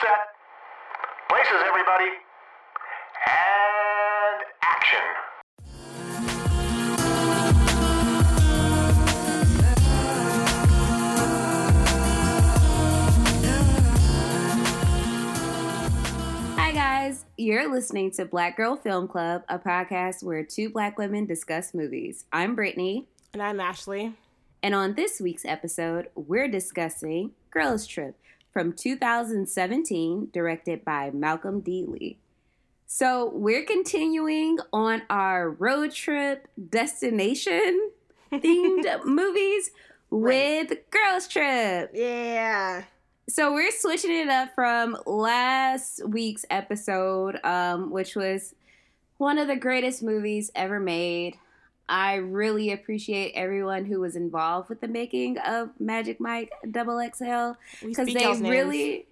set. Places, everybody. And action. Hi, guys. You're listening to Black Girl Film Club, a podcast where two black women discuss movies. I'm Brittany, And I'm Ashley. and on this week's episode, we're discussing Girls Trip from 2017, directed by Malcolm D. Lee. So, we're continuing on our road trip destination themed movies with Girls Trip. Yeah. So we're switching it up from last week's episode, um, which was one of the greatest movies ever made. I really appreciate everyone who was involved with the making of Magic Mike Double XL because they y'all's names. really,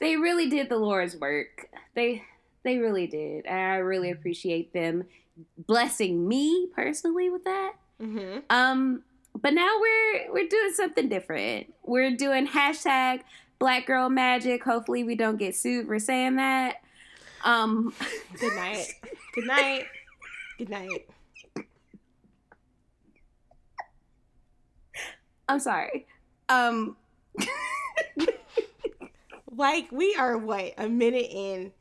they really did the Lord's work. They they really did, I really appreciate them blessing me personally with that. Mhm. Um, but now we're we're doing something different. We're doing hashtag Black Girl Magic. Hopefully, we don't get sued for saying that. Um, Good night. Good night. Good night. I'm sorry. Um, Like we are what a minute in,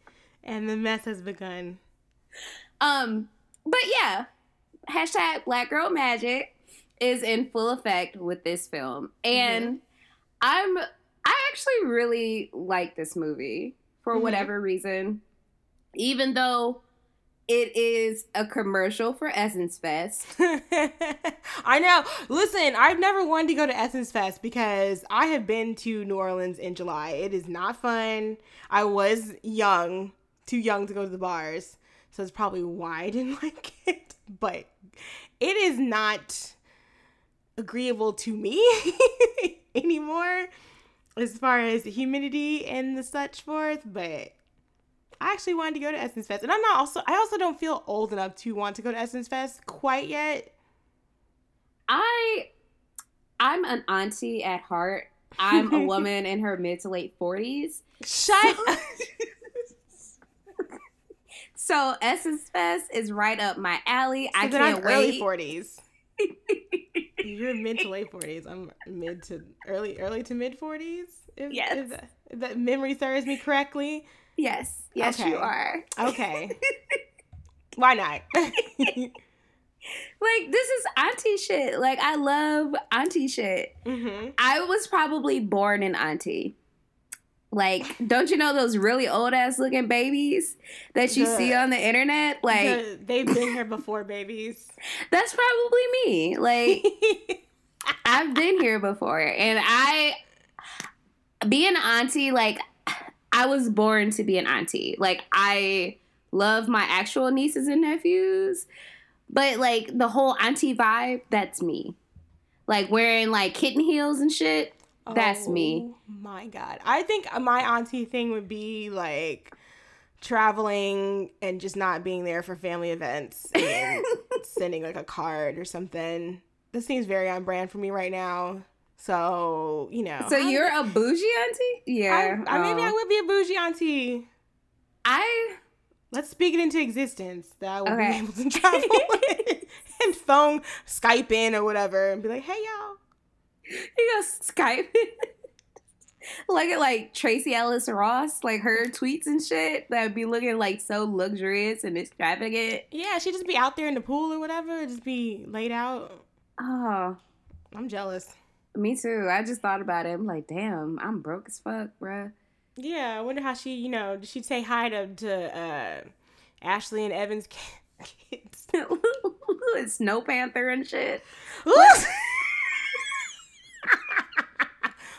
and the mess has begun. um, but yeah, hashtag Black Girl Magic is in full effect with this film, and I'm I actually really like this movie for Mhm. whatever reason, even though it is a commercial for Essence Fest. I know. Listen, I've never wanted to go to Essence Fest because I have been to New Orleans in July. It is not fun. I was young, too young to go to the bars, so it's probably why I didn't like it. But it is not agreeable to me anymore as far as humidity and the such forth. But I actually wanted to go to Essence Fest, and I'm not also. I also don't feel old enough to want to go to Essence Fest quite yet. I I'm an auntie at heart. I'm a woman in her mid to late 40s. Shut up. So Essence Fest is right up my alley. I So I'm can't early wait. forties. You're mid to late forties. I'm mid to early early to mid forties. If, Yes. if if that memory serves me correctly. Yes, yes, Okay. you are. Okay. Why not? Like this is auntie shit. Like I love auntie shit. hmm I was probably born an auntie. Like, don't you know those really old ass looking babies that you The- see on the internet? Like, they've been here before, babies. that's probably me. Like, I've been here before, and I being an auntie, like I was born to be an auntie. Like I love my actual nieces and nephews, but like the whole auntie vibe, that's me. Like wearing like kitten heels and shit. That's me. Oh my god. I think my auntie thing would be like traveling and just not being there for family events and sending like a card or something. This seems very on brand for me right now. So, you know. So I- you're a bougie auntie? Yeah. I, I, maybe I oh. would be a bougie auntie. I Let's speak it into existence that I will Okay. be able to travel and phone, Skype in or whatever and be like, hey, y'all. you go Skype. Look at like Tracee Ellis Ross, like her tweets and shit that would be looking like so luxurious and extravagant. Yeah, she'd just be out there in the pool or whatever, just be laid out. Oh, I'm jealous. Me too. I just thought about it. I'm like, damn, I'm broke as fuck, bruh. Yeah, I wonder how she, you know, did she say hi to, to uh, Ashlee and Evan's kids? it's Snow Panther and shit.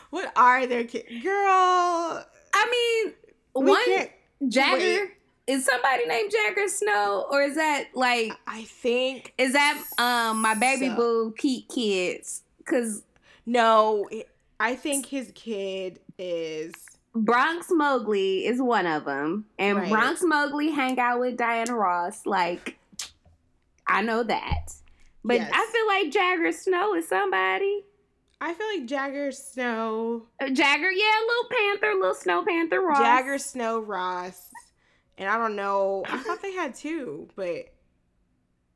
what are their kids? Girl, I mean, one. Jagger wait. is somebody named Jagger Snow, or is that like I think is that um my baby So- boo Pete kids? Cause no. I think his kid is Bronx Mowgli is one of them, and Right. Bronx Mowgli hang out with Diana Ross. Like, I know that, but Yes. I feel like Jagger Snow is somebody. I feel like Jagger Snow, Uh, Jagger, yeah, little Panther, little Snow Panther, Ross. Jagger Snow Ross, and I don't know. I thought they had two, but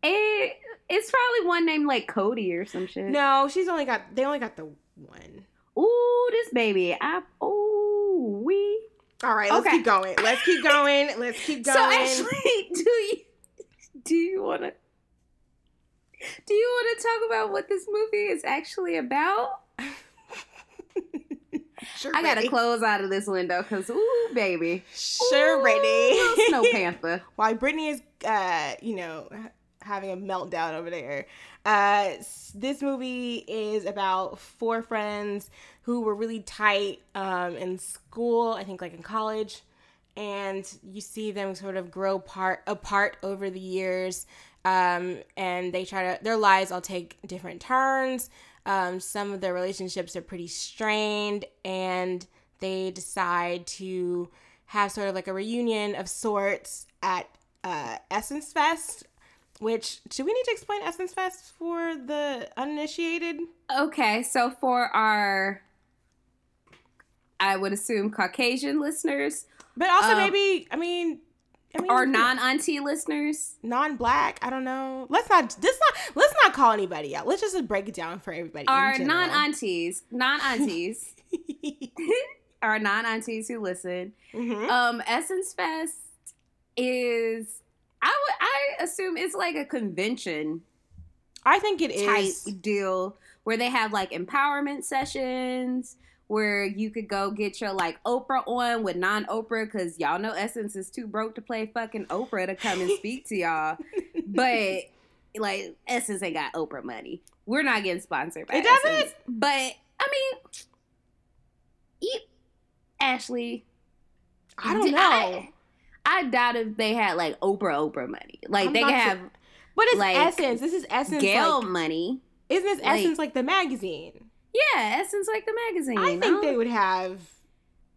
Eh, it's probably one named like Cody or some shit. no, she's only got. They only got the one. Ooh, this baby. I ooh we. All right, let's Okay. keep going. Let's keep going. Let's keep going. So actually, do you do you want to do you want to talk about what this movie is actually about? sure, I gotta close out of this window because ooh, baby, Sure, Ooh, ready. Snow Panther. While Brittany is, uh, you know, having a meltdown over there. Uh, this movie is about four friends who were really tight um, in school. I think like in college, and you see them sort of grow part apart over the years. Um, and they try to their lives all take different turns. Um, some of their relationships are pretty strained, and they decide to have sort of like a reunion of sorts at uh, Essence Fest. Which do we need to explain Essence Fest for the uninitiated? Okay, so for our, I would assume Caucasian listeners But also Um, maybe I mean, I mean or non auntie listeners. non-black. I don't know. Let's not. Let's not. Let's not call anybody out. Let's just break it down for everybody. Our non aunties, non aunties, our non aunties who listen. Mhm. Um, Essence Fest is I would I assume it's like a convention I think it type is. deal where they have like empowerment sessions where you could go get your like Oprah on with non Oprah because y'all know Essence is too broke to play fucking Oprah to come and speak to y'all. But like Essence ain't got Oprah money. We're not getting sponsored by It doesn't? Essence. But I mean, you, Ashley, I don't did- know. I, I doubt if they had like Oprah Oprah money. Like I'm they could have but it's like, Essence. This is Essence. Gail Like, money. isn't this like- Essence like the magazine? Yeah, Essence like the magazine. I think they would have.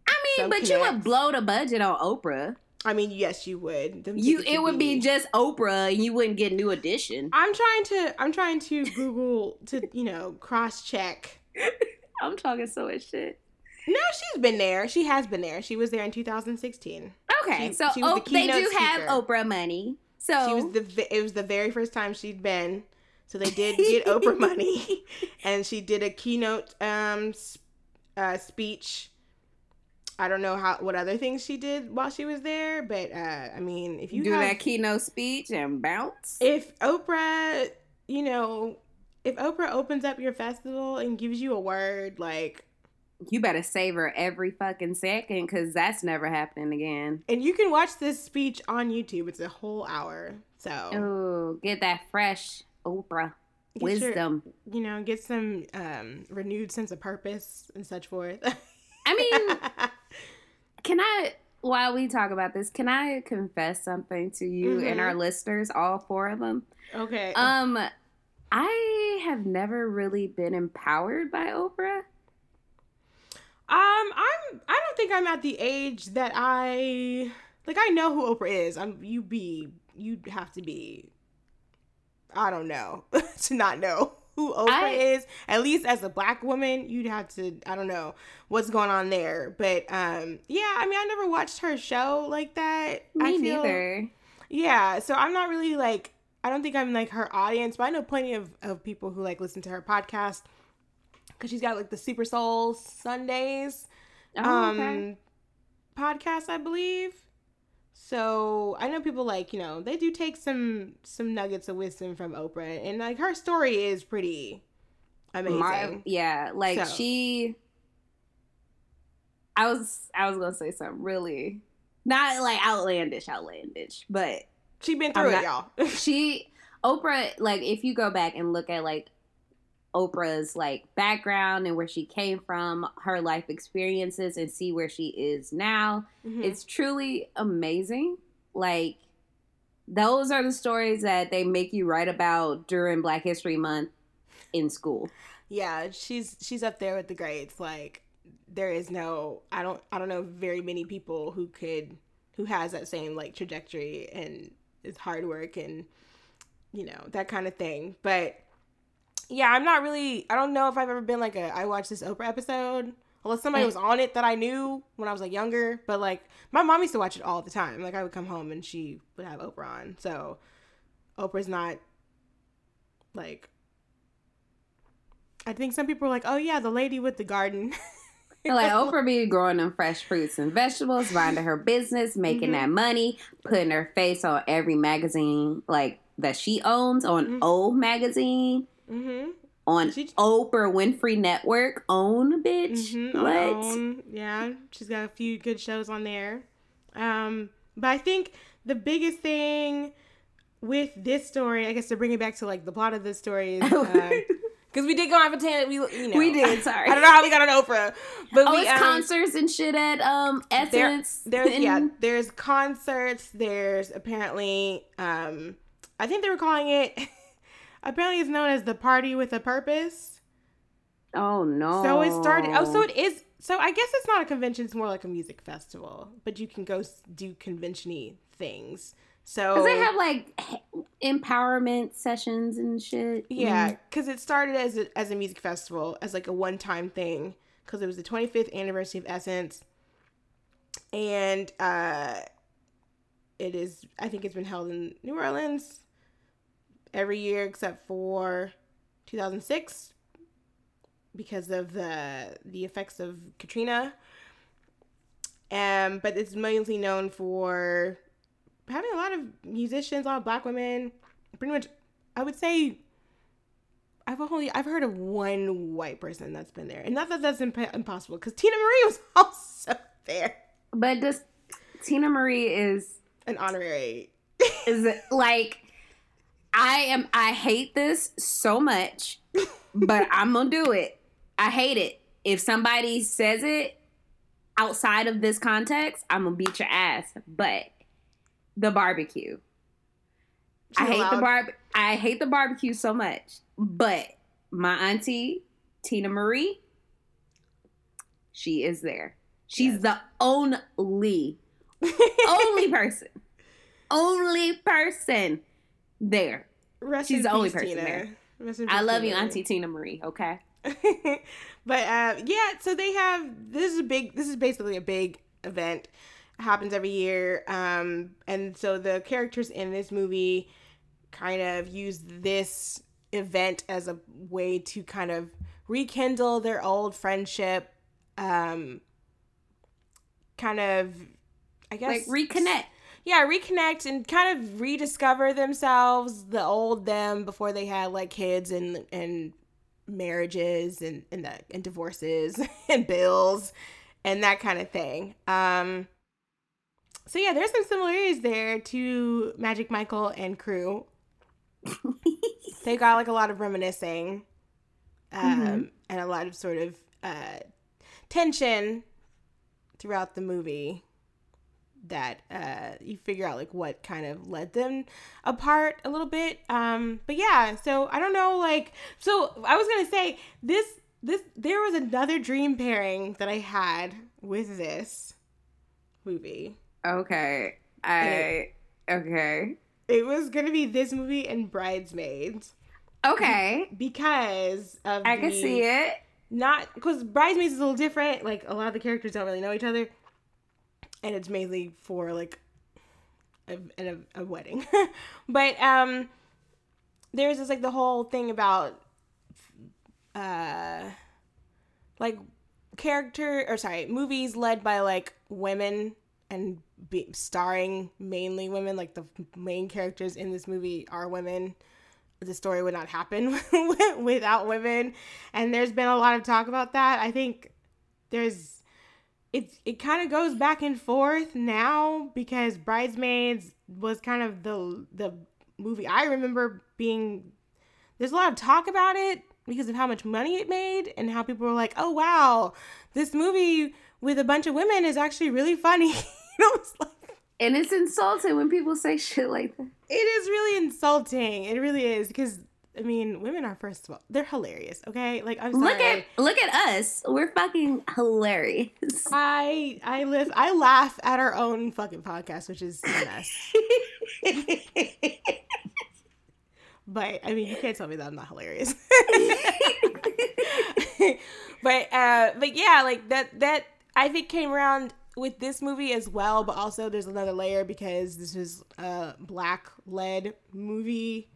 I mean, but you would blow the budget on Oprah. I mean, yes, you would. Them You it would be just Oprah, and you wouldn't get New Edition. I'm trying to. I'm trying to Google to you know cross check. I'm talking so much shit. No, she's been there. She has been there. She was there in 2016. Okay, She- so she was the they do keynote have. Oprah money. So She was the. It was the very first time she'd been. So they did get Oprah money, and she did a keynote um uh, speech. I don't know how what other things she did while she was there, but uh, I mean, if you do have, that keynote speech and bounce. if Oprah, you know, if Oprah opens up your festival and gives you a word like, you better savor every fucking second, because that's never happening again. and you can watch this speech on YouTube. It's a whole hour, so Oh, get that fresh Oprah Get your- wisdom. you know, get some um renewed sense of purpose and such forth. I mean, Can I, while we talk about this, can I confess something to you and Mhm. our listeners, all four of them? okay. Um, I have never really been empowered by Oprah. Um, I'm. I don't think I'm at the age that I like. I know who Oprah is. I'm. You be. You'd have to be. I don't know to not know who Oprah I- is. At least as a black woman, you'd have to. I don't know what's going on there, but um, yeah. I mean, I never watched her show like that. Me I feel, neither. Yeah, so I'm not really like. I don't think I'm like her audience, but I know plenty of of people who like listen to her podcast because she's got like the Super Soul Sundays Oh, um okay. podcast i believe so i know people like you know they do take some some nuggets of wisdom from oprah and like her story is pretty amazing My, yeah, like So. she. I was I was gonna say something really not like outlandish, outlandish, but she been I'm through it not- y'all she Oprah like if you go back and look at like Oprah's like background and where she came from, her life experiences and see where she is now, Mhm. it's truly amazing. Like those are the stories that they make you write about during Black History Month in school. yeah she's she's up there with the greats like there is no i don't i don't know very many people who could who has that same like trajectory and is hard work and you know that kind of thing but yeah, I'm not really. I don't know if I've ever been like a. I watched this Oprah episode. Unless somebody Mm. was on it that I knew when I was like younger, but like my mom used to watch it all the time. Like I would come home and she would have Oprah on. So Oprah's not like I think some people are like, "Oh yeah, the lady with the garden." like Oprah be growing them fresh fruits and vegetables, minding her business, making Mhm. that money, putting her face on every magazine like that she owns on Mhm. O magazine, mm-hmm. on She- Oprah Winfrey Network, own bitch. Mm-hmm. what? Yeah, she's got a few good shows on there. Um, but I think the biggest thing with this story, I guess to bring it back to like the plot of this story is because we did go on a tangent. We you know We did, sorry. I don't know how we got on Oprah, but Oh, we, it's um, concerts and shit at um Essence. There's and- yeah, there's concerts. There's apparently, um, I think they were calling it. Apparently, it's known as the party with a purpose. Oh no. So it started. Oh, so it is. So I guess it's not a convention. It's more like a music festival. But you can go do convention-y things. So Because they have like empowerment sessions and shit. yeah, because it started as a, as a music festival, as like a one-time thing. Because it was the 25th anniversary of Essence, and uh, it is. I think it's been held in New Orleans every year except for 2006 because of the the effects of Katrina. Um, but it's mainly known for having a lot of musicians, a lot of black women. Pretty much, I would say. I've only I've heard of one white person that's been there, and not that that's imp- impossible because Teena Marie was also there, But this Teena Marie is an honorary. is it like I am I hate this so much, but I'm gonna do it. I hate it. If somebody says it outside of this context, I'm gonna beat your ass. But the barbecue. I She's hate the allowed. barb I hate the barbecue so much. But my auntie, Teena Marie, she is there. She's Yes. the only only person. Only person there. Rest She's the only person Tina. there. I love you, Tina Auntie Teena Marie, okay? but uh, yeah, so they have this is a big. This is basically a big event. It happens every year, um, and so the characters in this movie kind of use this event as a way to kind of rekindle their old friendship. Um, kind of, I guess, Like reconnect. Yeah, reconnect and kind of rediscover themselves, the old them before they had like kids and and marriages and and, the, and divorces and bills and that kind of thing. Um so yeah, there's some similarities there to Magic Michael and crew. they got like a lot of reminiscing um Mhm. and a lot of sort of uh tension throughout the movie that uh you figure out like what kind of led them apart a little bit um but yeah so i don't know like so i was gonna say this this there was another dream pairing that i had with this movie Okay. I okay. it was gonna be this movie and bridesmaids Okay. because of I can see it. not because bridesmaids is a little different like a lot of the characters don't really know each other and it's mainly for like a, a, a wedding. But um there's this like the whole thing about uh like character or sorry movies led by like women and be, starring mainly women. Like the main characters in this movie are women. The story would not happen without women. And there's been a lot of talk about that. I think there's it it kind of goes back and forth now because bridesmaids was kind of the the movie i remember being there's a lot of talk about it because of how much money it made and how people were like oh wow this movie with a bunch of women is actually really funny like And it's insulting when people say shit like that. it is really insulting it really is because i mean women are first of all they're hilarious okay like i'm sorry. Look at look at us. We're fucking hilarious. I I live I laugh at our own fucking podcast, which is a mess. But I mean, you can't tell me that I'm not hilarious. but uh, but yeah, like that that I think came around with this movie as well. But also, there's another layer because this is a black led movie,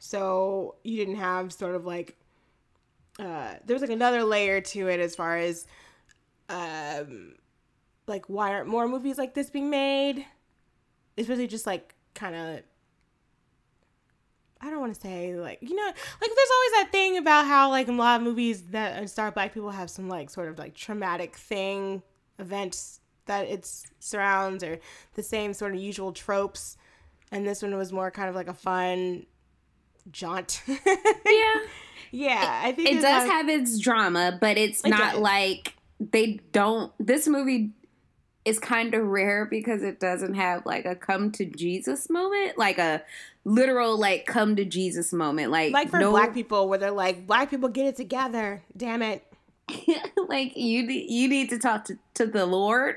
so you didn't have sort of like uh, there was like another layer to it as far as um like why aren't more movies like this being made? Especially just like kind of I don't want to say like you know like there's always that thing about how like a lot of movies that star black people have some like sort of like traumatic thing events that it surrounds or the same sort of usual tropes and this one was more kind of like a fun jaunt yeah yeah i think it does have, have its drama but it's it not does. like they don't this movie is kind of rare because it doesn't have like a come to Jesus moment, like a literal like come to Jesus moment, like like for no, black people where they're like black people get it together, damn it. like you you need to talk to, to the Lord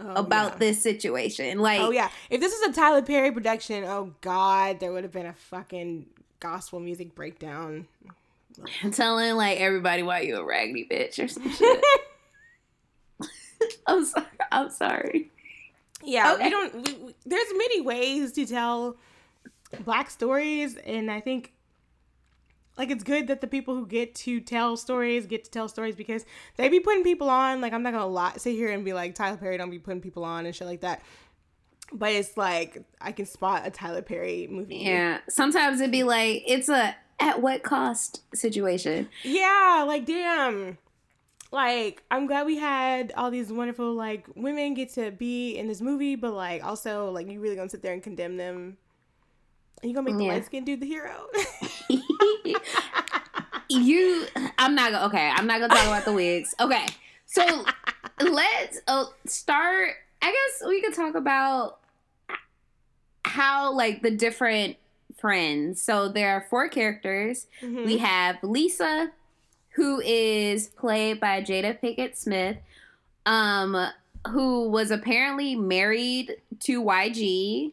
oh, about yeah. this situation. Like oh yeah, if this is a Tyler Perry production, oh god, there would have been a fucking gospel music breakdown. Telling like everybody why you a raggedy bitch or some shit. I'm sorry. I'm sorry. Yeah, okay. we don't. We, we, there's many ways to tell black stories, and I think like it's good that the people who get to tell stories get to tell stories because they be putting people on. Like I'm not gonna lie, sit here and be like Tyler Perry don't be putting people on and shit like that. But it's like I can spot a Tyler Perry movie. Yeah, sometimes it'd be like it's a at what cost situation. Yeah, like damn like I'm glad we had all these wonderful like women get to be in this movie, but like also like you really gonna sit there and condemn them? Are you gonna make the yeah. light skin dude the hero? you, I'm not gonna. Okay, I'm not gonna talk about the wigs. Okay, so let's uh, start. I guess we could talk about how like the different friends. So there are four characters. Mm-hmm. We have Lisa, who is played by Jada Pinkett Smith, um, who was apparently married to YG.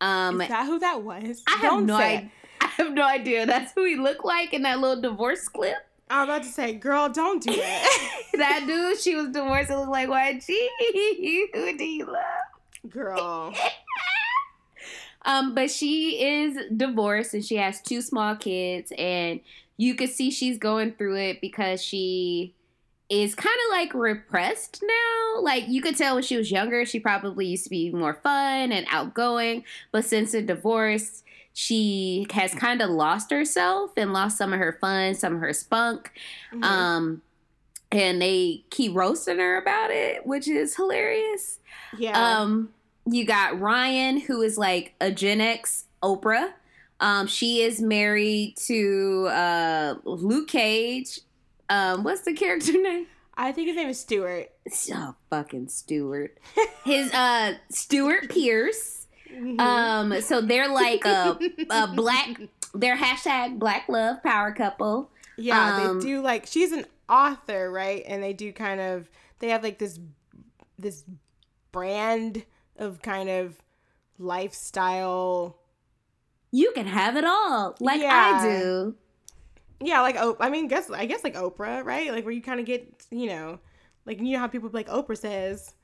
Um, is that who that was? I have Don't no idea. I have no idea. That's who he looked like in that little divorce clip. I'm about to say, girl, don't do that. that dude, she was divorced and looked like YG. who do you love? Girl. um, but she is divorced and she has two small kids and you can see she's going through it because she is kind of like repressed now. Like you could tell when she was younger, she probably used to be more fun and outgoing, but since the divorce, she has kind of lost herself and lost some of her fun, some of her spunk. Mm-hmm. Um and they keep roasting her about it, which is hilarious. Yeah. Um you got Ryan who is like a Gen X Oprah. Um, she is married to uh, Luke Cage. Um, what's the character name? I think his name is Stewart. Oh, fucking Stewart. His uh Stewart Pierce. Mm-hmm. Um, so they're like a, a black. They're hashtag Black Love Power Couple. Yeah, um, they do like she's an author, right? And they do kind of they have like this this brand of kind of lifestyle you can have it all, like yeah. I do. Yeah, like oh, I mean, guess I guess like Oprah, right? Like where you kind of get, you know, like you know how people like Oprah says.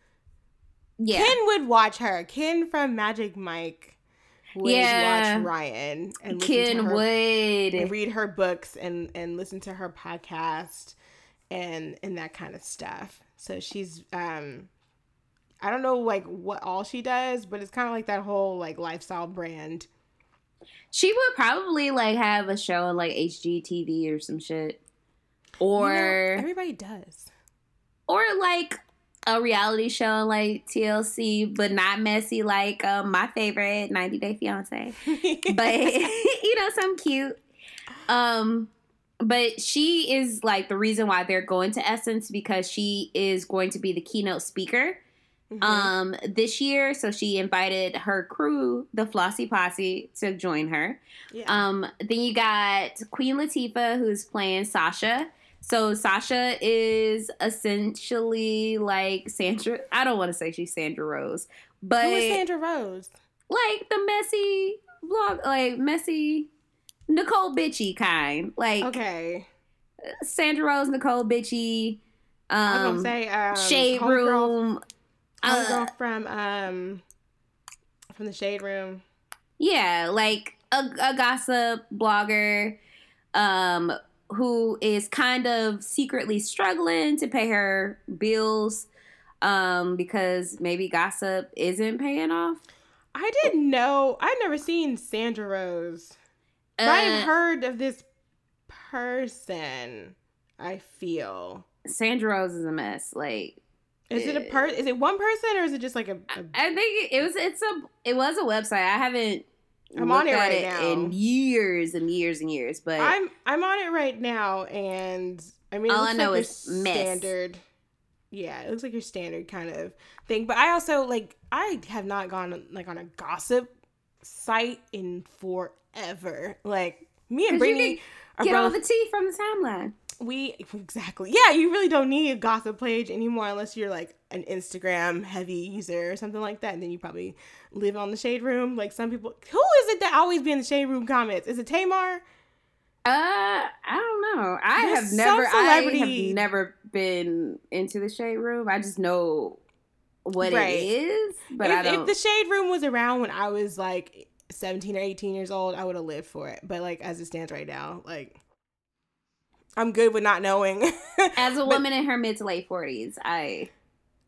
Yeah. Ken would watch her. Ken from Magic Mike would yeah. watch Ryan and Ken her, would and read her books and and listen to her podcast and and that kind of stuff. So she's um I don't know like what all she does, but it's kind of like that whole like lifestyle brand she would probably like have a show on like HGTV or some shit. Or you know, everybody does. Or like a reality show on like TLC, but not messy like um, my favorite 90 Day Fiance. but you know, some cute. Um but she is like the reason why they're going to Essence because she is going to be the keynote speaker mm-hmm. um, this year. So she invited her crew, the Flossie Posse, to join her. Yeah. Um, then you got Queen Latifah, who's playing Sasha. So Sasha is essentially like Sandra. I don't want to say she's Sandra Rose, but who is Sandra Rose? Like the messy vlog, like messy Necole Bitchie kind. Like Okay. Sandra Rose, Necole Bitchie, um, gonna say um, Shade Room. Uh, homegirl from um from the shade room. yeah, like a, a gossip blogger um, who is kind of secretly struggling to pay her bills um, because maybe gossip isn't paying off. I didn't know. I'd never seen Sandra Rose. But I've Uh, heard of this person. I feel. Sandra Rose is a mess. Like Is it a per? Is it one person or is it just like a? a I think it was it's a it was a website. I haven't I'm on it right it now. in years and years and years, but I'm I'm on it right now, and I mean, it All I know like is standard. Yeah, it looks like your standard kind of thing. But I also like I have not gone like on a gossip site in forever. Like me and Brittany are get all the tea from the timeline. We exactly yeah. You really don't need a gossip page anymore unless you're like an Instagram heavy user or something like that. And then you probably live on the shade room. Like some people, who is it that always be in the shade room comments? Is it Tamar? Uh, I don't know. I There's have never, I have never been into the shade room. I just know what Right. it is, but if, I don't. if the shade room was around when I was like 17 or 18 years old, I would have lived for it. But like as it stands right now, like I'm good with not knowing. As a But- woman in her mid to late forties, I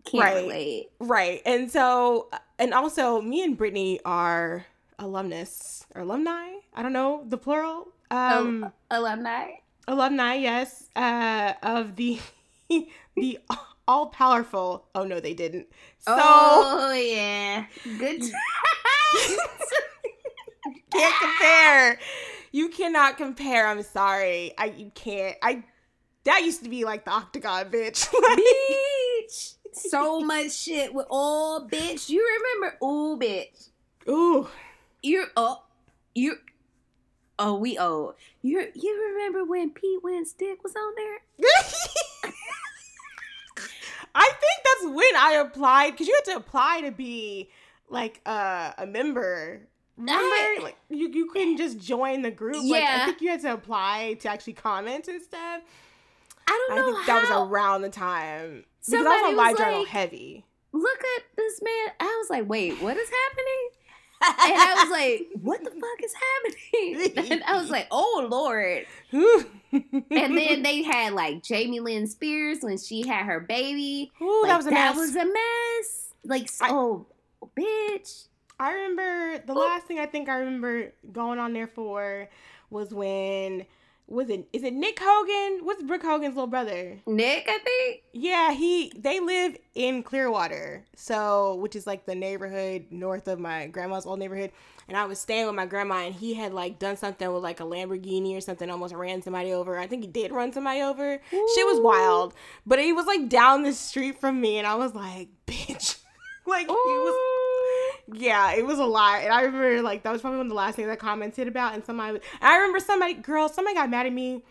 can't Right. relate. right. And so, and also, me and Brittany are alumnus or alumni. I don't know the plural. Um, Alumni. alumni, yes, uh, of the the all powerful. Oh no, they didn't. So oh yeah, good. can't compare. You cannot compare. I'm sorry. I you can't. I that used to be like the octagon bitch. bitch. So much shit with all bitch. You remember? Oh, bitch. Ooh. You're oh, you. Oh, we old. You you remember when Pete Wentz dick was on there? I think that's when I applied because you had to apply to be like uh, a member. Remember, I- like you, you couldn't eh. just join the group. Like, I think you had to apply to actually comment and stuff. I I don't know I think that was around the time because I was on Live Journal like- heavy. Look at this man. I was like, wait, what is happening? And I was like, what the fuck is happening? And I was like, oh lord. And then they had like Jamie Lynn Spears when she had her baby. Ooh, Like, that was a that mess. was a mess. Like, I- oh, bitch. I remember the oh. last thing I think I remember going on there for was when was it is it Nick Hogan? What's Brooke Hogan's little brother? Nick, I think. Yeah, he they live in Clearwater, so which is like the neighborhood north of my grandma's old neighborhood. And I was staying with my grandma, and he had like done something with like a Lamborghini or something, almost ran somebody over. I think he did run somebody over. Shit was wild, but he was like down the street from me, and I was like, bitch, like he was yeah, it was a lot. And I remember like that was probably one of the last things I commented about. And somebody, and I remember somebody, girl, somebody got mad at me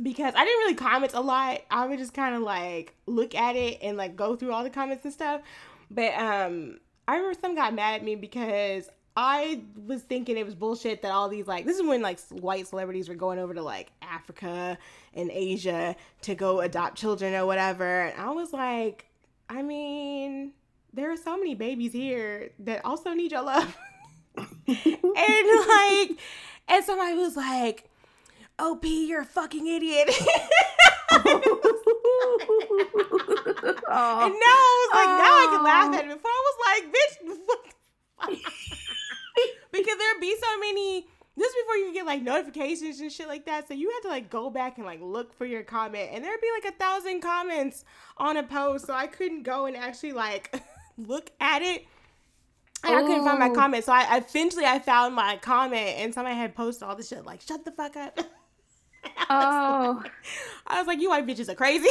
because I didn't really comment a lot. I would just kind of like look at it and like go through all the comments and stuff. But um, I remember some got mad at me because I was thinking it was bullshit that all these like this is when like white celebrities were going over to like Africa and Asia to go adopt children or whatever. And I was like, I mean, there are so many babies here that also need your love. and like, and somebody was like, OP, you're a fucking idiot. Oh. And now I was like, now I can laugh Oh. at it. Oh. Before I was like, bitch, what the fuck? because there'd be so many. This before you get like notifications and shit like that, so you had to like go back and like look for your comment, and there'd be like a thousand comments on a post, so I couldn't go and actually like look at it. And I couldn't find my oh. comment, so I eventually I found my comment, and somebody had posted all this shit like, "Shut the fuck up." oh, I was like, "You white bitches are crazy."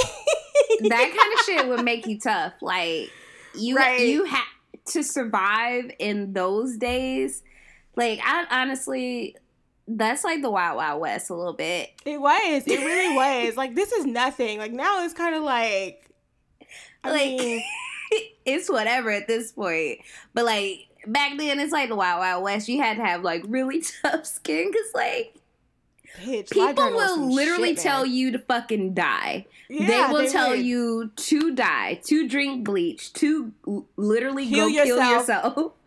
that kind of shit would make you tough. Like you, Right. you have to survive in those days. Like I honestly, that's like the Wild Wild West a little bit. It was. It really was. Like this is nothing. Like now it's kind of like. I Like- mean, it's whatever at this point. But like back then, it's like the Wild Wild West. You had to have like really tough skin because like Bitch, People will literally man. tell you to fucking die. Yeah, they will tell would. you to die, to drink bleach, to literally Kill go kill yourself. yourself.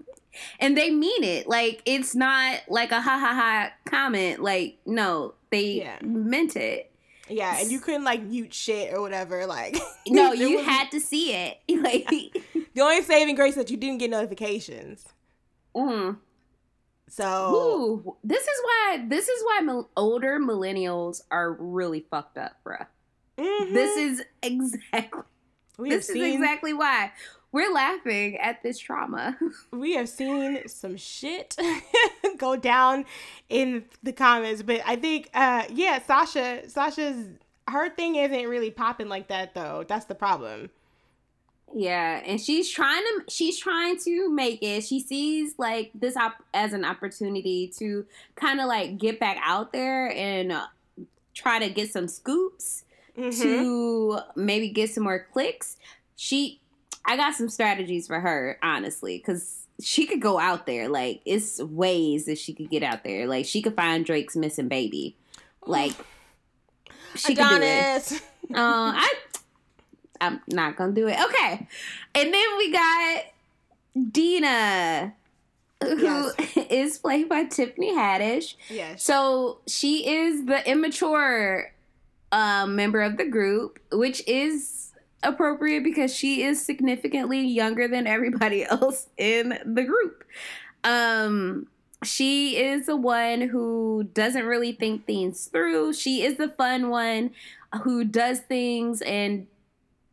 And they mean it. Like it's not like a ha ha ha comment. Like no, they Yeah. meant it. Yeah, and you couldn't like mute shit or whatever. Like, No, you was- had to see it. Like, the only saving grace that you didn't get notifications. mm. So Ooh, this is why this is why mil- older millennials are really fucked up, bruh. mhm. This is exactly we this is exactly why we're laughing at this trauma. we have seen some shit go down in the comments, but I think uh yeah, Sasha Sasha's her thing isn't really popping like that though. That's the problem. Yeah, and she's trying to she's trying to make it. She sees like this op- as an opportunity to kind of like get back out there and uh, try to get some scoops Mhm. to maybe get some more clicks. She I got some strategies for her, honestly, cuz she could go out there like it's ways that she could get out there. Like she could find Drake's missing baby. Like she could do it. Uh, I I'm not gonna do it. Okay, and then we got Dina, who is played by Tiffany Haddish. yes. So she is the immature um, member of the group, which is appropriate because she is significantly younger than everybody else in the group. Um, she is the one who doesn't really think things through. She is the fun one who does things and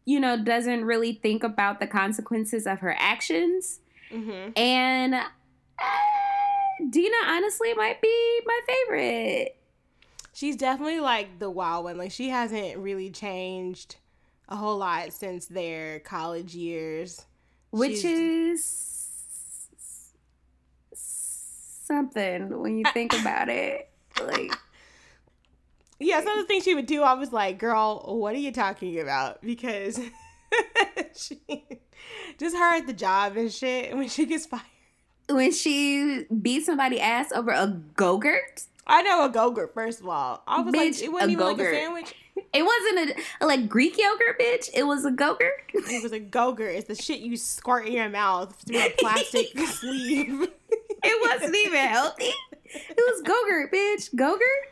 you know doesn't really think about the consequences of her actions. Mhm. And uh, Dina honestly might be my favorite. She's definitely like the wild one. Like she hasn't really changed a whole lot since their college years. which She's- is something when you think about it. Like, Yeah, some of the things she would do, I was like, girl, what are you talking about? Because she just her at the job and shit when she gets fired. when she beat somebody ass over a go-gurt, I know a go-gurt, first of all. I was Bitch, like, it wasn't even like a sandwich. It wasn't a, like Greek yogurt, bitch. It was a go-gurt. It was a go-gurt. It's the shit you squirt in your mouth through a plastic sleeve. It wasn't even healthy. It was go-gurt, bitch. Go-gurt?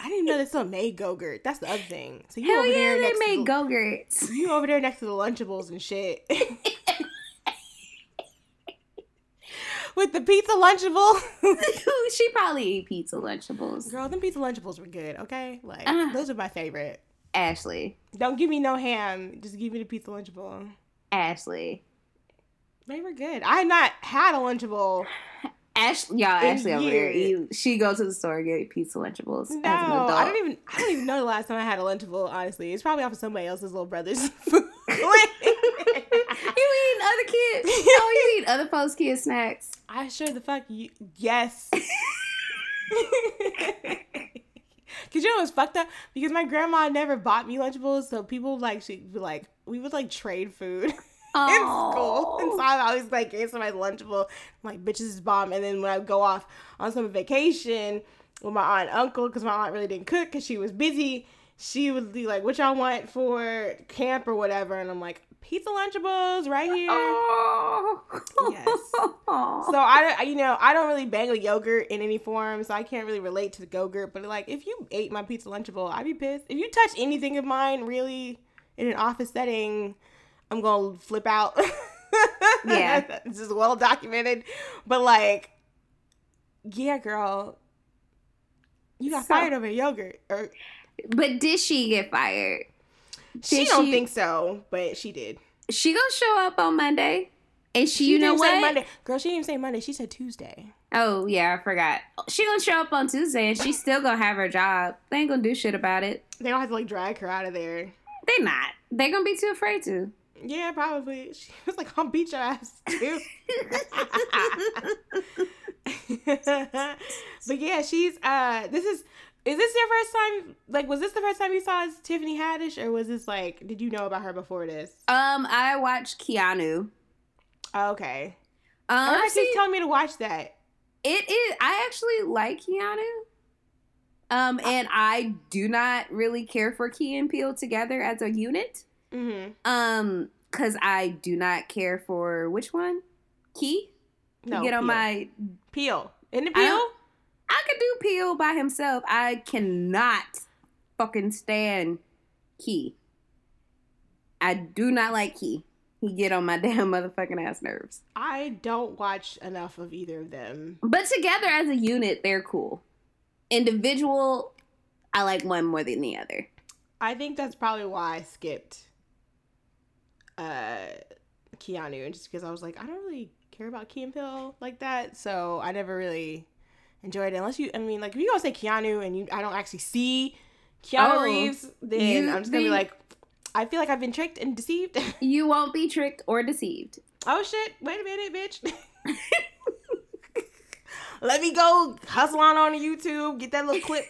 I didn't know they still made go-gurt. That's the other thing. So you Hell over yeah, there they next to made the- go-gurts. You over there next to the Lunchables and shit. With the pizza Lunchable. she probably ate pizza Lunchables. Girl, them pizza Lunchables were good, okay? Like, Ah. those are my favorite. Ashley. Don't give me no ham. Just give me the pizza Lunchable. Ashley. They were good. I had not had a Lunchable. Ashley, y'all, Ashley over. You, she goes to the store and get pizza Lunchables No, as an adult. I don't even. I don't even know the last time I had a Lunchable. Honestly, it's probably off of somebody else's little brother's food. You eat other kids? Oh, you eat other folks' kids' snacks? I sure the fuck you. Yes. Cause you know what's fucked up? Because my grandma never bought me Lunchables, so people like she'd be like, we would like trade food. in school. And so I always like gave somebody lunchable. I'm like, bitches is bomb. And then when I go off on some vacation with my aunt and uncle, because my aunt really didn't cook because she was busy, she would be like, what y'all want for camp or whatever? And I'm like, pizza lunchables right here. Oh. Yes. So I, don't- you know, I don't really bang with yogurt in any form, so I can't really relate to the go-gurt. But like, if you ate my pizza lunchable, I'd be pissed. If you touch anything of mine, really, in an office setting, I'm gonna flip out. Yeah. this is well documented. But like, yeah, girl, you got So- fired over yogurt, or but did she get fired? she don't she- think so, but she did. She gonna show up on Monday, and she, She you know what? Monday, girl. She didn't even say Monday. She said Tuesday. Oh yeah, I forgot. She gonna show up on Tuesday, and she's still gonna have her job. They ain't gonna do shit about it. They don't have to like drag her out of there. They not. They gonna be too afraid to. Yeah, probably. She was like, I'll beat your ass too. but yeah, she's uh this is is this your first time like was this the first time you saw Tiffany Haddish or was this like did you know about her before this? Um, I watched Keanu. Oh, okay. Um, Everybody I've keeps telling me to watch that. it is. I actually like Keanu. Um, and I do not really care for Key and Peele together as a unit. Mm-hmm. Um, cause I do not care for which one? Key? No, Get on my Peel. In the Peel? I could do Peele by himself. I cannot fucking stand Key. I do not like Key. He get on my damn motherfucking ass nerves. I don't watch enough of either of them. But together as a unit, they're cool. Individual, I like one more than the other. I think that's probably why I skipped uh Keanu, just because I was like, I don't really care about Key and Peele like that, so I never really enjoyed it. Unless you, I mean, like if you gonna say Keanu and you, I don't actually see Keanu Oh, Reeves, then I'm just gonna be like, I feel like I've been tricked and deceived. You won't be tricked or deceived. oh shit! Wait a minute, bitch. Let me go hustle on on YouTube, get that little clip.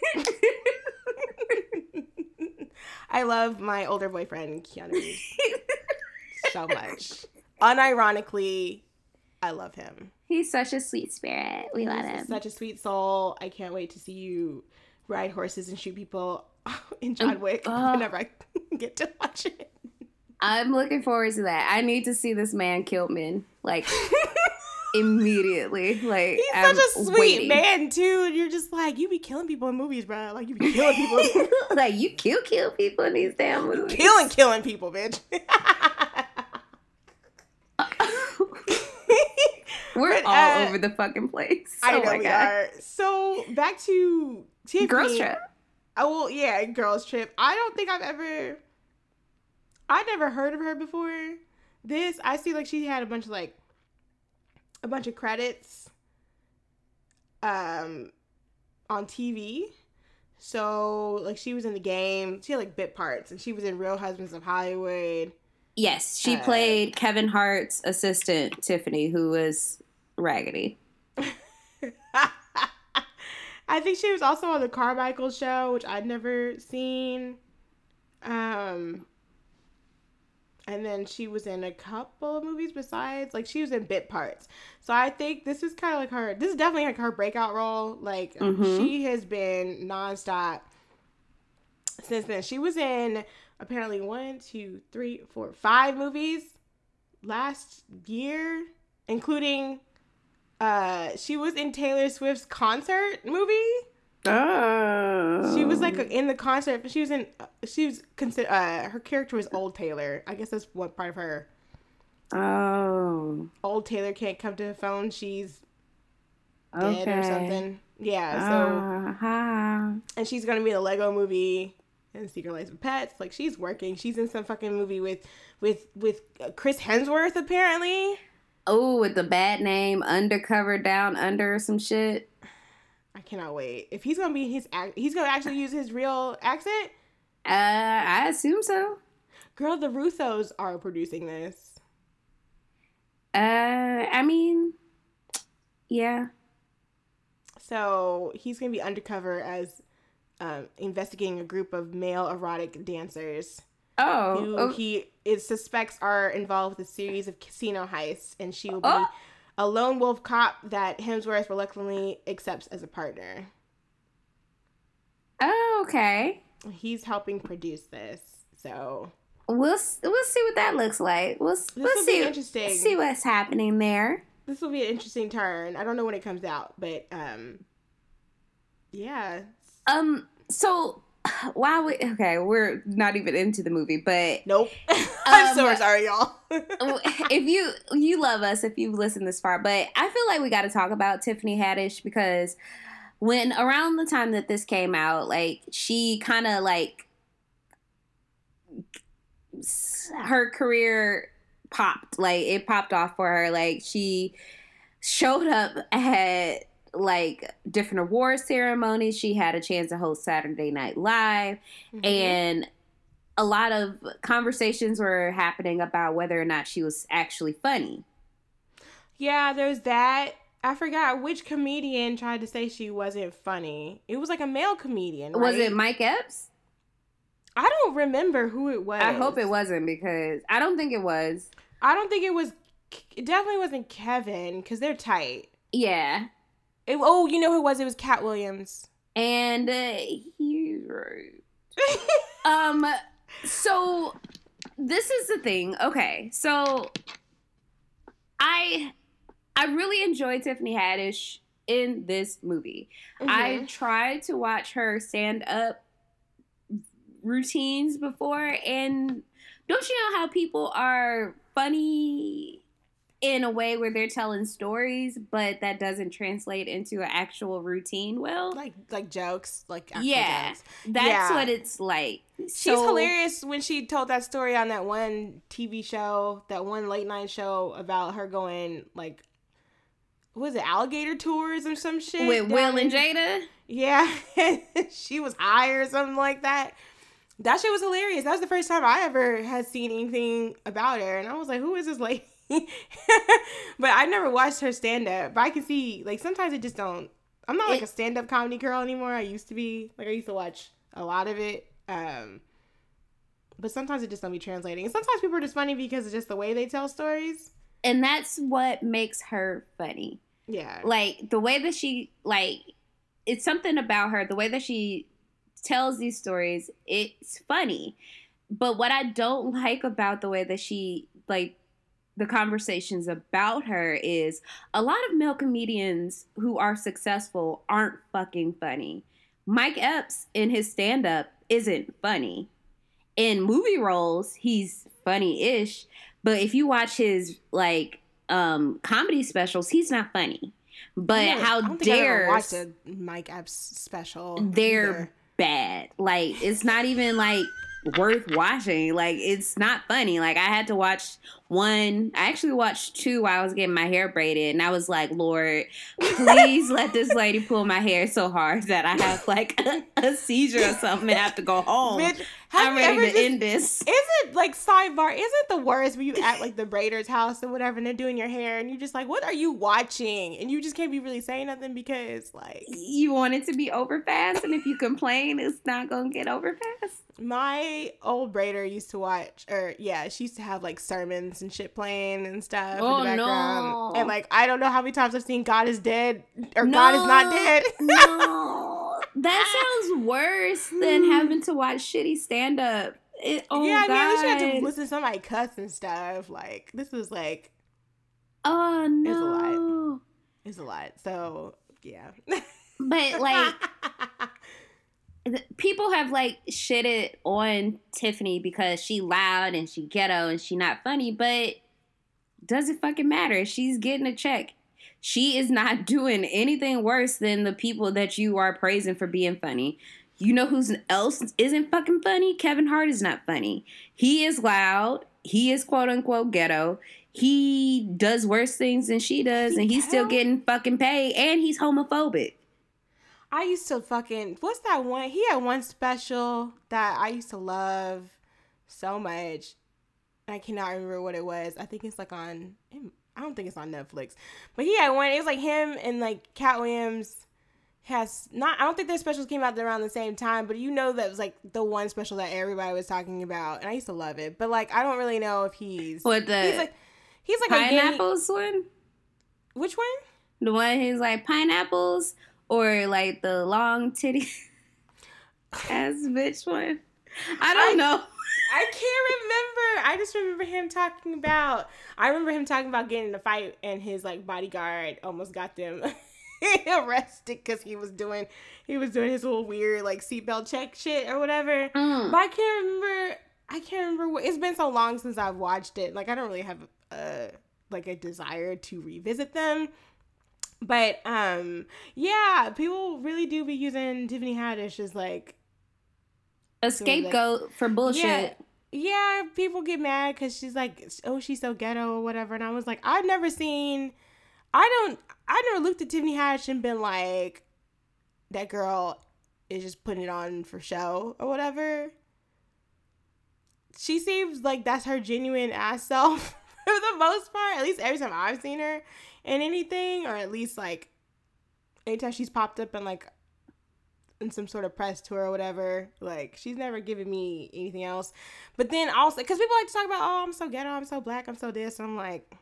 I love my older boyfriend Keanu Reeves so much. Unironically, I love him. He's such a sweet spirit. We love him. such a sweet soul. I can't wait to see you ride horses and shoot people in John Wick oh. whenever I get to watch it. I'm looking forward to that. I need to see this man kill men like immediately. Like He's I'm such a sweet waiting. man too. You're just like, you be killing people in movies, bro. Like you be killing people, like you kill kill people in these damn movies. killing, killing people, bitch. We're But, all uh, over the fucking place. I oh know we God. are. So back to Tiffany. Girls trip. Oh well, yeah, girls trip. I don't think I've ever. I never heard of her before. This I see like she had a bunch of like, a bunch of credits. Um, on TV. So like she was in the game. She had like bit parts, and she was in Real Husbands of Hollywood. Yes, she Uh, played Kevin Hart's assistant Tiffany, who was raggedy. I think she was also on the Carmichael show, which I'd never seen. Um, and then she was in a couple of movies besides, like she was in bit parts. So I think this is kind of like her. This is definitely like her breakout role. Like Mhm. she has been nonstop since then. She was in apparently one, two, three, four, five movies last year, including uh she was in Taylor Swift's concert movie. Oh. She was like in the concert, but she was in she was consider uh her character was Old Taylor. I guess that's what part of her. Oh. Old Taylor can't come to the phone. She's Okay. dead or something. Yeah, so Uh-huh. and she's gonna be in a Lego movie and Secret Life of Pets. Like she's working. She's in some fucking movie with with with Chris Hemsworth apparently. Oh, with the bad name, undercover down under or some shit. I cannot wait. If he's gonna be his he's gonna actually use his real accent. Uh, I assume so. Girl, the Russos are producing this. Uh, I mean, yeah. So he's gonna be undercover as um, investigating a group of male erotic dancers Oh, who oh, he is suspects are involved with a series of casino heists, and she will be Oh. a lone wolf cop that Hemsworth reluctantly accepts as a partner. oh, okay. He's helping produce this, so We'll we'll see what that looks like. We'll this we'll see interesting. see what's happening there. this will be an interesting turn. I don't know when it comes out, but um, yeah. Um, so while we okay, we're not even into the movie, but Nope. I'm Um, so sorry, y'all. if you you love us if you've listened this far but i feel like we got to talk about tiffany haddish because when around the time that this came out like she kind of like her career popped like it popped off for her like she showed up at like different award ceremonies she had a chance to host saturday night live Mm-hmm. and a lot of conversations were happening about whether or not she was actually funny. Yeah, there's that. I forgot which comedian tried to say she wasn't funny. It was like a male comedian. Was it Mike Epps? I don't remember who it was. I hope it wasn't because I don't think it was. I don't think it was. It definitely wasn't Kevin because they're tight. Yeah. It, oh, you know who it was? It was Katt Williams. And uh, he's right. um, so this is the thing. Okay, so I I really enjoyed Tiffany Haddish in this movie. I Mhm. tried to watch her stand up routines before, and don't you know how people are funny in a way where they're telling stories, but that doesn't translate into an actual routine well? like like jokes, like Yeah. jokes. That's Yeah. what it's like. She's So- hilarious when she told that story on that one TV show, that one late night show about her going like, was it alligator tours or some shit with Will and Jada. Yeah, she was high or something like that. That shit was hilarious. That was the first time I ever had seen anything about her, and I was like, "Who is this lady?" but I've never watched her stand up. But I can see like sometimes it just don't. I'm not like a stand up comedy girl anymore. I used to be. Like I used to watch a lot of it. Um, but sometimes it just don't be translating. And sometimes people are just funny because it's just the way they tell stories. And that's what makes her funny. Yeah. Like the way that she like it's something about her, the way that she tells these stories, it's funny. But what I don't like about the way that she like the conversations about her is a lot of male comedians who are successful aren't fucking funny. Mike Epps in his stand up isn't funny. In movie roles, he's funny-ish, but if you watch his like um comedy specials, he's not funny. But never- how I I ever dare watched a Mike Epps special. they're either. bad. Like it's not even like worth watching. Like it's not funny. Like I had to watch one. I actually watched two while I was getting my hair braided, and I was like, Lord, please let this lady pull my hair so hard that I have like a, seizure or something and have to go home. Have I'm ready ever to just- end this. Is it like sidebar? Is it the worst when you at like the braider's house or whatever and they're doing your hair and you're just like, what are you watching? And you just can't be really saying nothing because like You want it to be over fast, and if you complain, it's not gonna get over fast. my old braider used to watch or yeah, she used to have like sermons and shit playing and stuff Oh, in the oh, background. no. And like I don't know how many times I've seen God is dead or God is not dead. No, that ah. sounds worse than mm. having to watch shitty stand up. It, oh yeah, I mean, at least you have to listen to somebody cuss and stuff. Like this was like Oh no, It's a lot. it's a lot. So yeah. But like, people have like shitted on Tiffany because she loud and she ghetto and she not funny. But does it fucking matter? She's getting a check. She is not doing anything worse than the people that you are praising for being funny. You know who's else isn't fucking funny? Kevin Hart is not funny. He is loud. He is quote unquote ghetto. He does worse things than she does, he and he's still getting fucking paid, and he's homophobic. I used to fucking what's that one? He had one special that I used to love so much. I cannot remember what it was. I think it's like on. I don't think it's on Netflix, but he had one. It was like him and like Katt Williams has not. I don't think their specials came out around the same time, but you know that was like the one special that everybody was talking about, and I used to love it. But like, I don't really know if he's What the he's like he's like a pineapples one? Which one? The one who's like pineapples, or like the long titty ass bitch one? I don't I- know. I can't remember. I just remember him talking about. I remember him talking about getting in a fight, and his like bodyguard almost got them arrested because he was doing he was doing his little weird like seatbelt check shit or whatever. Mm. But I can't remember. I can't remember. What, it's been so long since I've watched it. Like I don't really have a like a desire to revisit them. But um, yeah, people really do be using Tiffany Haddish as like A scapegoat for bullshit. yeah, yeah, people get mad because she's like, oh, she's so ghetto or whatever. And I was like, I've never seen, I don't, I never looked at Tiffany Haddish and been like, that girl is just putting it on for show or whatever. She seems like that's her genuine ass self for the most part. At least every time I've seen her in anything, or at least like anytime she's popped up in like in some sort of press tour or whatever. Like she's never given me anything else. But then also because people like to talk about, oh, I'm so ghetto, I'm so black, I'm so this. I'm like,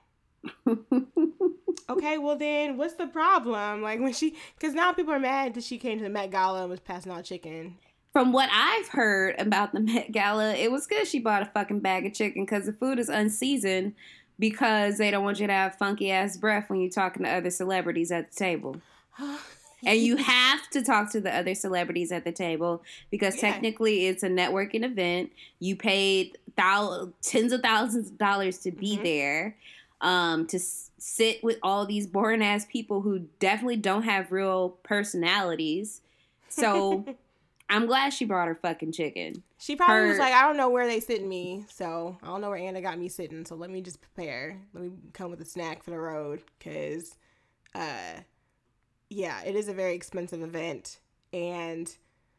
okay, well then, what's the problem? Like when she, because now people are mad that she came to the Met Gala and was passing out chicken. From what I've heard about the Met Gala, it was good she bought a fucking bag of chicken because the food is unseasoned because they don't want you to have funky ass breath when you're talking to other celebrities at the table. And you have to talk to the other celebrities at the table because Yeah. technically it's a networking event. You paid thou- tens of thousands of dollars to be Mhm. there, um, to s- sit with all these boring ass people who definitely don't have real personalities. So I'm glad she brought her fucking chicken. She probably was like, I don't know where they sitting me, so I don't know where Anna got me sitting. So let me just prepare. Let me come with a snack for the road, cause, uh, yeah, it is a very expensive event, and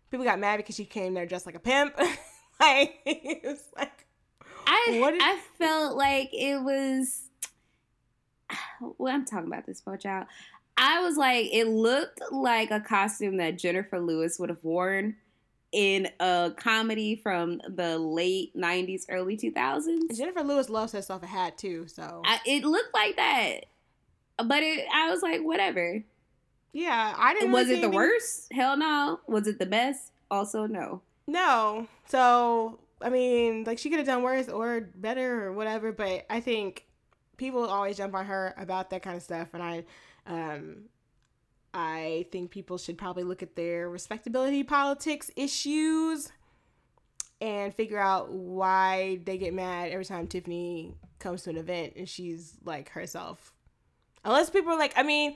people got mad because she came there dressed like a pimp. like it was like, I What I felt like it was. Well, I'm talking about this boat out. I was like, it looked like a costume that Jennifer Lewis would have worn in a comedy from the late '90s, early 2000s. Jennifer Lewis loves herself a hat too. So I, it looked like that, but it, I was like, whatever. Yeah, I didn't. Was really it the anything- worst? Hell no. Was it the best? Also no. No. So I mean, like she could have done worse or better or whatever, but I think people always jump on her about that kind of stuff, and I, um, I think people should probably look at their respectability politics issues and figure out why they get mad every time Tiffany comes to an event and she's like herself. Unless people are like, I mean,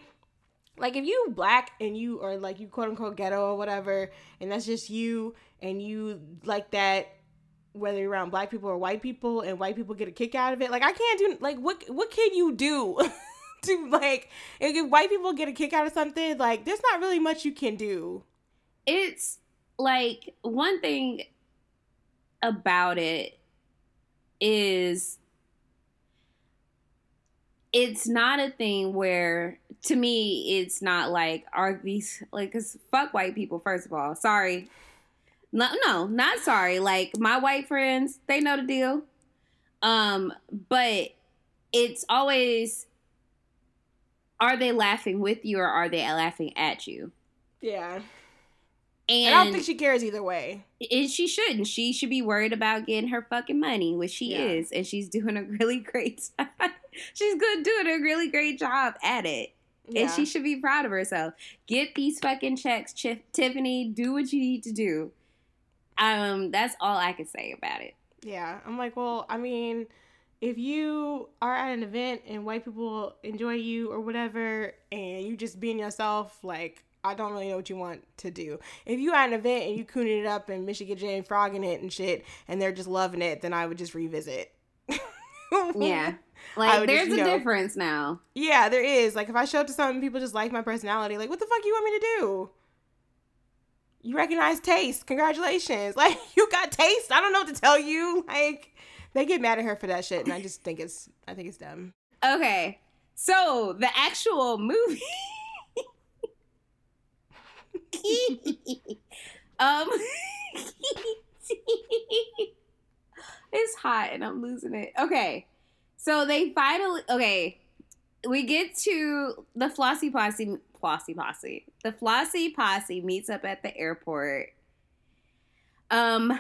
like if you black and you are like you quote unquote ghetto or whatever, and that's just you, and you like that whether you're around black people or white people and white people get a kick out of it like i can't do like what what can you do to like if white people get a kick out of something like there's not really much you can do. It's like one thing about it is it's not a thing where to me it's not like are these like cuz fuck white people first of all. Sorry. No no not sorry. Like my white friends they know the deal. Um but it's always are they laughing with you or are they laughing at you? Yeah. And and i don't think she cares either way. And she shouldn't. She should be worried about getting her fucking money, which she Yeah. is, and she's doing a really great. She's good doing a really great job at it, yeah. and she should be proud of herself. Get these fucking checks, Ch- Tiffany. Do what you need to do. Um, that's all I can say about it. yeah i'm like well i mean if you are at an event and white people enjoy you or whatever and you just being yourself like I don't really know what you want to do. If you at an event and you cooning it up and Michigan J and frogging it and shit, and they're just loving it, then I would just revisit. Yeah, like there's just, a know- difference now. Yeah, there is. Like if I show up to something, people just like my personality. Like, what the fuck you want me to do? You recognize taste. Congratulations. Like you got taste. I don't know what to tell you. Like they get mad at her for that shit, and I just think it's I think it's dumb. Okay, so the actual movie. um, it's hot and I'm losing it. Okay, so they finally. Okay, we get to the Flossie Posse. Flossie Posse. The Flossie Posse meets up at the airport. Um,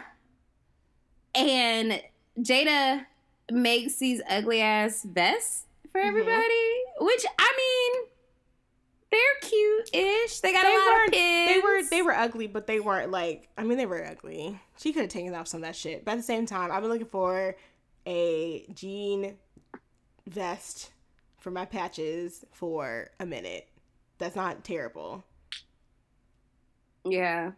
and Jada makes these ugly ass vests for Mhm. everybody, which I mean, they're cute-ish. They got They a lot of pins. They were they were ugly, but they weren't like I mean they were ugly. She could have taken off some of that shit. But at the same time, I've been looking for a jean vest for my patches for a minute. That's not terrible. Yeah.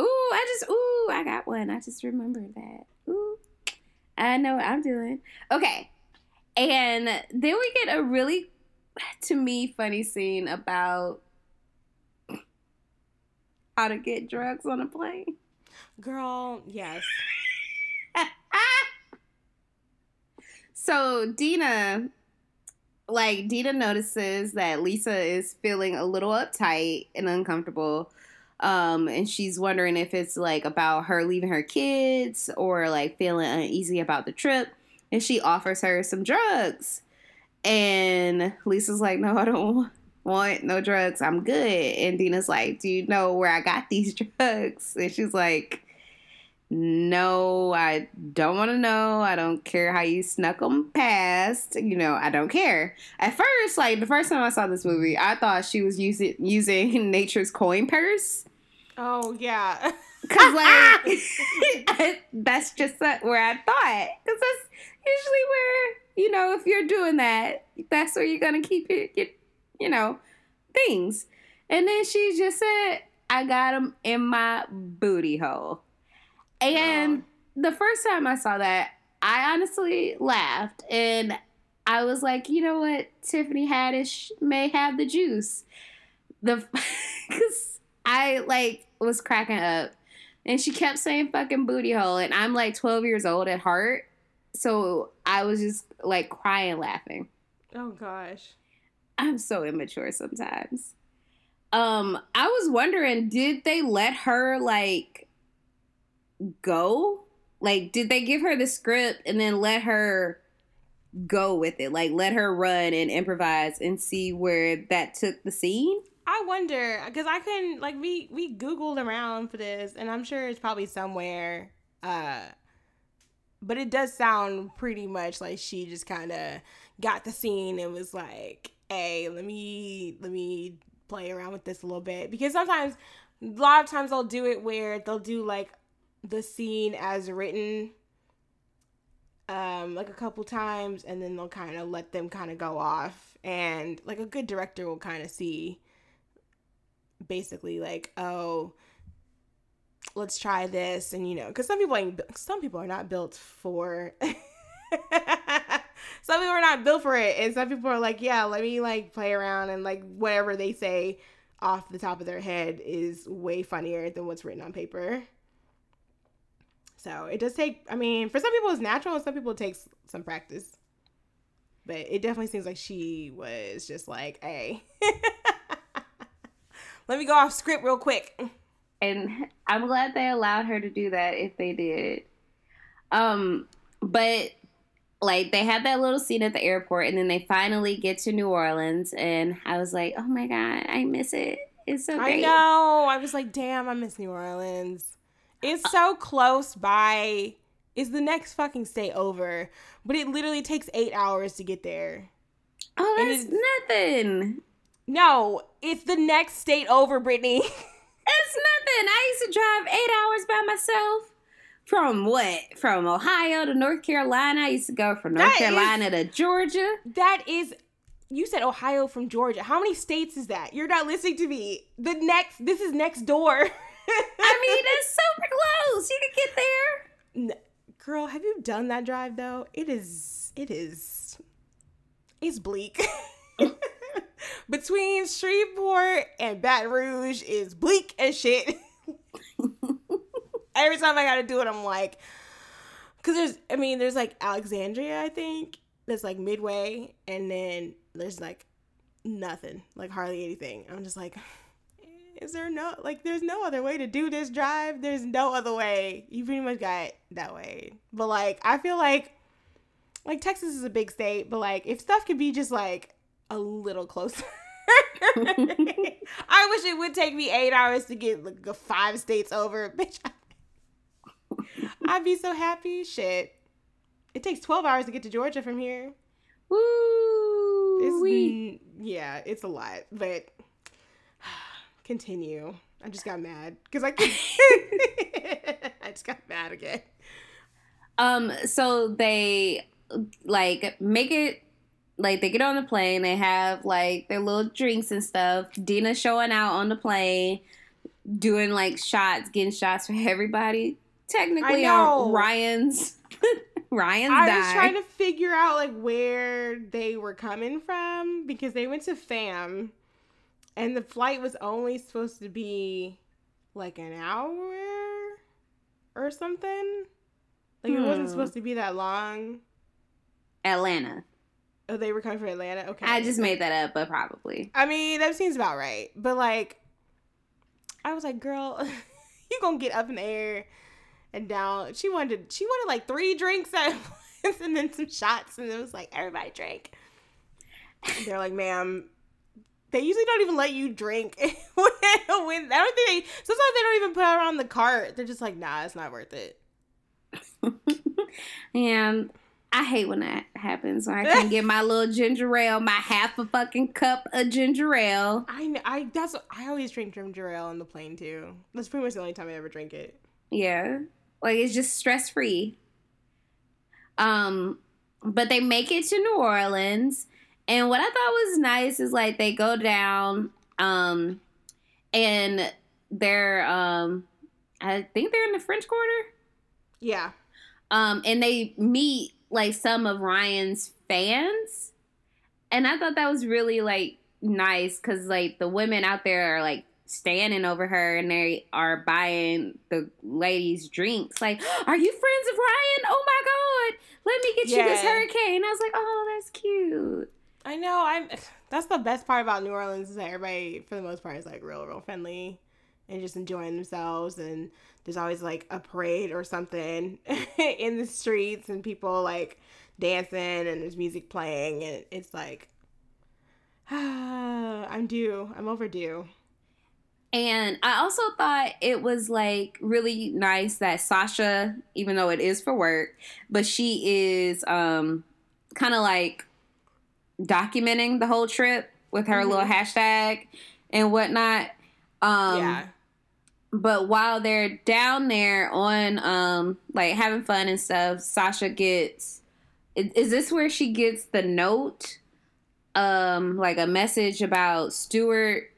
Ooh, I just ooh, I got one. I just remembered that. Ooh. I know what I'm doing. Okay. And then we get a really to me funny scene about how to get drugs on a plane. Girl, yes. So Dina, like Dina notices that Lisa is feeling a little uptight and uncomfortable. Um, and she's wondering if it's like about her leaving her kids or like feeling uneasy about the trip. And she offers her some drugs. And Lisa's like, no, I don't want no drugs. I'm good. And Dina's like, do you know where I got these drugs? And she's like, no, I don't want to know. I don't care how you snuck them past. You know, I don't care. At first, like the first time I saw this movie, I thought she was using using nature's coin purse. Oh yeah. Cause like that's just where I thought. Cause that's usually where you know if you're doing that, that's where you're gonna keep your, your you know things. And then she just said, "I got them in my booty hole." And the first time I saw that, I honestly laughed. And I was like, you know what, Tiffany Haddish may have the juice. The because I like was cracking up, and she kept saying "fucking booty hole," and I'm like 12 years old at heart, so I was just like crying laughing. Oh gosh, I'm so immature sometimes. Um, I was wondering, did they let her like go? Like, did they give her the script and then let her go with it? Like, let her run and improvise and see where that took the scene? I wonder because I couldn't like we we googled around for this, and I'm sure it's probably somewhere. Uh, but it does sound pretty much like she just kind of got the scene and was like, "Hey, let me let me play around with this a little bit," because sometimes, a lot of times they'll do it where they'll do like the scene as written um like a couple times and then they'll kind of let them kind of go off and like a good director will kind of see basically like oh let's try this and you know because some people ain't some people are not built for some people are not built for it and some people are like yeah let me like play around and like whatever they say off the top of their head is way funnier than what's written on paper so it does take, I mean, for some people it's natural and some people it takes some practice. But it definitely seems like she was just like, hey, let me go off script real quick. And I'm glad they allowed her to do that if they did. Um, but like they had that little scene at the airport and then they finally get to New Orleans and I was like, "Oh my god, I miss it. It's so great." I know. I was like, "Damn, I miss New Orleans." It's uh, so close by. Is the next fucking state over? But it literally takes eight hours to get there. Oh, that's nothing. No, it's the next state over, Brittany. it's nothing. I used to drive eight hours by myself. From what? From Ohio to North Carolina. I used to go from North that Carolina is, to Georgia. That is you said Ohio from Georgia. How many states is that? You're not listening to me. The next this is next door. I mean, it's super close. You can get there. Girl, have you done that drive though? It is. It is. It's bleak. Between Shreveport and Baton Rouge is bleak as shit. Every time I gotta do it, I'm like, because there's, I mean, there's like Alexandria, I think, that's like midway, and then there's like nothing, like hardly anything. I'm just like, is there no like there's no other way to do this drive? There's no other way. You pretty much got that way. But like i feel like like texas is a big state but like if stuff could be just like a little closer. I wish it would take me eight hours to get like five states over bitch. I'd be so happy. Shit. It takes 12 hours to get to georgia from here. Woo! It's, yeah, it's a lot, but continue. I just got mad because I I just got mad again. Um. So they like make it like they get on the plane. They have like their little drinks and stuff. Dina showing out on the plane, doing like shots, getting shots for everybody. Technically, on Ryan's. Ryan's I died. was trying to figure out like where they were coming from because they went to fam and the flight was only supposed to be like an hour or something. Like hmm. it wasn't hmm. supposed to be that long. Atlanta. Oh, they were coming from Atlanta. Okay. I just made that up, but probably. I mean, that seems about right. But like, I was like, girl, you gonna get up in the air and down. She wanted, she wanted like three drinks at once and then some shots, and it was like everybody drank. they're like, "Ma'am." They usually don't even let you drink when, when I don't think they sometimes they don't even put it on the cart. They're just like, nah, it's not worth it. and I hate when that happens. When I can get my little ginger ale, my half a fucking cup of ginger ale. I I that's I always drink ginger ale on the plane too. That's pretty much the only time I ever drink it. Yeah, like it's just stress free. Um, but they make it to New Orleans, and what I thought was nice is like they go down, um, and they're um, I think they're in the French Quarter. Yeah. Um, and they meet like some of Ryan's fans, and I thought that was really like nice because like the women out there are like standing over her and they are buying the ladies drinks. Like are you friends of ryan? Oh my god let me get you this hurricane. I was like oh that's cute I know. I'm. That's the best part about New Orleans is that everybody, for the most part, is like real, real friendly and just enjoying themselves. And there's always like a parade or something in the streets, and people like dancing, and there's music playing, and it's like, I'm due. I'm overdue. And I also thought it was like really nice that Sasha, even though it is for work, but she is um kind of like documenting the whole trip with her little hashtag and whatnot. Um yeah. but while they're down there on um like having fun and stuff, Sasha gets is, is this where she gets the note? Um like a message about Stewart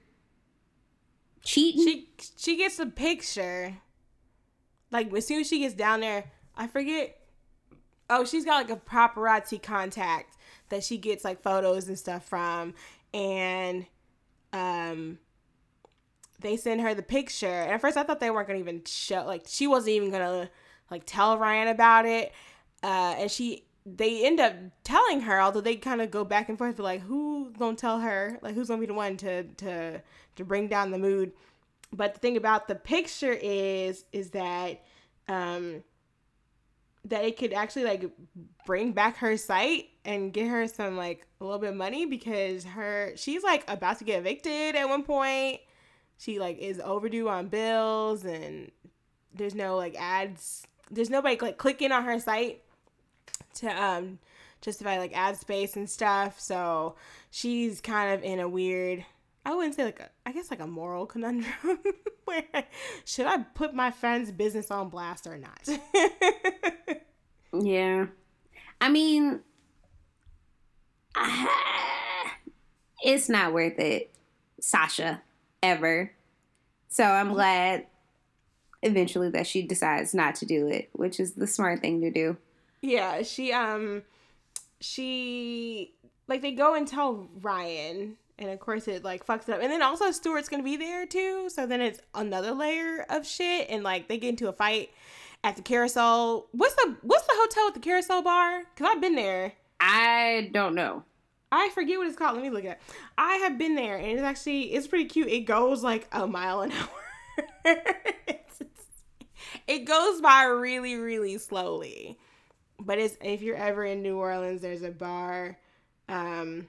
cheating? She she gets a picture. Like as soon as she gets down there, I forget. Oh, she's got like a paparazzi contact that she gets like photos and stuff from, and um, they send her the picture. And at first, I thought they weren't gonna even show. Like she wasn't even gonna like tell Ryan about it. Uh, and she they end up telling her, although they kind of go back and forth, like who's gonna tell her? Like who's gonna be the one to to to bring down the mood? But the thing about the picture is is that um that it could actually like bring back her sight and get her some like a little bit of money because her she's like about to get evicted at one point. She like is overdue on bills and there's no like ads there's nobody like clicking on her site to um justify like ad space and stuff. So she's kind of in a weird I wouldn't say like a I guess like a moral conundrum where should I put my friend's business on blast or not? Yeah. I mean, it's not worth it, Sasha, ever. So I'm glad eventually that she decides not to do it, which is the smart thing to do. yeah, she um she like they go and tell Ryan and of course it like fucks it up. And then also Stewart's gonna be there too. So then it's another layer of shit and like they get into a fight at the carousel. What's the what's the hotel with the carousel bar? Cause I've been there. I don't know. I forget what it's called. Let me look at. It. I have been there, and it's actually it's pretty cute. It goes like a mile an hour. It goes by really, really slowly. But it's if you're ever in New Orleans, there's a bar um,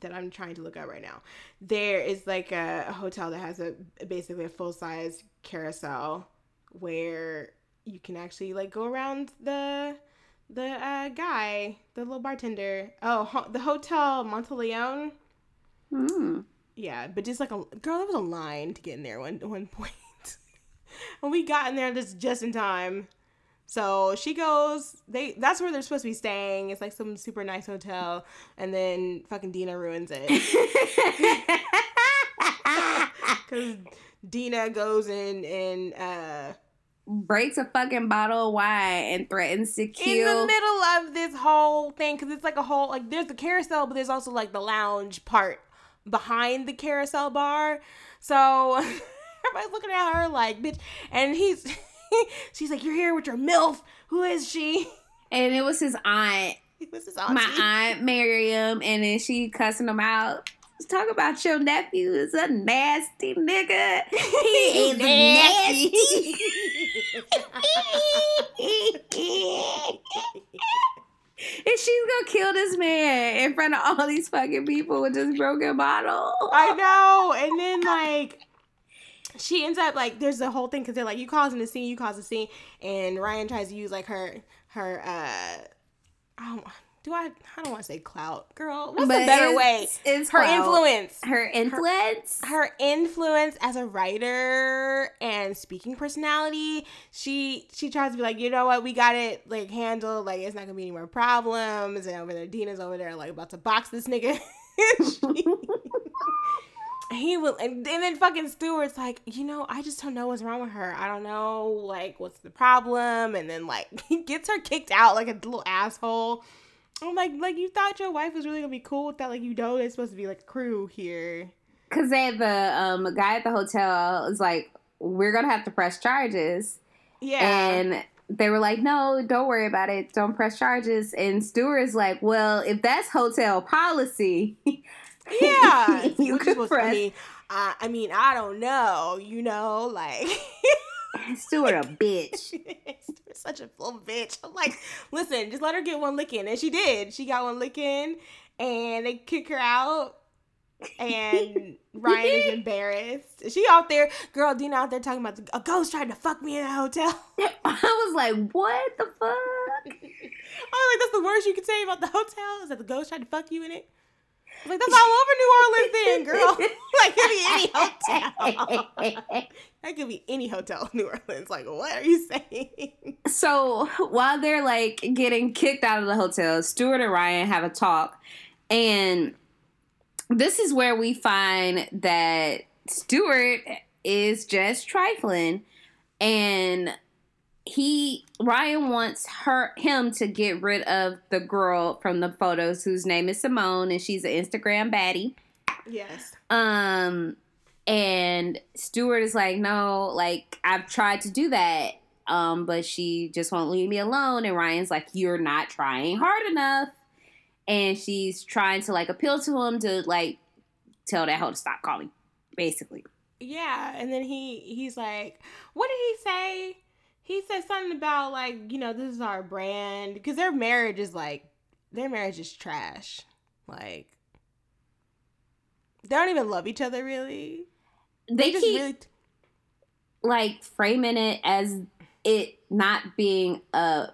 that I'm trying to look up right now. There is like a, a hotel that has a basically a full size carousel where you can actually like go around the the uh, guy, the little bartender. Oh, ho- the hotel Monteleone. Hmm. Yeah, but just like a girl, there was a line to get in there one one point. and we got in there just just in time. So she goes. They that's where they're supposed to be staying. It's like some super nice hotel, and then fucking Dina ruins it because Dina goes in and uh Breaks a fucking bottle of wine and threatens to kill in the middle of this whole thing because it's like a whole like there's the carousel but there's also like the lounge part behind the carousel bar so everybody's looking at her like bitch and he's she's like you're here with your milf who is she and it was his aunt, this is auntie. my aunt Miriam, and then she cussing him out. Talk about your nephew is a nasty nigga. He is nasty. And she's gonna kill this man in front of all these fucking people with this broken bottle. I know. And then like she ends up like there's a whole thing because they're like you causing the scene, you cause the scene, and Ryan tries to use like her her uh oh, do I I don't want to say clout, girl. What's But a better it's- way? it's her clout. influence. Her influence. her influence as a writer and speaking personality she she tries to be like you know what we got it like handled like it's not gonna be any more problems and over there dina's over there like about to box this nigga he will and, and then fucking stewart's like you know i just don't know what's wrong with her i don't know like what's the problem and then like he gets her kicked out like a little asshole i'm like like you thought your wife was really gonna be cool with that like you know there's supposed to be like crew here Cause they the um guy at the hotel was like, we're gonna have to press charges, yeah and they were like, no, don't worry about it, don't press charges. And Stewart is like, well, if that's hotel policy, Yeah, you could press I mean, I, I mean, I don't know. You know, like Stewart a bitch. Stewart's such a little bitch. I'm like, listen, just let her get one licking. and she did. She got one licking and they kick her out. And Ryan is embarrassed. She out there, girl. Dina out there talking about a ghost trying to fuck me in a hotel. I was like, what the fuck? I was like, that's the worst you could say about the hotel is that the ghost tried to fuck you in it. Like, that's all over New Orleans, then, girl. like, it could be any hotel. That could be any hotel in New Orleans. Like, what are you saying? So while they're like getting kicked out of the hotel, Stewart and Ryan have a talk, and this is where we find that Stewart is just trifling, and he Ryan wants her him to get rid of the girl from the photos whose name is Simone, and she's an Instagram baddie. Yes. Um, and Stewart is like, no, like I've tried to do that, um, but she just won't leave me alone. And Ryan's like, you're not trying hard enough. And she's trying to like appeal to him to like tell that hoe to stop calling, basically. Yeah, and then he he's like, what did he say? He said something about like, you know, this is our brand because their marriage is like, their marriage is trash. Like, they don't even love each other really. They, just keep really like framing it as it not being a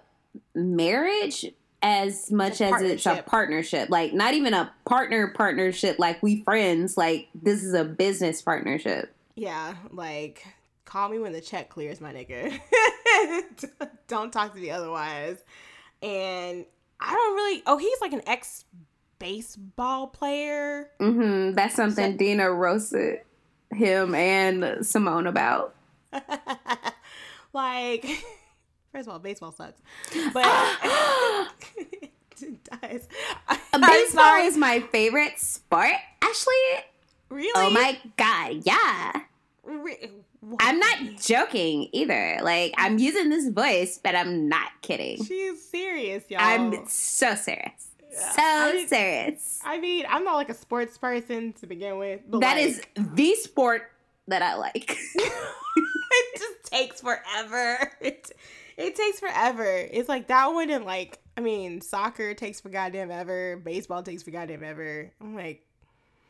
marriage as much as it's a partnership. Like not even a partner partnership like we friends, like this is a business partnership. Yeah, like call me when the check clears, my nigga. don't talk to me otherwise. And I don't really. Oh, he's like an ex baseball player. Mm-hmm. That's something So- Dina roasted him and Simone about. like, first of all, baseball sucks, but it does. Baseball is my favorite sport. Actually, really. oh my god, yeah. I'm not joking either. Like I'm using this voice, but I'm not kidding. She's serious, y'all. I'm so serious. Yeah, So I mean- serious. I mean, I'm not like a sports person to begin with. But That like, is the sport that I like. it just takes forever. It, it takes forever. It's like that one and like I mean, soccer takes for goddamn ever. Baseball takes for goddamn ever. I'm like,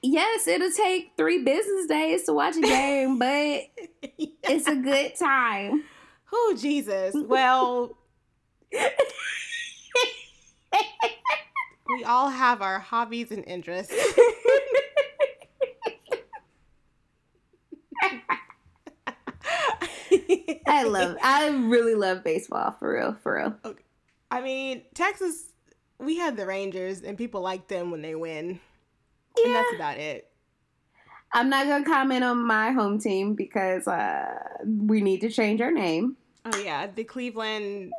yes, it'll take three business days to watch a game, but it's a good time. oh Jesus. Well, we all have our hobbies and interests. I love I really love baseball for real, for real. Okay. I mean, Texas, we had the Rangers, and people like them when they win, and that's about it. I'm not gonna comment on my home team because uh, we need to change our name. Oh yeah, the Cleveland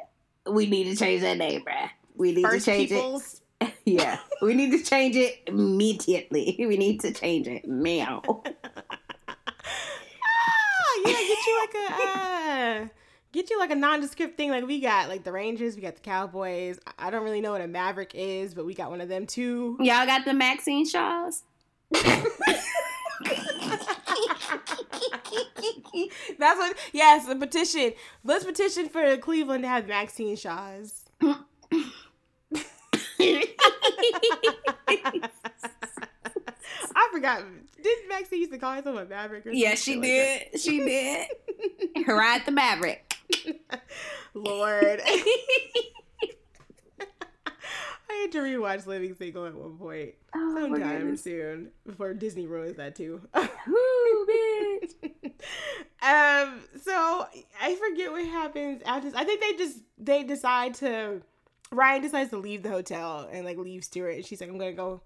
We need to change that name, bruh. We need First to change Peoples. it. Yeah, we need to change it immediately. We need to change it, meow. Ah, yeah, get you like a uh, get you like a nondescript thing. Like we got like the Rangers, we got the Cowboys. I- don't really know what a Maverick is, but we got one of them too. Y'all got the Maxine Shaws. That's what. Yes, a petition. Let's petition for Cleveland to have Maxine Shaws. I forgot. Did Maxine used to call herself a maverick? Yeah, some she like did. She did. Ride the Maverick. Lord. I had to rewatch Living Single at one point. Oh, Sometime soon. Before Disney ruins that too. Woo, bitch. um so I forget what happens after I think they just they decide to Ryan decides to leave the hotel and like leave Stewart and she's like, I'm gonna go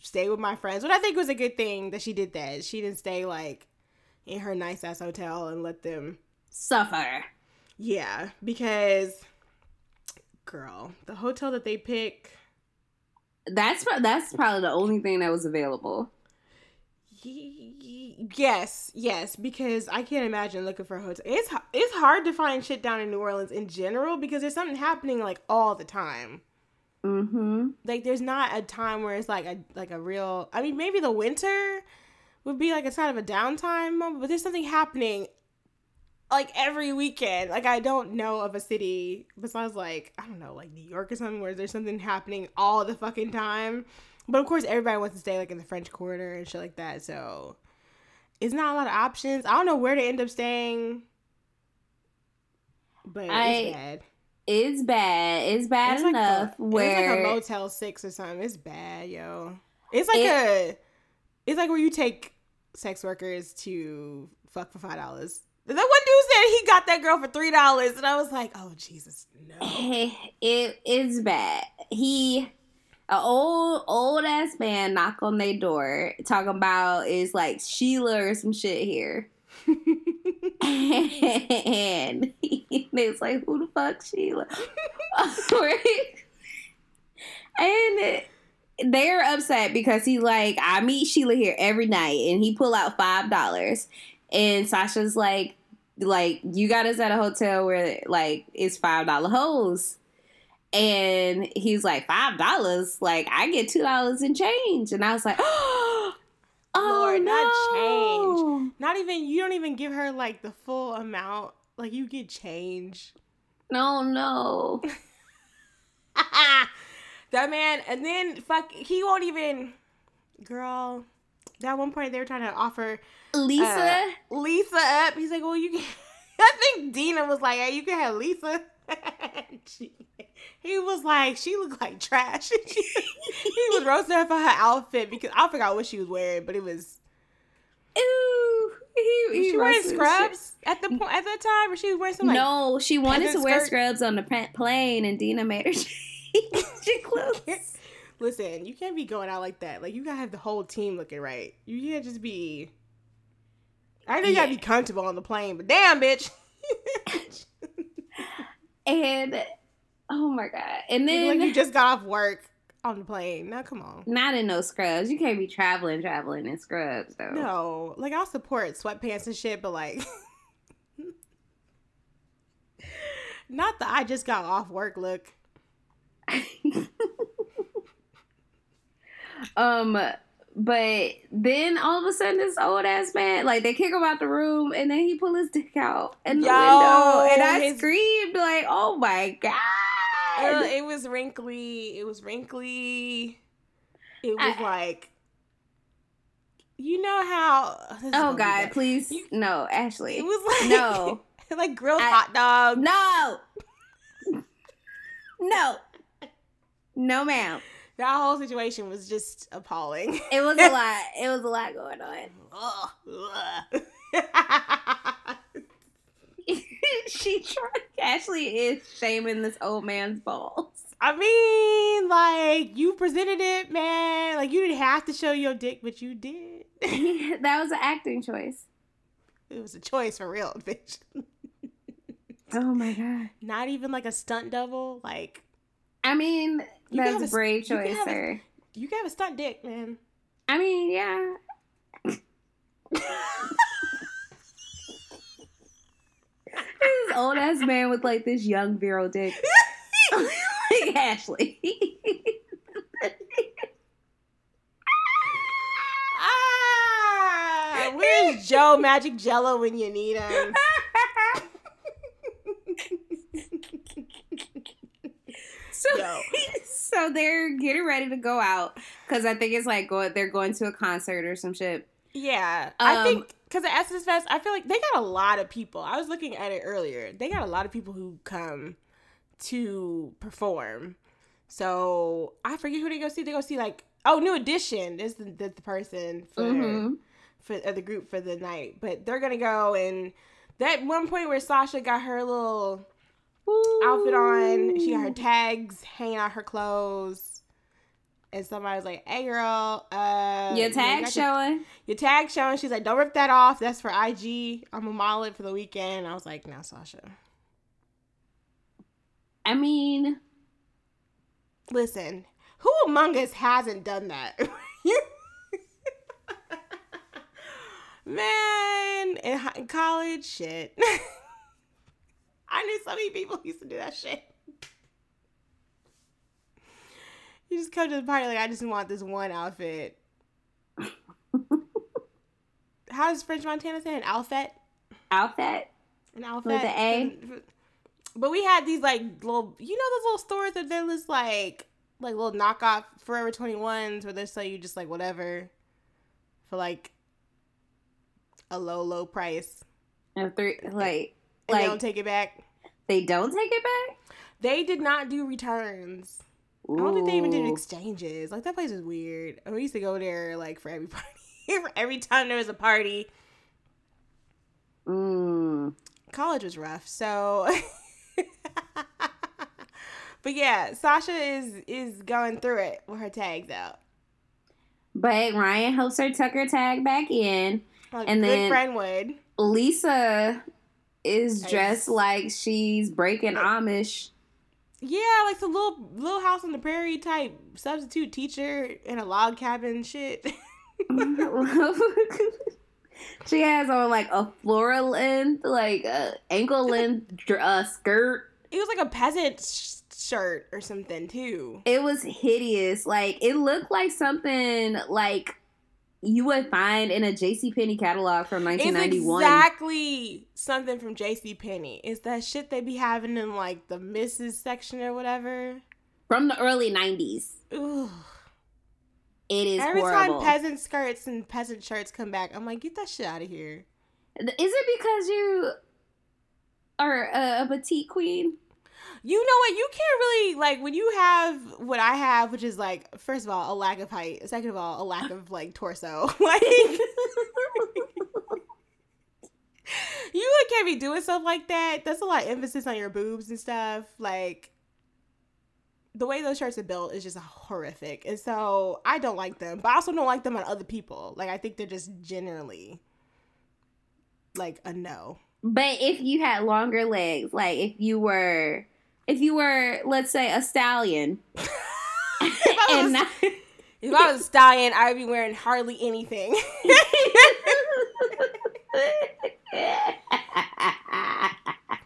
stay with my friends. What I think was a good thing that she did that. She didn't stay like in her nice ass hotel and let them Suffer. Yeah, because girl, the hotel that they pick That's that's probably the only thing that was available. Yes, yes, because I can't imagine looking for a hotel. It's it's hard to find shit down in New Orleans in general because there's something happening like all the time. Mm-hmm. Like there's not a time where it's like a like a real. I mean, maybe the winter would be like a kind of a downtime moment, but there's something happening like every weekend. Like I don't know of a city besides like I don't know like New York or something where there's something happening all the fucking time. But of course, everybody wants to stay like in the French Quarter and shit like that. So it's not a lot of options. I don't know where to end up staying, but I- it's bad. It's bad. It's bad It's like enough a, where it's like a Motel Six or something. It's bad, yo. It's like a, it's like where you take sex workers to fuck for five dollars. That one dude said he got that girl for three dollars, and I was like, oh Jesus, no. it is bad. He a old old ass man knock on their door talking about is like Sheila or some shit here. and he, it's like who the fuck Sheila? And they're upset because he like I meet Sheila here every night and he pull out five dollars and Sasha's like like you got us at a hotel where like it's five dollar hoes and he's like five dollars like I get two dollars in change and I was like oh Lord, not change Not even you don't even give her like the full amount. Like you get change. no no that man, and then fuck, he won't even. Girl, that one point they were trying to offer Lisa uh, Lisa up. He's like, well, you can. I think Dina was like, hey, you can have Lisa. She, he was like, she looked like trash. He was roasting her for her outfit because I forgot what she was wearing, but it was. Ooh, he, Was he she wearing shit. scrubs at the point at that time, or she was wearing some like no, she wanted to wear skirt? scrubs on the plane, and Dina made her change her clothes. Listen, you can't be going out like that. Like you gotta have the whole team looking right. You can't just be. I know you gotta be comfortable on the plane, but damn, bitch. And oh my god! And then like you just got off work on the plane. Now come on. not in no scrubs. You can't be traveling, traveling in scrubs though. No, like I'll support sweatpants and shit, but like, not the I just got off work look. Um, but then all of a sudden, this old ass man, like they kick him out the room, and then he pull his dick out in the Yo, window, and I his- screamed like, "Oh my god!" Uh, it was wrinkly. It was wrinkly. It was I- like, you know how? oh god, please You- no, Ashley, It was like no, like grilled I- hot dog. no, no, no, ma'am. That whole situation was just appalling. It was a lot. It was a lot going on. Ugh. she tried. Ashley is shaming this old man's balls. I mean, like you presented it, man. Like you didn't have to show your dick, but you did. that was an acting choice. It was a choice for real, bitch. Oh my god. Not even like a stunt double. Like I mean, You that's a a- brave you choice, a- sir. you can have a stunt dick, man. I mean, yeah. this old ass man with like this young virile dick. like Ashley. ah, where's Joe Manganiello when you need him? so Yo. so they're getting ready to go out because I think it's like going they're going to a concert or some shit. Yeah, I Um, think because at Essence Fest, I feel like they got a lot of people. I was looking at it earlier. They got a lot of people who come to perform. So I forget who they go see. They go see like oh, New Edition is the, the, the person for Mhm. for uh, the group for the night. But they're gonna go and that one point where Sasha got her little outfit on, she got her tags hanging out her clothes. And somebody was like, "Hey, girl, uh, Your tag got your- showing. your tag showing. She's like, don't rip that off. That's for IG. I'm gonna model for the weekend. I was like, now Sasha, I mean, listen, who among us hasn't done that? Man, in, in college, shit. I knew so many people used to do that shit. You just come to the party like, I just want this one outfit. How does French Montana say an outfit? outfit. An outfit With the A? But we had these like little, you know, those little stores that they're just like, like little knockoff Forever Twenty Ones where they sell you just like whatever for like a low, low price, And three like and they don't take it back. they don't take it back. They did not do returns. I don't think they even did exchanges. Like that place is weird. We used to go there like for every party, for every time there was a party. Mm. college was rough so but yeah sasha is is going through it with her tags out But Ryan helps her tuck her tag back in. like And good then- friend would Lisa is dressed like she's breaking Amish. yeah like some little little house on the prairie type substitute teacher in a log cabin shit she has on like a floral length, like a ankle length uh, skirt. it was like a peasant sh- shirt or something too It was hideous. Like it looked like something like you would find in a J.C. Penney catalog from it's 1991. exactly something from jc Penney. it's that shit they be having in like the mrs section or whatever from the early 90s. Ugh. It is Every horrible. time peasant skirts and peasant shirts come back, I'm like, get that shit out of here. Is it because you are a, a petite queen? You know what? You can't really like when you have what I have, which is like, first of all, a lack of height. Second of all, a lack of like torso. like, you like, can't be doing stuff like that. That's a lot of emphasis on your boobs and stuff. Like, the way those shirts are built is just horrific, and so I don't like them. But I also don't like them on other people. Like, I think they're just generally like a no. But if you had longer legs, like if you were, if you were, let's say, a stallion, if, I and was, not, if I was a stallion, I'd be wearing hardly anything.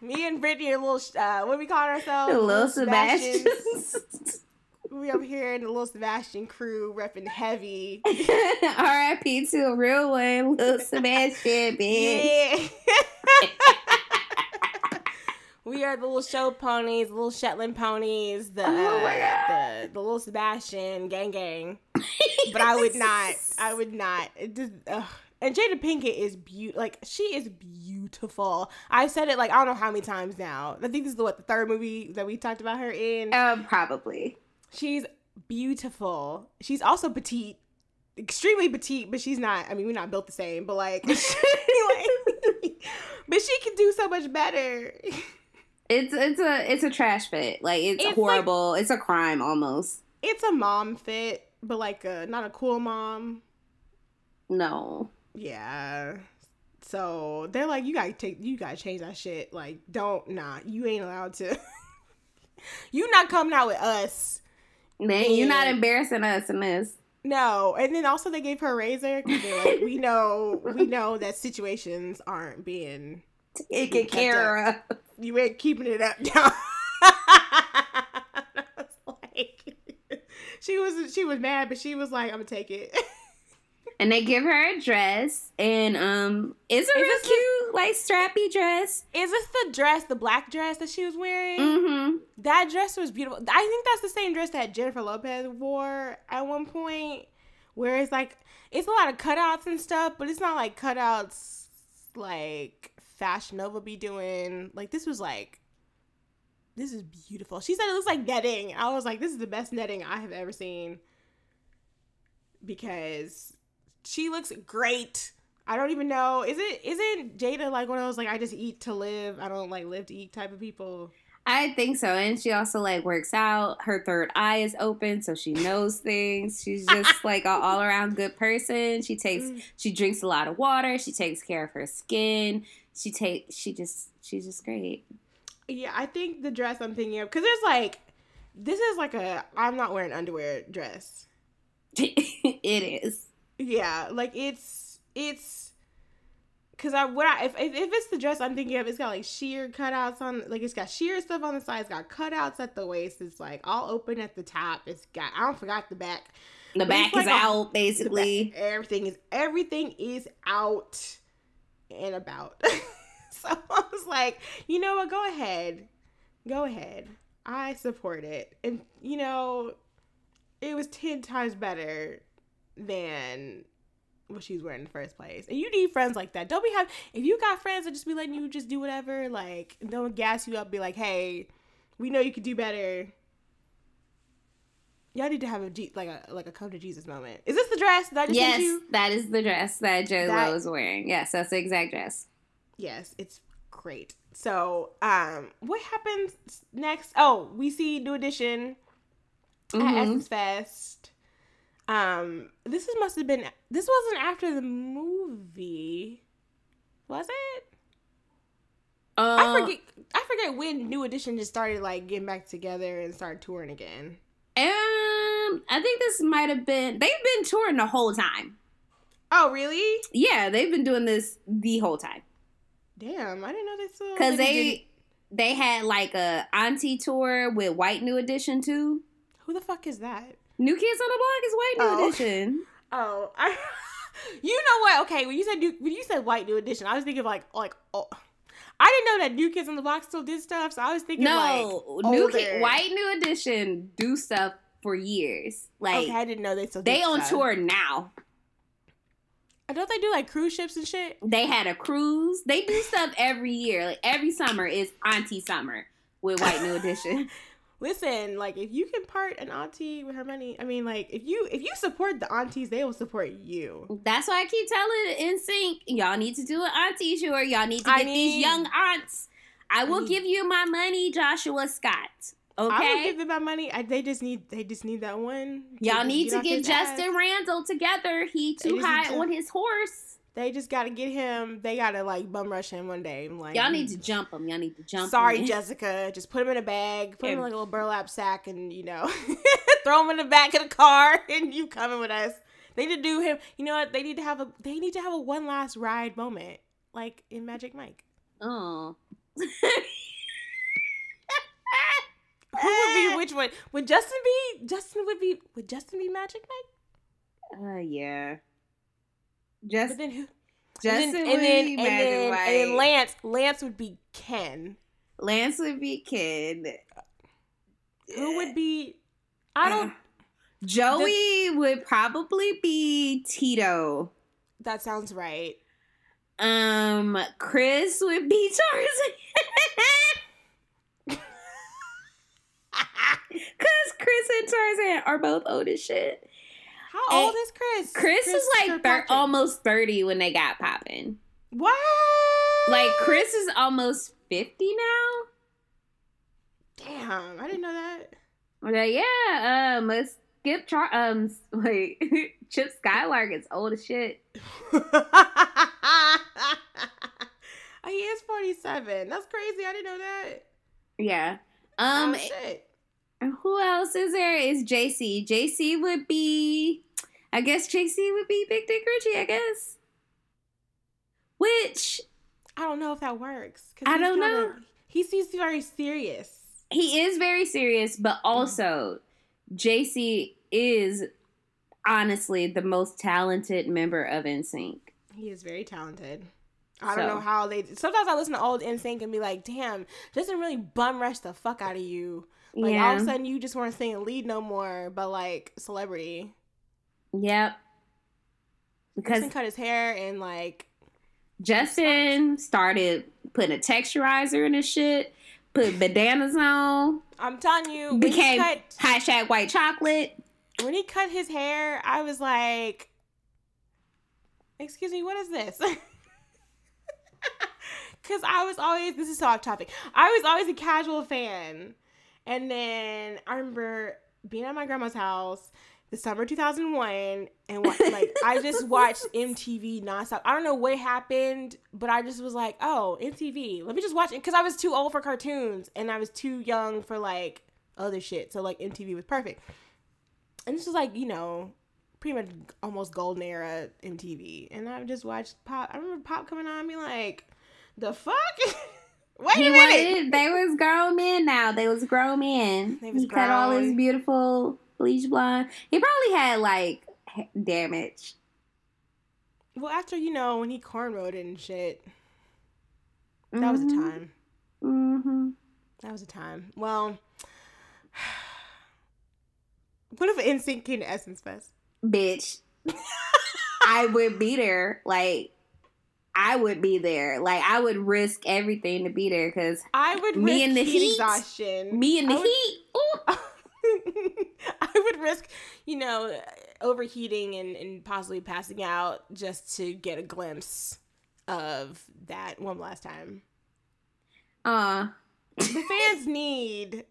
Me and Brittany are little, uh, what do we call ourselves? little Sebastian. Sebastians. We over here in the little Sebastian crew, repping heavy. R.I.P. to a real one, little Sebastian, bitch. Yeah. We are the little show ponies, the little Shetland ponies, the Oh uh, the the little Sebastian gang gang. But I would not. I would not. Just. And Jada Pinkett is beautiful. Like she is beautiful. I've said it like I don't know how many times now. I think this is the what the third movie that we talked about her in. Um, probably. She's beautiful. She's also petite, extremely petite, but she's not. I mean, we're not built the same, but like, like but she can do so much better. It's it's a it's a trash fit. Like it's, It's like- horrible. it's a crime almost. It's a mom fit, but like a not a cool mom. No. Yeah. So they're like, you gotta take, you gotta change that shit. Like, don't, nah, you ain't allowed to. you not coming out with us. Man, you're not embarrassing us in this. No. And then also they gave her a razor because they're like, we know, we know that situations aren't being, taken care of. You ain't keeping it up. No. I was like, she was, she was mad, but she was like, I'm gonna take it. And they give her a dress, and um, it's a Is real this cute like strappy dress. Is this the dress, the black dress that she was wearing? Mm-hmm. That dress was beautiful. I think that's the same dress that Jennifer Lopez wore at one point, where it's like it's a lot of cutouts and stuff, but it's not like cutouts like Fashion Nova be doing. Like this was like, this is beautiful. She said it looks like netting. I was like, this is the best netting I have ever seen because she looks great. I don't even know. Is it isn't Jada like one of those like I just eat to live, I don't like live to eat type of people? I think so. And she also like works out. Her third eye is open, so she knows things. She's just like an all around good person. She takes Mm. she drinks a lot of water. She takes care of her skin. She take she just she's just great. Yeah, I think the dress I'm thinking of because there's like this is like a I'm not wearing underwear dress. it is. Yeah, like it's it's because I what I if, if if it's the dress I'm thinking of, it's got like sheer cutouts on like it's got sheer stuff on the sides, got cutouts at the waist. It's like all open at the top. It's got I don't forgot the back. The But back like is a- out basically. back- everything is everything is out and about. so I was like, you know what? Go ahead, go ahead. I support it, and you know, it was ten times better than what she was wearing in the first place. And you need friends like that. Don't be have if you got friends that just be letting you just do whatever. Like, don't gas you up. Be like, hey, we know you could do better. Y'all need to have a G, like a like a come to Jesus moment. Is this the dress that I just Yes, you? that is the dress that J Lo is wearing. Yes, that's the exact dress. Yes, it's great. So, um, what happens next? Oh, we see New Edition at Mhm. Essence Fest. Um, this is, must have been. This wasn't after the movie, was it? Uh, I forget. I forget when New Edition just started like getting back together and started touring again. Um, I think this might have been. They've been touring the whole time. Oh, really? Yeah, they've been doing this the whole time. Damn, I didn't know they still. Cause did- they they had like a auntie tour with White New Edition too. Who the fuck is that? New Kids on the Block is White New Oh. Edition. Oh, I, you know what? Okay, when you said new, when you said white new edition, I was thinking like like oh, I didn't know that New Kids on the Block still did stuff, so I was thinking No, like New older. Kid, White New Edition do stuff for years. Like okay, I didn't know they still they on stuff. tour now. I don't they do like cruise ships and shit. They had a cruise. They do stuff every year. Like every summer is Auntie Summer with White New Edition. Listen, like if you can part an auntie with her money, I mean, like if you if you support the aunties, they will support you. That's why I keep telling NSYNC, y'all need to do an auntie tour. Y'all need to I get these young aunts. I will need- give you my money, Joshua Scott. I would Okay. give them my money. I, they just need they just need that one. Y'all need to get Justin ass. Randall together. He too high to- on his horse. They just got to get him. They got to like bum rush him one day. Like Y'all mm. need to jump him. Y'all need to jump him. Sorry, him. Jessica. Just put him in a bag, put him in like a little burlap sack, and you know, throw him in the back of the car, and you coming with us. They need to do him. You know what? They need to have a. They need to have a one last ride moment, like in Magic Mike. Oh. Who would be which one? Would Justin be? Justin would be. Would Justin be Magic Mike? Uh, yeah. But Just then who? Justin and would then, and then, be and Magic then, Mike. and then Lance. Lance would be Ken. Lance would be Ken. Who would be? I don't. Joey would probably be Tito. That sounds right. Um, Chris would be Tarzan. Cause Chris and Tarzan are both old as shit. How And old is Chris? Chris, is like thir- almost thirty when they got popping. What? Like Chris is almost fifty now. Damn, I didn't know that. Like, yeah, um, let's skip Char. Um, wait, Chip Skylark is old as shit. he is 47. That's crazy. I didn't know that. Yeah. Um, oh, shit. Who else is there? Is JC? JC would be. I guess JC would be Big Dick Richie. I guess. Which I don't know if that works. I don't kinda- know. He seems very serious. he is very serious, but also JC is honestly the most talented member of NSYNC. He is very talented. I don't know how they. Sometimes I listen to old NSYNC and be like, "Damn, doesn't really bum rush the fuck out of you." Like all of a sudden, you just weren't singing lead no more, but like celebrity. Yep. Because Justin cut his hair and like Justin started putting a texturizer in his shit, put bananas on, I'm telling you, became cut hashtag white chocolate. when he cut his hair, I was like, "Excuse me, what is this?" Because I was always this is so off topic. I was always a casual fan, and then I remember being at my grandma's house the summer 2001 and like I just watched MTV nonstop. I don't know what happened, but I just was like, "Oh, MTV. Let me just watch it." Because I was too old for cartoons and I was too young for like other shit. So like MTV was perfect. And this was like you know pretty much almost golden era MTV, and I just watched Pop. I remember Pop coming on, me like, "The fuck." Wait He a minute. wanted, they was grown men now. They was grown men. They was he cut all his beautiful bleach blonde. He probably had like damage. Well, after you know when he cornrowed it and shit, that was a time. Mm-hmm. That was a time. Well, what if NSYNC came to Essence Fest? Bitch, I would be there. Like, I would be there. Like, I would risk everything to be there because I would Me risk in the heat, heat? exhaustion. me in the I would- heat. I would risk, you know, overheating and, and possibly passing out just to get a glimpse of that one last time. Uh, The fans need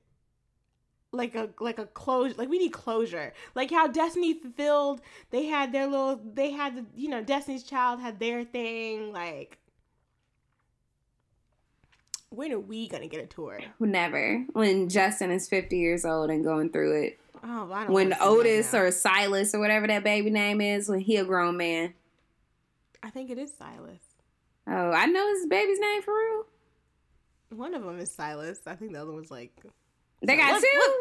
like a like a closure like we need closure like how destiny fulfilled they had their little they had the you know destiny's child had their thing like when are we gonna get a tour never. When Justin is 50 years old and going through it. oh I don't When wanna see that Otis or Silas or whatever that baby name is, when he a grown man. i think it is silas Oh, I know his baby's name for real. one of them is silas i think the other one's like They got Let's- two? let's-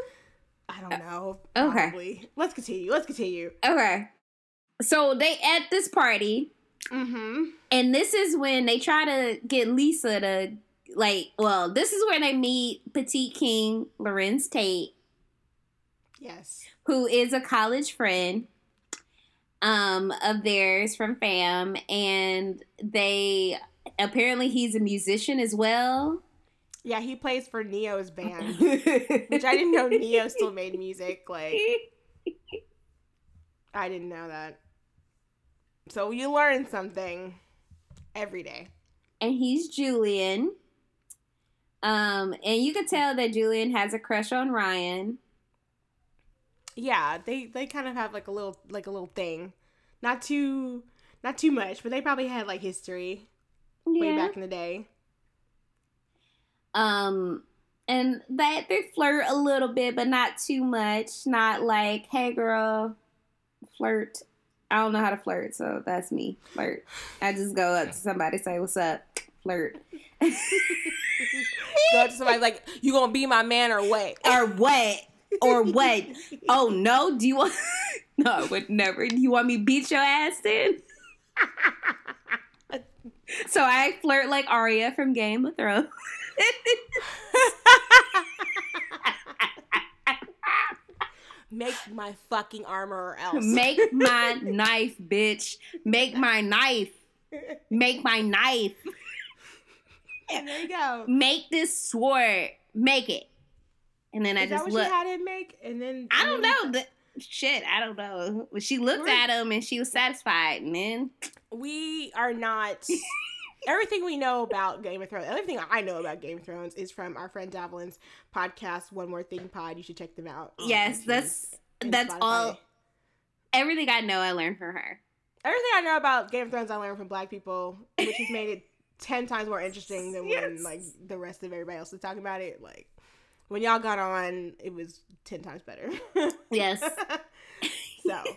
i don't know okay. probably. let's continue let's continue Okay. So they at this party, mm-hmm and this is when they try to get Lisa to like. Well, this is where they meet Petite King, Larenz Tate, yes who is a college friend um of theirs from fam and they apparently he's a musician as well yeah he plays for Ne-Yo's band which i didn't know Ne-Yo still made music like I didn't know that. So you learn something every day. and he's Julian. Um, and you could tell that Julian has a crush on Ryan. Yeah, they they kind of have like a little like a little thing. Not too not too much, but they probably had like history way back in the day. Um, and that they flirt a little bit, but not too much. Not like, hey girl, flirt. I don't know how to flirt, so that's me. Flirt. I just go up to somebody, say, "What's up?" Flirt. Go up to somebody like, "You gonna be my man or what?" or what? Or what? Oh no! Do you want? no, I would never. Do you want me to beat your ass then? so I flirt like Arya from Game of Thrones. Make my fucking armor or else. Make my knife, bitch. Make my knife. Make my knife. and there you go. Make this sword. Make it. And then I Is that just look. she had him make? And then I don't know. The, shit, I don't know. She looked at him and she was satisfied. And then we are not everything we know about Game of Thrones. Everything I know about Game of Thrones is from our friend Davelin's podcast, One More Thing Pod. You should check them out. yes, that's that's Spotify. all. Everything I know, I learned from her. Everything I know about Game of Thrones, I learned from Black people, which has made it ten times more interesting than when like the rest of everybody else is talking about it. Like when y'all got on, it was ten times better. Yes. so.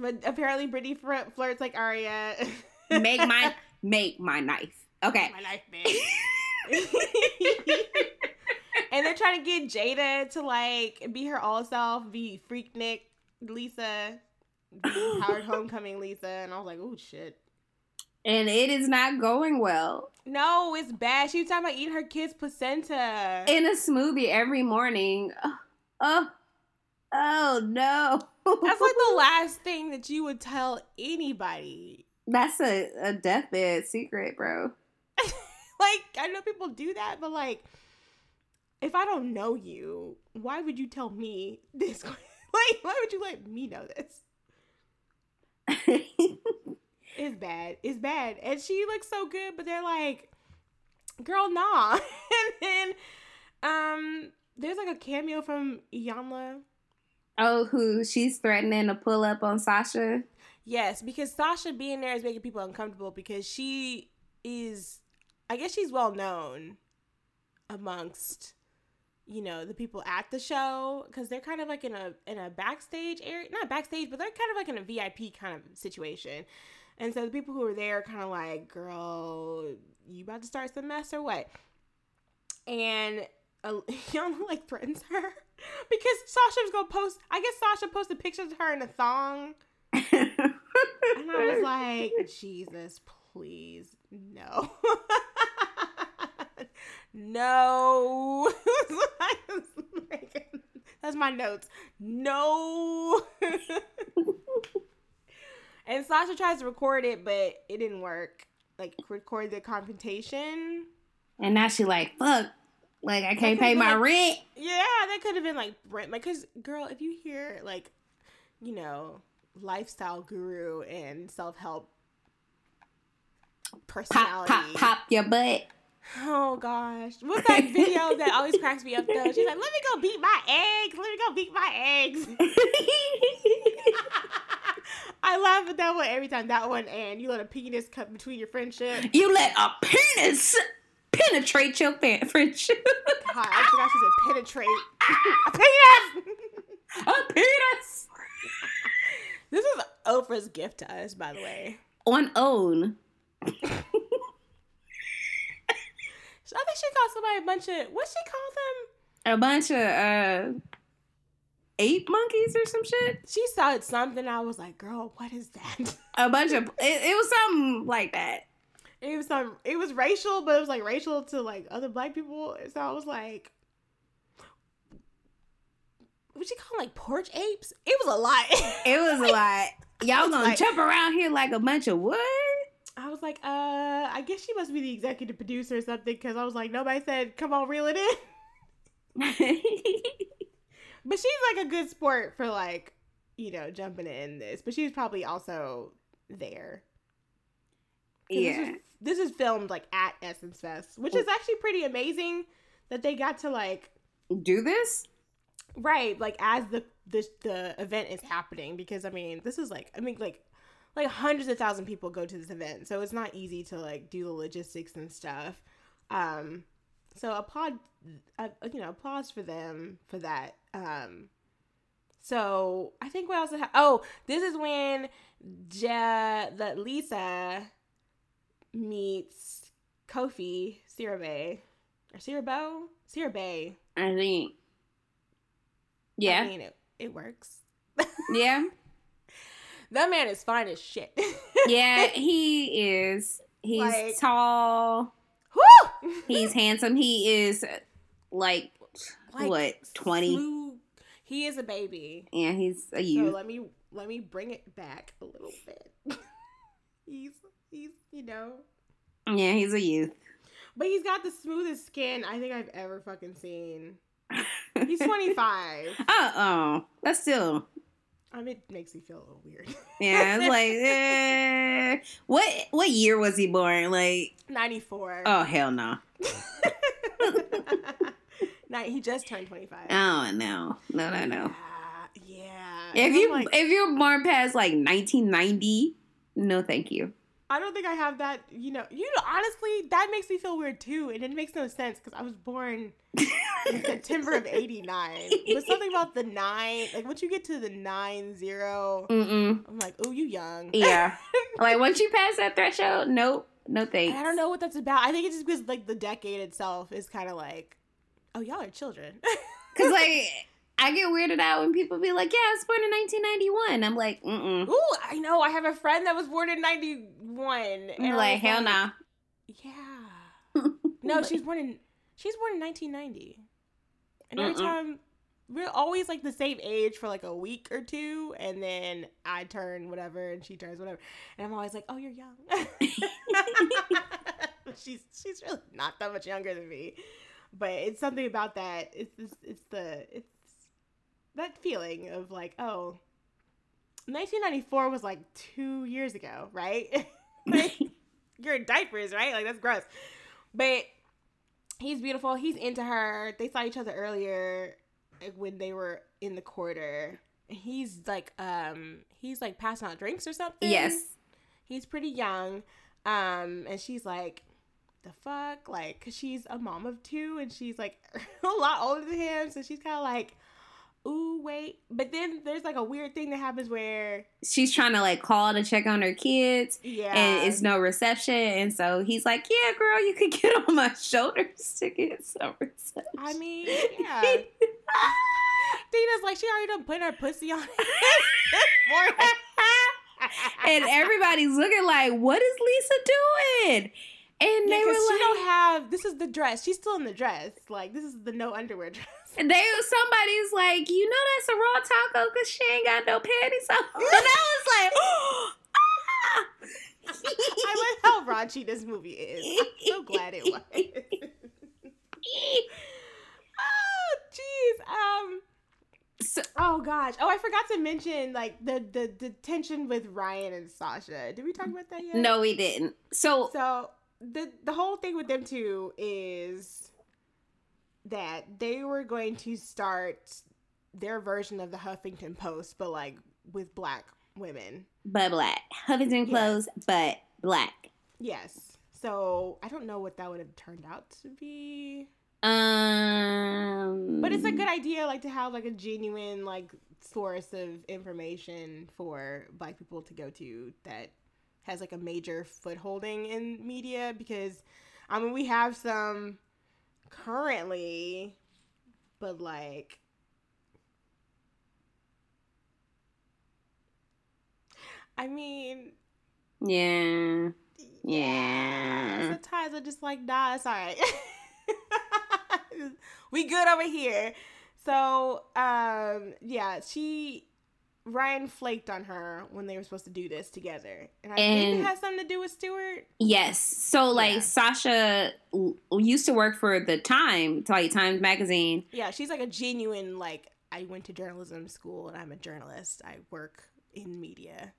But apparently, Brittany flirts like Arya. Make my make my knife. Okay. my life, man. and they're trying to get Jada to like be her all self, be freak Freaknik Lisa, Howard Homecoming Lisa, and I was like, oh shit. and it is not going well. No, it's bad. She was talking about eating her kid's placenta. In a smoothie every morning. Oh, oh, oh no. That's like the last thing that you would tell anybody. That's a, a deathbed secret, bro. like, I know people do that, but like, if I don't know you, why would you tell me this? like, why would you let me know this? It's bad. It's bad. And she looks so good, but they're like, girl, nah. and then um there's like a cameo from Iyanla. oh, who she's threatening to pull up on Sasha. Yes, because Sasha being there is making people uncomfortable because she is I guess she's well known amongst you know the people at the show because they're kind of like in a in a backstage area not backstage but they're kind of like in a vip kind of situation. And so the people who are there kind of like girl you about to start some mess or what? And uh, Yana like threatens her? Because Sasha's gonna post I guess Sasha posted pictures of her in a thong and I was like, Jesus, please, no. no. That's my notes. No. and Sasha tries to record it, but it didn't work. Like, record the confrontation. and now she like, fuck. Like I can't pay my like- rent. Yeah, that could have been like rent, Like, cause girl, if you hear like, you know, lifestyle guru and self help Pop, personality. pop, pop your butt. Oh gosh, what's that video that always cracks me up though? She's like, "Let me go beat my eggs. Let me go beat my eggs." I laugh at that one every time. That one and you let a penis cut between your friendship. you let a penis penetrate your fan- friendship. God, I forgot she said penetrate. a penis. a penis this is Oprah's gift to us, by the way. on own. I think she called somebody a bunch of what she called them. A bunch of uh ape monkeys or some shit. She said something. I was like, "Girl, what is that?" A bunch of it, it was something like that. It was some. It was racial, but it was like racial to like other black people. So I was like, "What she call like porch apes?" It was a lot. It was a lot. Y'all gonna Like- jump around here like a bunch of what? I was like, "Uh, I guess she must be the executive producer or something." Because I was like, nobody said, "Come on, reel it in." But she's like a good sport for like, you know, jumping in this. But she's probably also there. 'Cause This yeah. is, this is filmed like at Essence Fest, which is actually pretty amazing that they got to like Do this? Right like as the the the event is happening because I mean this is like I mean like like hundreds of thousand people go to this event, so it's not easy to like do the logistics and stuff. Um, so applaud, uh, you know, applause for them for that. Um, so I think what else? Ha- oh, this is when ja- that Lisa meets Kofi Sirabe or Sirabo Sirabe. I think. Yeah. I mean, it, it works. yeah. That man is fine as shit. Yeah, he is. He's Like- tall. Woo! He's handsome. He is like, what, 20? He is a baby. Yeah, he's a So youth. let me let me bring it back a little bit. he's he's you know, yeah, he's a youth. but he's got the smoothest skin I think I've ever fucking seen. He's 25. Uh oh. that's still. I mean, it makes me feel a little weird. Yeah, it's like, eh. what what year was he born? Like, 94. oh hell no. Nah, he just turned 25. Oh no, no, no, no. Yeah, yeah. If you like, if you're born past like 1990, no, thank you. I don't think I have that. You know, you know, honestly, that makes me feel weird too, and it makes no sense because I was born in September of '89. But something about the nine, like once you get to the nine zero, Mm-mm. I'm like, oh, you young. Yeah. like once you pass that threshold, nope, no thanks. I don't know what that's about. I think it's just because like the decade itself is kind of like, oh, y'all are children. Cause like I get weirded out when people be like, "Yeah, I was born in 1991." I'm like, "Mm." mm." Ooh, I know. I have a friend that was born in '91. And like, hell no. Yeah. No, she was born in she's born in 1990. And every Mm-mm. time we're always like the same age for like a week or two, and then I turn whatever and she turns whatever, and I'm always like, "Oh, you're young." she's she's really not that much younger than me, but it's something about that. It's it's, it's the it's that feeling of like, oh, 1994 was like two years ago, right? Like, you're in diapers, right? Like that's gross. But he's beautiful. He's into her. They saw each other earlier like, when they were in the quarter. He's like um he's like passing out drinks or something. yes. He's pretty young. Um and she's like the fuck like cuz she's a mom of two and she's like a lot older than him so she's kind of like ooh wait but then there's like a weird thing that happens where She's trying to like call to check on her kids, yeah and it's no reception. And so he's like, "Yeah, girl, you could get on my shoulders to get some reception." I mean, yeah. Dina's like, she already done put her pussy on and everybody's looking like, "What is Lisa doing?" And Yeah, they were 'cause she like, don't have. This is the dress. She's still in the dress. Like this is the no underwear dress. And they somebody's like, you know that's a raw taco because she ain't got no panties on. And I was like, ah! I love how raunchy this movie is. I'm so glad it was. oh jeez. Um. So- Oh gosh. Oh, I forgot to mention like the the the tension with Ryan and Sasha. Did we talk about that yet? no, we didn't. So So the the whole thing with them two is that they were going to start their version of the Huffington Post, but like with black women. but black. Huffington Yeah. clothes, but black. Yes. So I don't know what that would have turned out to be, Um, but it's a good idea, like to have like a genuine like source of information for black people to go to that has like a major footholding in media because I mean we have some currently, but like I mean Yeah. yeah. Sometimes I'm just like, nah, it's all right. we good over here. So, um, yeah, she Ryan flaked on her when they were supposed to do this together, and I think it has something to do with Stewart. Yes. So like Yeah. Sasha l- used to work for the Time, like Times magazine. Yeah, she's like a genuine like. I went to journalism school and I'm a journalist. I work in media.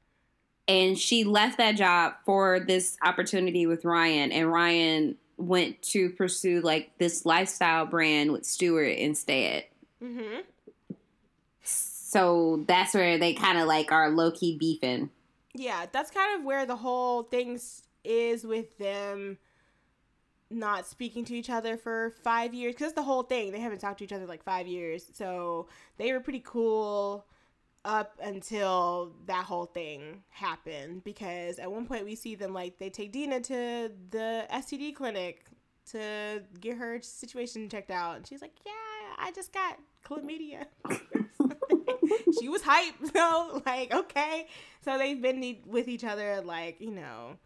and she left that job for this opportunity with Ryan and Ryan went to pursue like this lifestyle brand with Stewart instead. Mm-hmm. So that's where they kind of like are low key beefing. Yeah, that's kind of where the whole thing is with them not speaking to each other for five years. Because the whole thing. They haven't talked to each other like five years. So they were pretty cool up until that whole thing happened. Because at one point we see them like they take Dina to the STD clinic to get her situation checked out. And she's like, Yeah, I just got chlamydia. she was hype so like okay. So they've been e- with each other like you know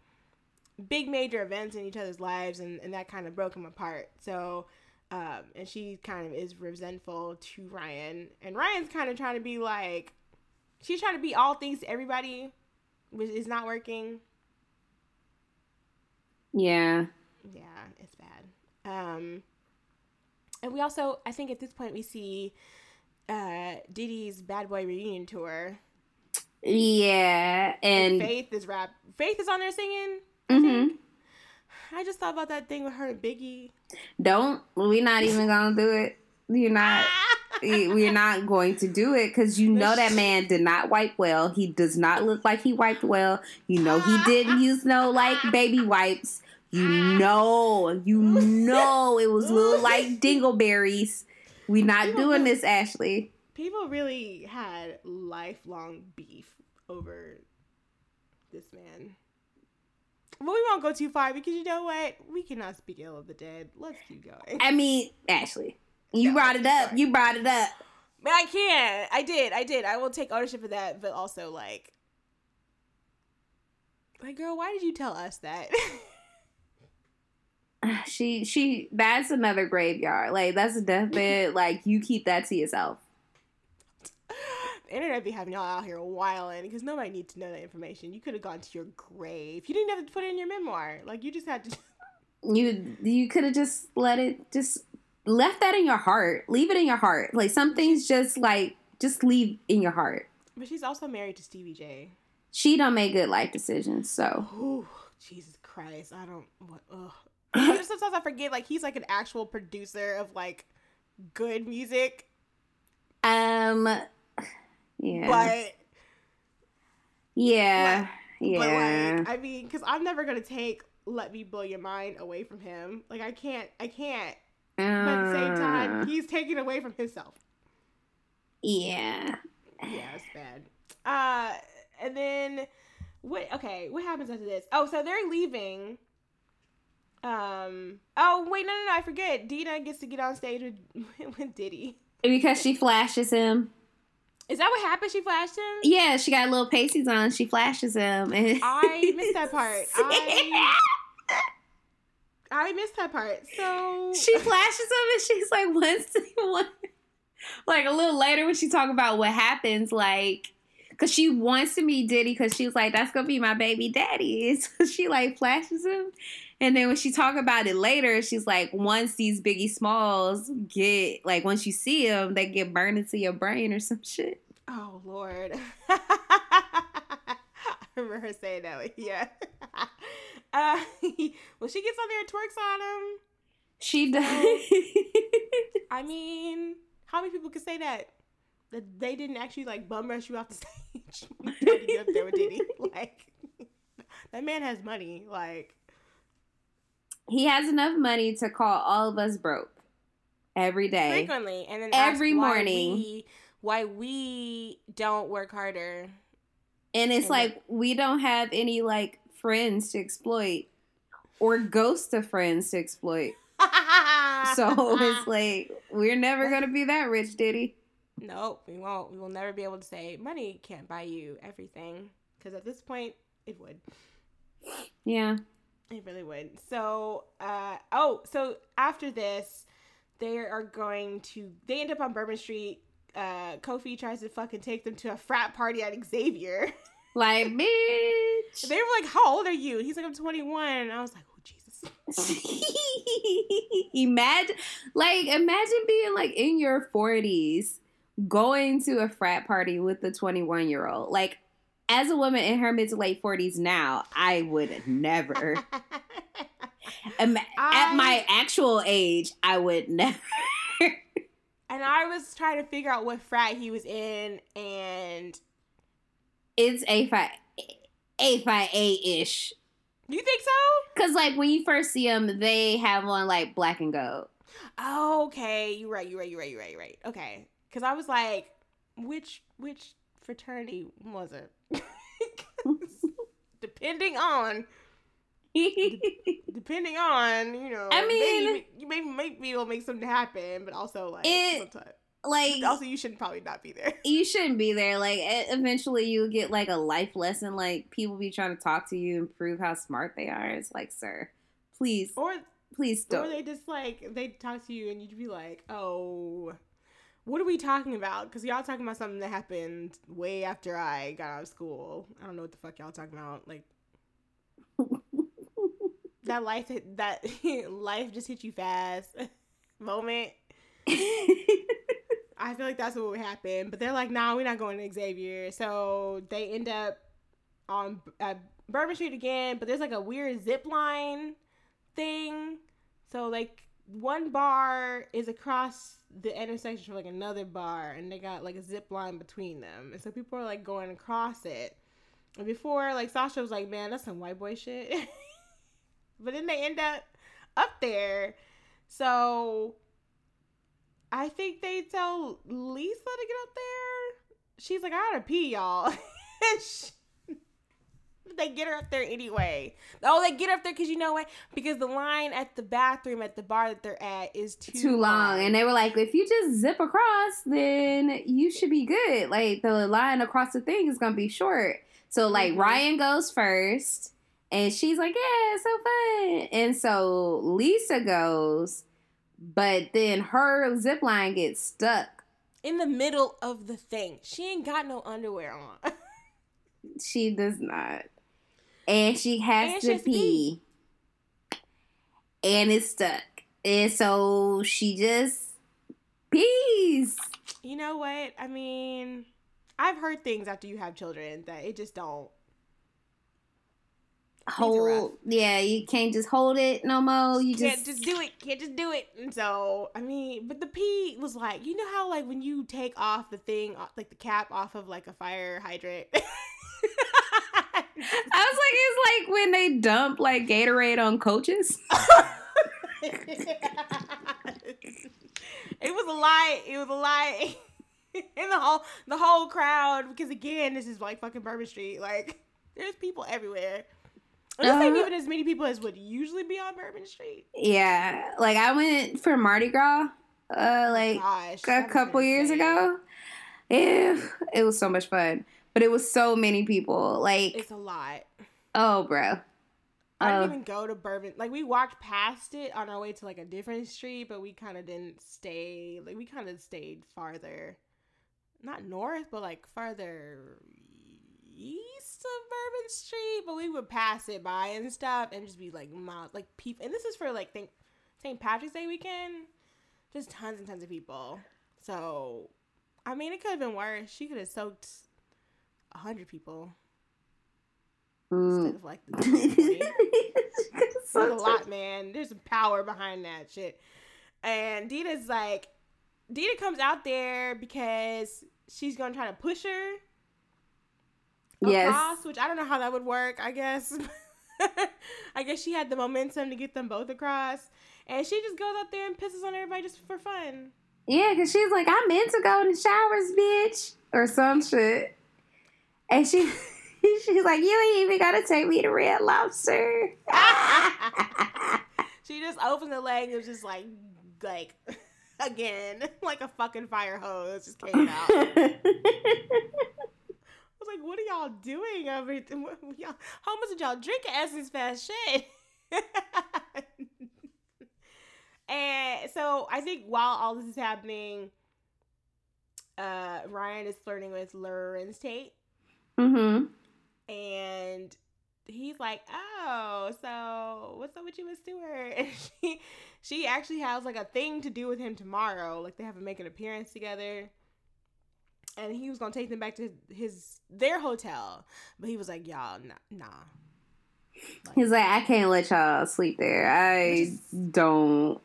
big major events in each other's lives and, and that kind of broke them apart. So um, and she kind of is resentful to ryan. And ryan's kind of trying to be like she's trying to be all things to everybody which is not working. Yeah. yeah it's bad. Um and we also i think at this point we see uh Diddy's bad boy reunion tour Yeah. And And Faith is rap. Faith is on there singing. Mhm. I just thought about that thing with her and Biggie. don't we're not even gonna do it. You're not we're not going to do it because you know that man did not wipe well. He does not look like he wiped well. You know he didn't use no like baby wipes. You know, you know it was little like dingleberries. We not doing this, Ashley. People really had lifelong beef over this man. But we won't go too far because you know what? We cannot speak ill of the dead. Let's keep going. I mean, Ashley, you No, brought it up. going. You brought it up. I can't. I did. I did. I will take ownership of that, but also like, like, girl, why did you tell us that? she she that's another graveyard. Like that's a deathbed. like you keep that to yourself. the internet be having y'all out here wilding because nobody needs to know that information. You could have gone to your grave. You didn't have to put it in your memoir. Like you just had to. You you could have just let it just left that in your heart. Leave it in your heart. Like some things just like just leave in your heart. But she's also married to Stevie J. She don't make good life decisions, so Ooh, Jesus Christ. I don't what ugh. Sometimes I forget like he's like an actual producer of like good music. um yeah. But yeah. But yeah. like, I mean, because I'm never gonna take "Let Me Blow Your Mind" away from him. Like, I can't, I can't. But at the same time, Uh, he's taking away from himself. yeah. Yeah, it's bad. Uh, and then what? Okay, what happens after this? Oh, so they're leaving. Um. Oh wait, no, no, no! I forget. Dina gets to get on stage with with Diddy. Because she flashes him. Is that what happened? She flashed him. Yeah, she got little pasties on. She flashes him. And I missed that part. I I missed that part. So she flashes him and she's like, once, one, like a little later when she talk about what happens, like, cause she wants to meet Diddy, cause she was like, that's gonna be my baby daddy. And so she like flashes him, and then when she talk about it later, she's like, once these Biggie Smalls get, like, once you see them, they get burned into your brain or some shit. Oh Lord. I remember her saying that. like, Yeah. Uh, well, she gets on there and twerks on him. She does. I mean, how many people could say that? That they didn't actually like bum rush you off the stage you to get up there with Diddy. Like, that man has money. Like, he has enough money to call all of us broke every day. frequently, and then Every ask why morning. we- why we don't work harder. And it's And like we don't have any like friends to exploit or ghosts of friends to exploit. So it's like we're never gonna be that rich, Diddy. Nope, we won't. We will never be able to say money can't buy you everything. Because at this point, it would. Yeah. It really would. So, uh, oh, so after this, they are going to. They end up on Bourbon Street. Uh, Kofi tries to fucking take them to a frat party at Xavier. Like, bitch. they were like, "How old are you?" He's like, "I'm 21." And I was like, "Oh Jesus." imagine like imagine being like in your 40s going to a frat party with a 21 year old like as a woman in her mid to late 40s now i would never Ima- at my actual age i would never and I was trying to figure out what frat he was in, and it's a five a five a ish you think so? because like when you first see them they have on like black and gold Oh, okay. You're right. You're right. You're right. You're right. You're right. Okay. Because I was like, which which fraternity was it? Depending on depending on you know. I mean- maybe, you may maybe be able to make something happen, but also like It- sometimes. like Also, you shouldn't probably not be there. you shouldn't be there. Like eventually you get like a life lesson. Like people be trying to talk to you and prove how smart they are. It's like, sir, please, Or please don't. or they just like they talk to you and you'd be like, oh. What are we talking about? Because y'all talking about something that happened way after I got out of school. I don't know what the fuck y'all talking about. Like that life that life just hit you fast moment. I feel like that's what would happen. But they're like, nah, we're not going to Xavier. So they end up on uh, Bourbon Street again. But there's like a weird zip line thing. So like one bar is across the intersection from like another bar, and they got like a zip line between them. And so people are like going across it. And before, like Sasha was like, man, that's some white boy shit. but then they end up up there. So I think they tell Lisa to get up there. She's like, I gotta pee, y'all. And she- they they get her up there anyway? Oh, they get up there because you know what? Because the line at the bathroom at the bar that they're at is too, too long. And they were like, if you just zip across, then you should be good. Like the line across the thing is gonna be short. So like Mhm. Ryan goes first, and she's like, yeah, it's so fun. And so Lisa goes, but then her zip line gets stuck. in the middle of the thing. She ain't got no underwear on. She does not. And she has And to pee. And it's stuck. And so she just pees. you know what? I mean, I've heard things after you have children that it just don't. Hold yeah, you can't just hold it no more. You just can't just, do it. Can't just do it. And so, I mean, but the pee was like, you know how like when you take off the thing, like the cap off of like a fire hydrant. I was like, it's like when they dump like Gatorade on coaches. it was a lie. It was a lie. and the whole the whole crowd, because again, this is like fucking Bourbon Street. Like, there's people everywhere. And this ain't Uh-huh. even as many people as would usually be on Bourbon Street. Yeah, like I went for Mardi Gras, uh, like Gosh, a couple years ago. Yeah, it was so much fun, but it was so many people. Like, It's a lot. oh, bro. I Uh, didn't even go to Bourbon. Like we walked past it on our way to like a different street, but we kind of didn't stay. Like we kind of stayed farther, not north, but like farther east of Bourbon Street. But we would pass it by and stuff, and just be like miles, like people. And this is for like think St. Patrick's Day weekend. Just tons and tons of people. So, I mean, it could have been worse. She could have soaked hundred people mm. instead of like the 20. So There's a lot, man. There's some power behind that shit. And Dina's like, Dina comes out there because she's gonna try to push her Yes. across, which I don't know how that would work. I guess, I guess she had the momentum to get them both across, and she just goes out there and pisses on everybody just for fun. Yeah, because she's like, I meant to go in the showers, bitch, or some shit. And she, she's like, you ain't even gotta take me to Red Lobster. she just opened the leg and was just like, like, again, like a fucking fire hose just came out. I was like, what are y'all doing over here? What- y'all- How much did y'all drink at Essence Fest Shit. and so I think while all this is happening, uh, Ryan is flirting with Larenz Tate. Mm-hmm. And he's like, "Oh, so what's up with you, Miss Stewart?" And she, she actually has like a thing to do with him tomorrow. Like they have to make an appearance together, and he was gonna take them back to his their hotel, but he was like, "Y'all, nah, nah." He's like, I can't let y'all sleep there. I don't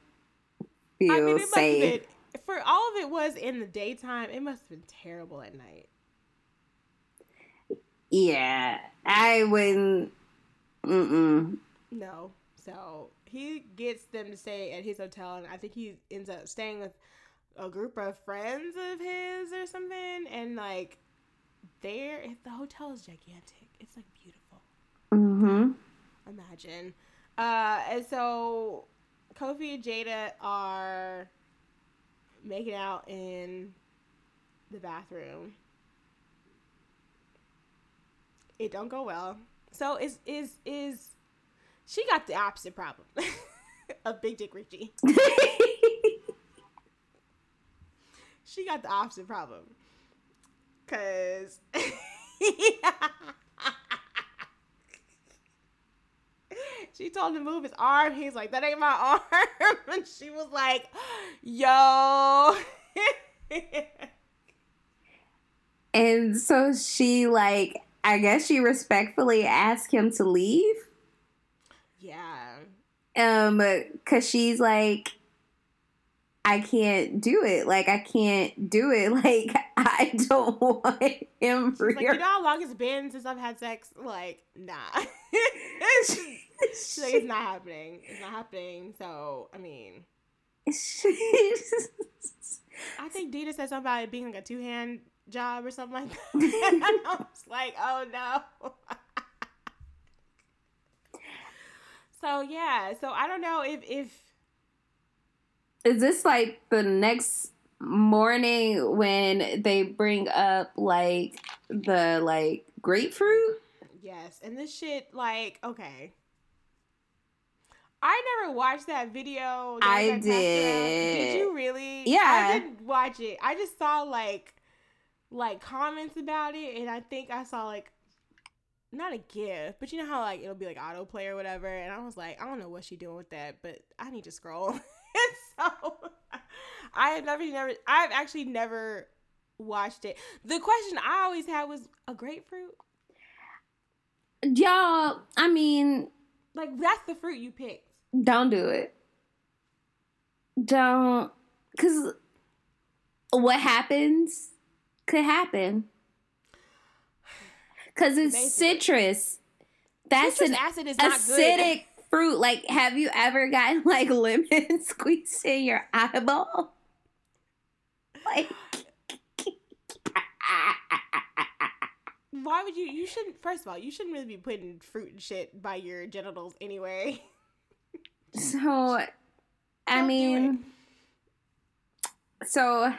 feel I mean, it must have safe. been for all of it was in the daytime. It must have been terrible at night. Yeah, I wouldn't. Mm-mm. No. So he gets them to stay at his hotel, and I think he ends up staying with a group of friends of his or something. And like, there, the hotel is gigantic. It's like beautiful. Mm-hmm. Imagine. Uh, and so Kofi and Jada are making out in the bathroom. It don't go well. So is is is she got the opposite problem of Big Dick Richie. She got the opposite problem. Cause she told him to move his arm. He's like, that ain't my arm. And she was like, yo. and so she like, I guess she respectfully asked him to leave. yeah. Um, cause she's like, I can't do it. Like I can't do it. Like I don't want him for like, here. you know how long it's been since I've had sex? Like, nah. She's like, it's not happening. It's not happening. So, I mean, I think Dina said something about it being like a two hand job or something like that. and I was like, oh no. So yeah, so I don't know if if Is this like the next morning when they bring up like the like grapefruit? yes, and this shit like okay. I never watched that video. that I got passed around. did. Did you really? Yeah. I didn't watch it. I just saw like like comments about it, and I think I saw like not a gif, but you know how like it'll be like autoplay or whatever, and I was like, I don't know what she doing with that, but I need to scroll. so I have never, never, I've actually never watched it. The question I always had was a grapefruit. Y'all, I mean, Like that's the fruit you picked. don't do it. Don't, because what happens could happen. Because it's Basically. citrus. That's Citrus an acid is acidic fruit. Like, have you ever gotten like lemon squeezed in your eyeball? Like, Why would you? You shouldn't. First of all, you shouldn't really be putting fruit and shit by your genitals anyway. so, I mean, so,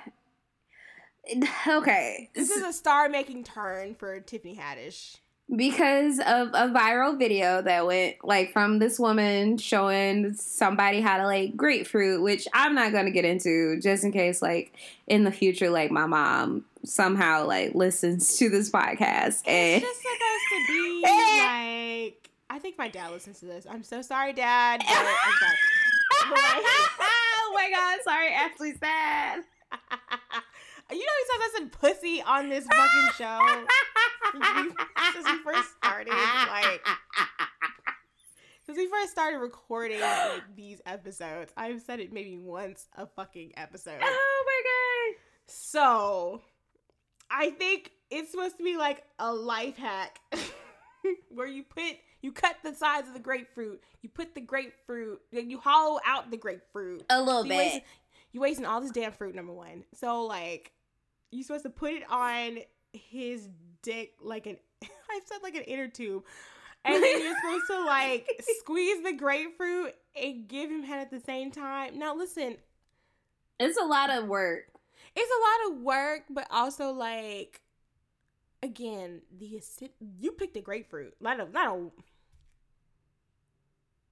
okay. This is a star-making turn for Tiffany Haddish. because of a viral video that went like from this woman showing somebody how to like grapefruit, which I'm not gonna get into just in case like in the future like my mom somehow like listens to this podcast and It's just supposed to be like. I think my dad listens to this. I'm so sorry, Dad. But I'm sorry. oh my god, sorry, Ashlee sad. You know he says I said pussy on this fucking show since we, first started. Like since we first started recording like, these episodes, I've said it maybe once a fucking episode. Oh my god! So I think it's supposed to be like a life hack where you put you cut the sides of the grapefruit, you put the grapefruit, then you hollow out the grapefruit. A little You bit. wasting, you wasting all this damn fruit, number one. So like you supposed to put it on his dick like an I've said like an inner tube. And then you're supposed to like squeeze the grapefruit and give him head at the same time. Now listen, It's a lot of work. it's a lot of work, but also like again, the acid you picked a grapefruit. Not a not a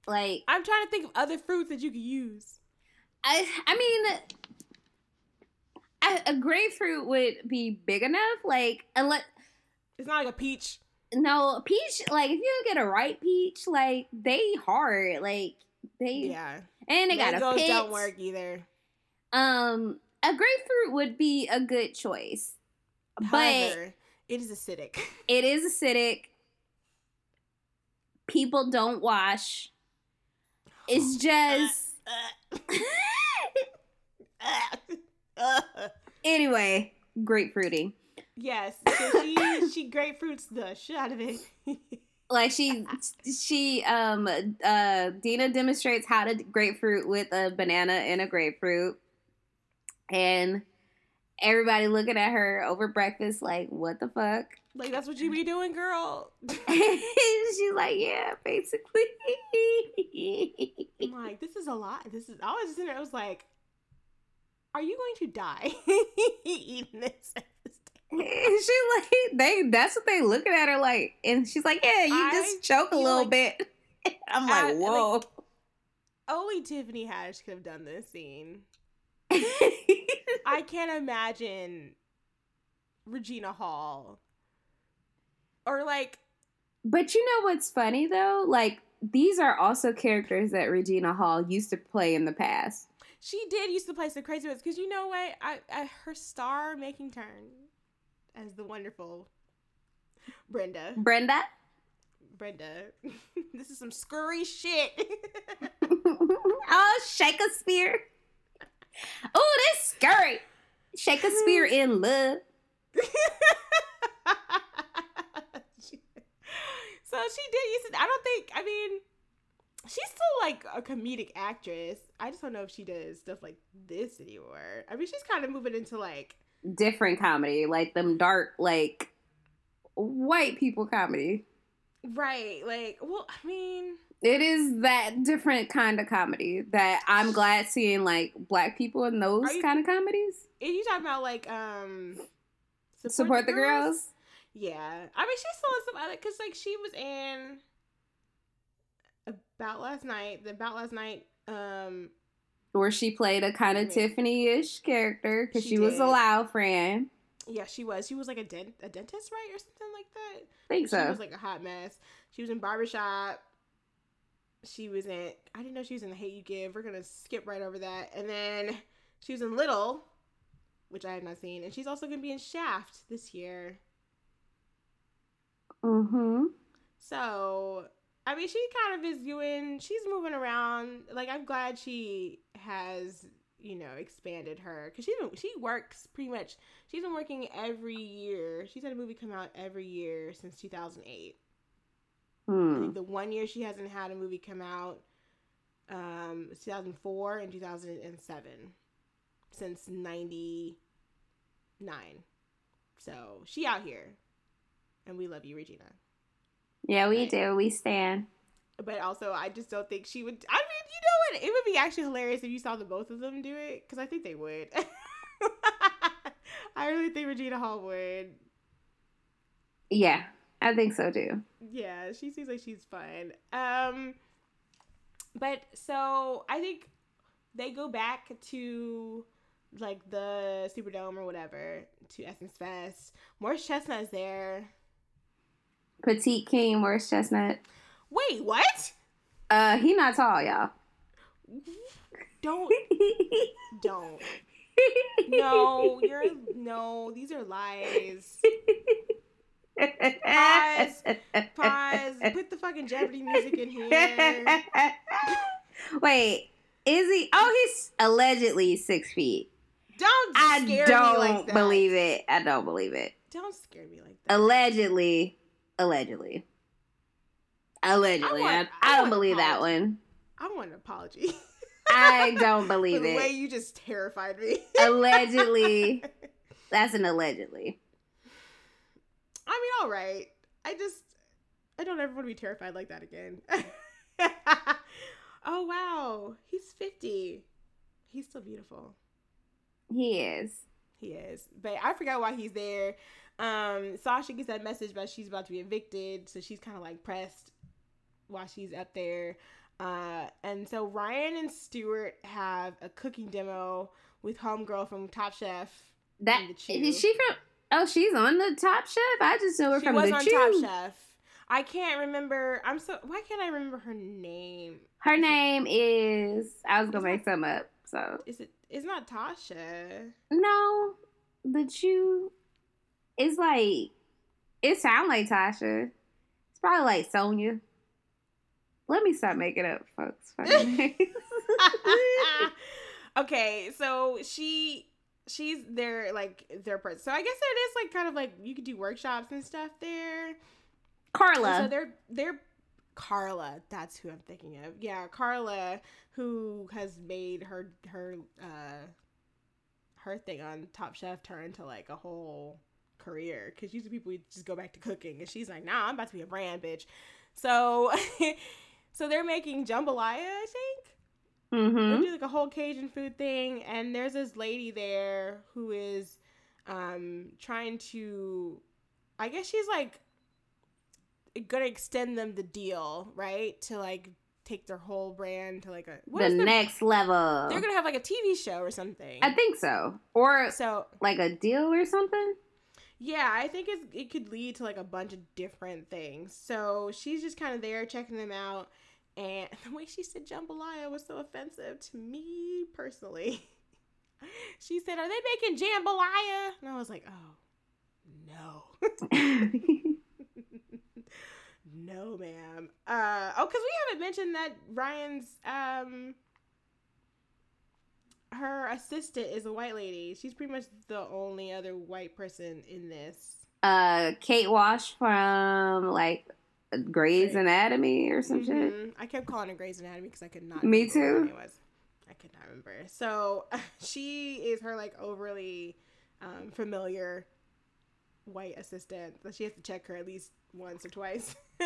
Like I'm trying to think of other fruits that you could use. I I mean a, a grapefruit would be big enough like unless It's not like a peach. no peach like if you don't get a ripe peach like they hard like they Yeah. and they got a pit. don't work either. um a grapefruit would be a good choice but it is acidic. it is acidic people don't wash it's just anyway grapefruity yes. So she she grapefruits the shit out of it. like she she um uh Dina demonstrates how to grapefruit with a banana and a grapefruit and everybody looking at her over breakfast like what the fuck like that's what you be doing, girl. she's like yeah basically I'm like, this is a lot. This is I was just in there, I was like, Are you going to die eating this? she like they that's what they looking at her like and she's like yeah you I just choke a little like- bit i'm I- like like- whoa Only Tiffany Haddish could have done this scene. I can't imagine Regina Hall. Or like But you know what's funny though? Like these are also characters that Regina Hall used to play in the past. She did used to play some crazy ones because you know what? I, I her star making turn as the wonderful Brenda. Brenda. Brenda. this is some scurry shit. oh, Shakespeare. Oh, this scurry. Shakespeare in love. so she did used to I don't think I mean she's still like a comedic actress. I just don't know if she does stuff like this anymore. I mean she's kind of moving into like Different comedy, like them dark, like white people comedy. right, like well, I mean It is that different kind of comedy that I'm glad seeing like black people in those you- kind of comedies. Are you talking about like um Support, the, girls. Yeah, I mean she's still in some other because like she was in about last night. The about last night. Um, where she played a kind of. Tiffany-ish character because She she, was a loud friend. yeah, she was. She was like a dent a dentist, right, or something like that. I think She so. was like a hot mess. She was in barbershop. She was in. I didn't know she was in the Hate You Give. We're gonna skip right over that, and then she was in Little, which I have not seen, and she's also gonna be in Shaft this year. mm-hmm. So, I mean, she kind of is doing, she's moving around. Like, I'm glad she has, you know, expanded her. Because she, she works pretty much, she's been working every year. She's had a movie come out every year since 2008. Hmm. think the one year she hasn't had a movie come out, um, 2004 and 2007. Since 99. So, she out here. And we love you, Regina. Yeah, we do. We stand. But also, I just don't think she would. I mean, you know what? It would be actually hilarious if you saw the both of them do it, because I think they would. I really think Regina Hall would. Yeah, I think so too. Yeah, she seems like she's fun. Um, but so I think they go back to like the Superdome or whatever to Essence Fest. Morris Chestnut's there. Petite King, Morris Chestnut. Wait, what? Uh, he not tall, y'all. Don't, don't. No, you're no. These are lies. Pause. Pause. Put the fucking Jeopardy music in here. Wait, is he? Oh, he's allegedly six feet. Don't I don't me like that. believe it. I don't believe it. Don't scare me like that. Allegedly, allegedly, allegedly. I, want- I, I don't believe that one. I want an apology I don't believe the way you just terrified me. Allegedly, that's an allegedly. I mean, all right. I just I don't ever want to be terrified like that again. oh wow, he's fifty. He's still beautiful. He is. He is. But I forgot why he's there. Um, Sasha gets that message but she's about to be evicted, so she's kind of like pressed while she's up there. Uh, and so Ryan and Stewart have a cooking demo with Homegirl from Top Chef. That And the Chew. is she from? Oh, she's on the Top Chef. I just know her She from was the on Chew. Top Chef. I can't remember. I'm so. Why can't I remember her name? Her name is. I was gonna make some up. So Is it? It's not Tasha. no, the Chew is like. It sounds like Tasha. It's probably like Sonia. Let me stop making up folks. okay, so she she's their like their person. So I guess it is like kind of like you could do workshops and stuff there. Carla. So they're they're Carla. That's who I'm thinking of. Yeah, Carla, who has made her her uh her thing on Top Chef turn into like a whole career. Because usually people just go back to cooking, and she's like, "Nah, I'm about to be a brand bitch." So, so they're making jambalaya, I think. They mm-hmm. do like a whole Cajun food thing, and there's this lady there who is um trying to I guess she's like gonna extend them the deal, right? To like take their whole brand to like a what The is their- next level. they're gonna have like a TV show or something. I think so. Or so like a deal or something. Yeah, I think it's, it could lead to like a bunch of different things. So she's just kind of there checking them out, and the way she said jambalaya was so offensive to me personally. she said, "Are they making jambalaya?" And I was like, "Oh, no, no, ma'am." Uh, oh, because we haven't mentioned that Ryan's um her assistant is a white lady. She's pretty much the only other white person in this. uh, Kate Walsh from like Grey's Anatomy or some shit. Mhm. I kept calling her Grey's Anatomy because I could not. Me remember what her too. name was. I could not remember. So she is her like overly um, familiar white assistant. But she has to check her at least once or twice.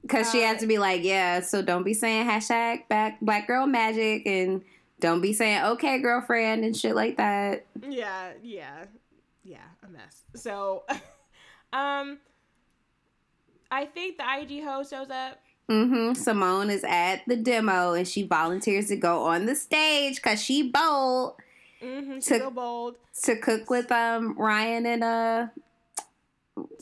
Because she had Uh, to be like, yeah, so don't be saying hashtag back black girl magic and don't be saying okay girlfriend and shit like that. Yeah, yeah, yeah, a mess. So, um, I think the IG host shows up. Mm hmm Simone is at the demo and she volunteers to go on the stage because she bold Mm-hmm. She's To- so bold. to cook with um Ryan and uh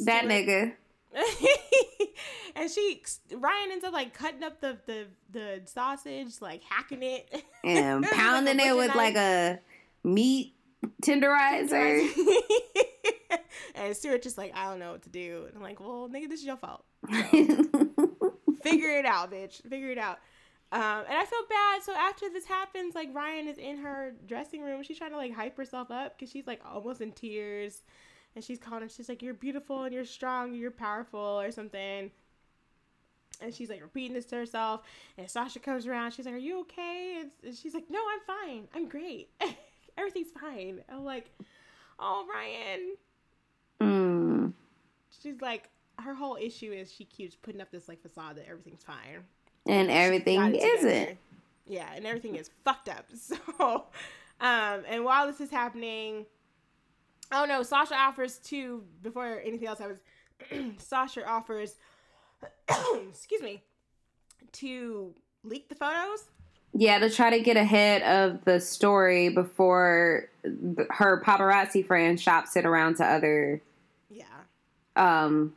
that nigga. and she Ryan ends up like cutting up the the the sausage, like hacking it and Like pounding it with knife. like a meat tenderizer. and Stewart just like I don't know what to do. And I'm like, well, nigga, this is your fault. Figure it out, bitch. Figure it out. Um, and I feel bad. So after this happens, like Ryan is in her dressing room. She's trying to like hype herself up because she's like almost in tears, and she's calling. her She's like, "You're beautiful and you're strong. You're powerful," or something. And she's like repeating this to herself. And Sasha comes around. She's like, "Are you okay?" And, and she's like, "No, I'm fine. I'm great. Everything's fine." I'm like, "Oh, Ryan." mm. She's like, her whole issue is she keeps putting up this like facade that everything's fine. And everything isn't. Yeah, and everything is fucked up. So, um, and while this is happening, oh no, Sasha offers to before anything else happens. Sasha offers, excuse me, to leak the photos. Yeah, to try to get ahead of the story before her paparazzi friend shops it around to other Yeah, um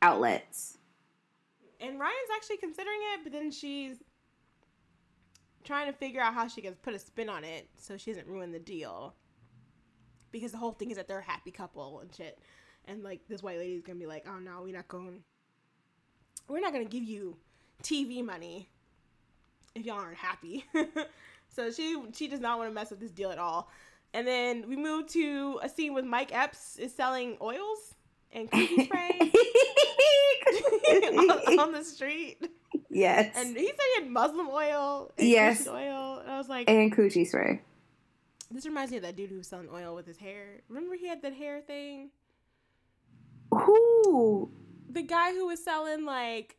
outlets. and Ryan's actually considering it, but then she's trying to figure out how she can put a spin on it so she doesn't ruin the deal. Because the whole thing is that they're a happy couple and shit. And like this white lady's gonna be like, oh no, we're not going we're not gonna give you TV money if y'all aren't happy. so she she does not want to mess with this deal at all. And then we move to a scene with Mike Epps is selling oils and cookie spray on, on the street. yes. And he said he had Muslim oil and Yes. Oil. And I was like, and coochie spray. This reminds me of that dude who was selling oil with his hair. Remember he had that hair thing? Who? The guy who was selling like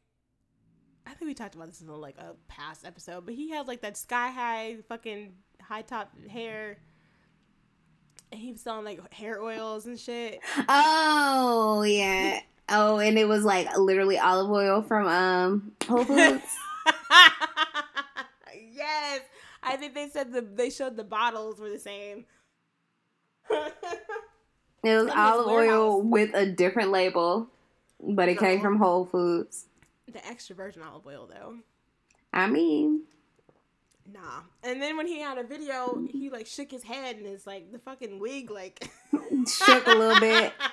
I think we talked about this in like a past episode, but he had like that sky high fucking high top hair. And he was selling like hair oils and shit. Oh yeah. Oh, and it was like literally olive oil from um Whole Foods. yes. I think they said the they showed the bottles were the same. It was olive oil with a different label, but it came from Whole Foods. the extra virgin olive oil though. I mean, Nah. And then when he had a video, he like shook his head and it's like the fucking wig like shook a little bit.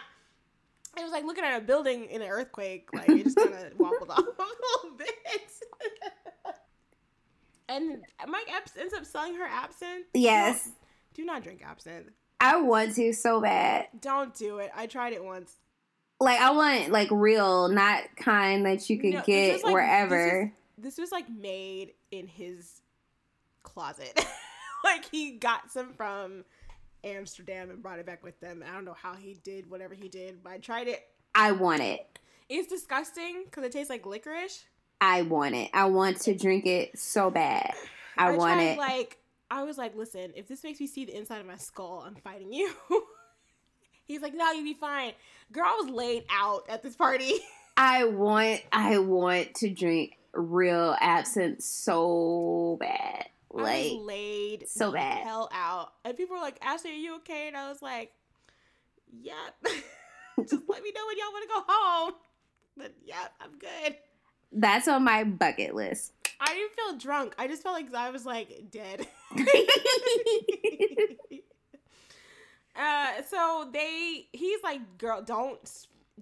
It was like looking at a building in an earthquake. Like it just kind of wobbled off a little bit. And Mike Epps ends up selling her absinthe. Yes, Don't- do not drink absinthe. I want to so bad. Don't do it. I tried it once. Like I want like real, not kind that you could No, get like- wherever. This was like made in his closet. like he got some from Amsterdam and brought it back with them. I don't know how he did whatever he did, but I tried it. I want it. It's disgusting because it tastes like licorice. I want it. I want to drink it so bad. I, want tried, it. Like I was like, listen, if this makes me see the inside of my skull, I'm fighting you. He's like, no, you'll be fine. Girl, I was laid out at this party. I want. I want to drink real absinthe so bad. I Like was laid so bad. hell out. And people were like, Ashlee, are you okay? And I was like, yep. Just let me know when y'all want to go home. But yep, I'm good. That's on my bucket list. I didn't feel drunk. I just felt like I was like dead. uh, so they, he's like, girl, don't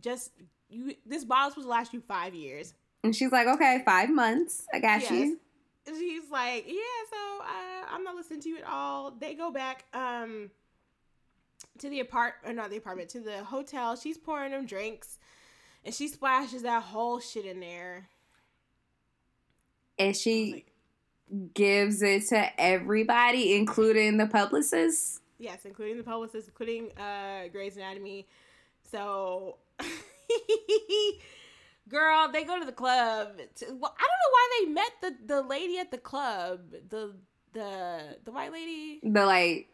just you. This bottle supposed to last you five years. and she's like, "Okay, five months. I got Yes. you." She's like, yeah. So uh, I'm not listening to you at all. They go back um to the apart, or not the apartment, to the hotel. She's pouring them drinks, and she splashes that whole shit in there. And she gives it to everybody, including the publicist. Yes, including the publicist, including uh Grey's Anatomy. So Girl, they go to the club. To, well, I don't know why they met the the lady at the club. The the the white lady. The like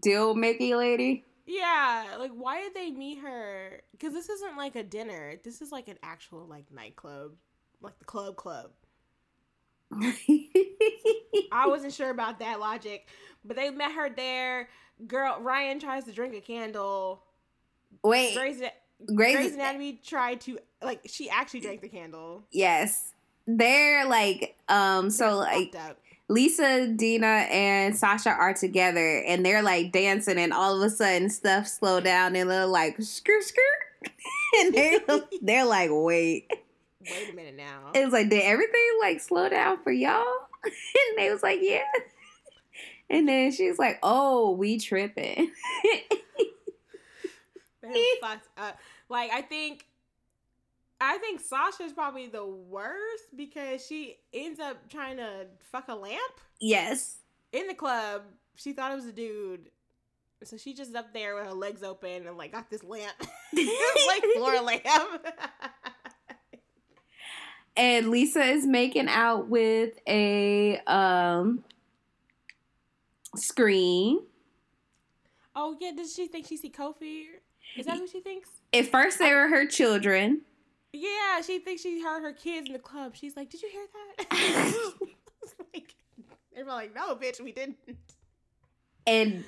deal making lady. Yeah, like why did they meet her? Because this isn't like a dinner. This is like an actual like nightclub, like the club club. I wasn't sure about that logic, but they met her there. Girl, Ryan tries to drink a candle. Wait, Grey's, Grey's, Grey's Anatomy tried to like she actually drank the candle. yes, they're like um. So like. Lisa, Dina, and Sasha are together, and they're like dancing, and all of a sudden stuff slow down, and they're like skirt skirt, and they're they're like, wait. Wait a minute now. It was like, did everything like slow down for y'all? And they was like, yeah. And then she's like, oh, we tripping. Fucked up. Like I think, I think Sasha's probably the worst because she ends up trying to fuck a lamp yes. in the club. She thought it was a dude. So she just up there with her legs open and like got this lamp, like floor lamp. And Lisa is making out with a um screen. oh yeah, does she think she see Kofi? Is that who she thinks? At first they were her children. Yeah, she thinks she heard her kids in the club. She's like, "Did you hear that?" Like, like, "No, bitch, we didn't." And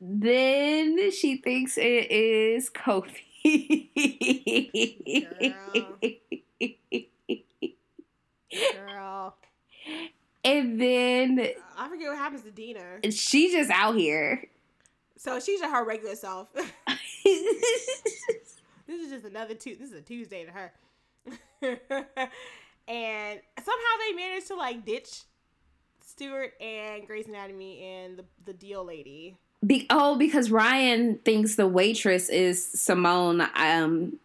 then she thinks it is Kofi. Girl, and then I forget what happens to Dina. She's just out here. So she's just her regular self. this is just another two. This is a Tuesday to her. and somehow they managed to like ditch Stewart and Grey's Anatomy and the the deal lady. Be- oh, because Ryan thinks the waitress is Simone, um,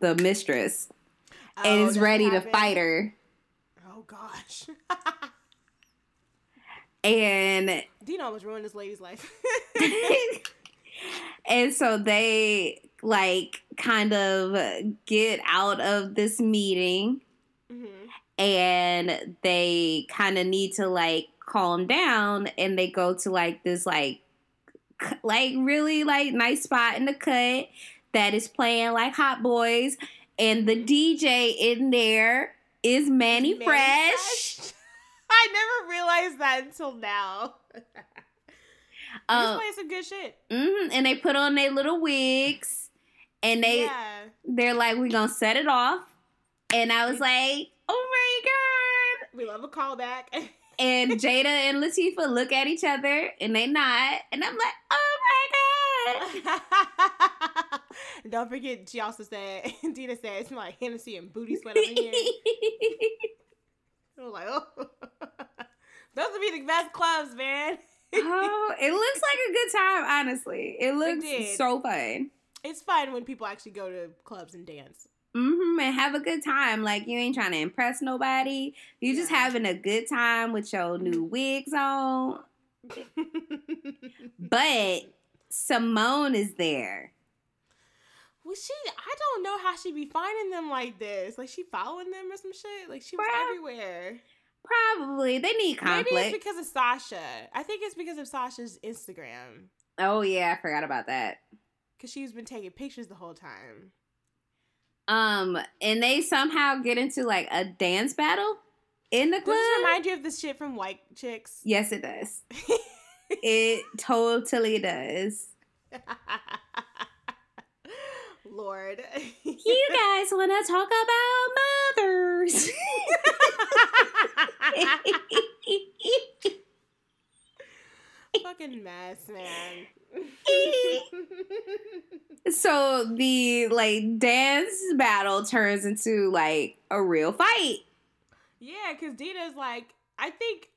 the mistress, and Oh, is ready to fight her. Gosh. And Dino almost ruined this lady's life. and so they like kind of get out of this meeting hmm and they kind of need to like calm down and they go to like this like like really like nice spot in the cut that is playing like hot boys and the dj in there is manny, Mannie fresh, I never realized that until now. He's Um, playing some good shit. mhm, and they put on their little wigs and they yeah. they're like we're gonna set it off and i was like oh my god We love a callback. And Jada and Latifah look at each other and they nod. And I'm like, oh my God. Don't forget, she also said, Dina said, it's like Hennessy and booty sweat over here. I was like, oh. Those would be the best clubs, man. oh, it looks like a good time, honestly. It looks did. so fun. It's fun when people actually go to clubs and dance. Mm-hmm, and have a good time. Like you ain't trying to impress nobody. You just Yeah. having a good time with your new wigs on. But Simone is there. Well, she, I don't know how she'd be finding them like this. Like, she following them or some shit? Like, she was everywhere. Probably. They need conflict. Maybe it's because of Sasha. I think it's because of Sasha's Instagram. oh yeah, I forgot about that. Because she's been taking pictures the whole time. Um, and they somehow get into like a dance battle in the club. Does this remind you of this shit from White Chicks? yes, it does. It totally does. Lord. You guys want to talk about mothers? Fucking mess, man. so the like dance battle turns into like a real fight. yeah, because Dina's like, I think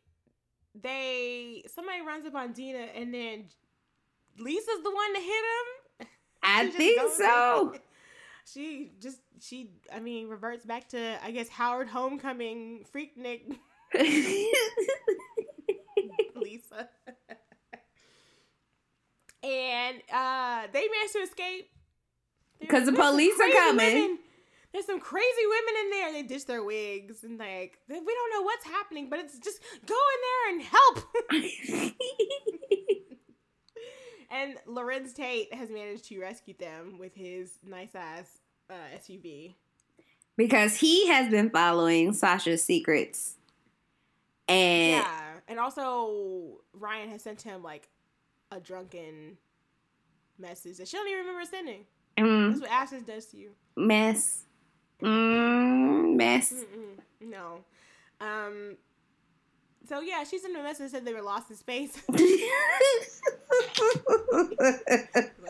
they somebody runs up on Dina and then Lisa's the one to hit him. I think so. She just she I mean reverts back to I guess Howard Homecoming Freaknik Lisa. and uh they managed to escape. They're 'Cause the police are coming." women- there's some crazy women in there. They ditch their wigs and like we don't know what's happening, but it's just go in there and help. And Larenz Tate has managed to rescue them with his nice ass uh, SUV. because he has been following Sasha's secrets. And Yeah, and also Ryan has sent him like a drunken message that she don't even remember sending. mm, That's what acid does to you. mess. Mm, mess. Mm-mm, no. Um. So yeah, she sent a message said they were lost in space. I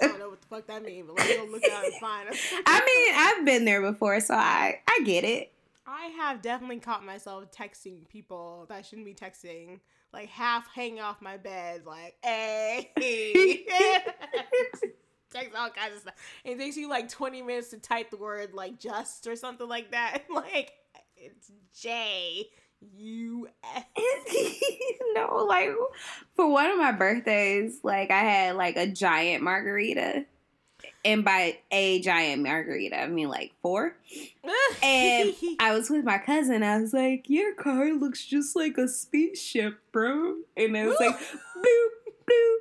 don't know what the fuck that means, but let's go look out and find. I mean, I've been there before, so I I get it. I have definitely caught myself texting people that I shouldn't be texting, like half hanging off my bed, like, hey. Text all kinds of stuff. It takes you like 20 minutes to type the word like just or something like that. Like, it's J U S. no, like for one of my birthdays, like I had like a giant margarita. And by a giant margarita, I mean like four. And I was with my cousin. I was like, "Your car looks just like a spaceship, bro." And it was like, "Boop, boop,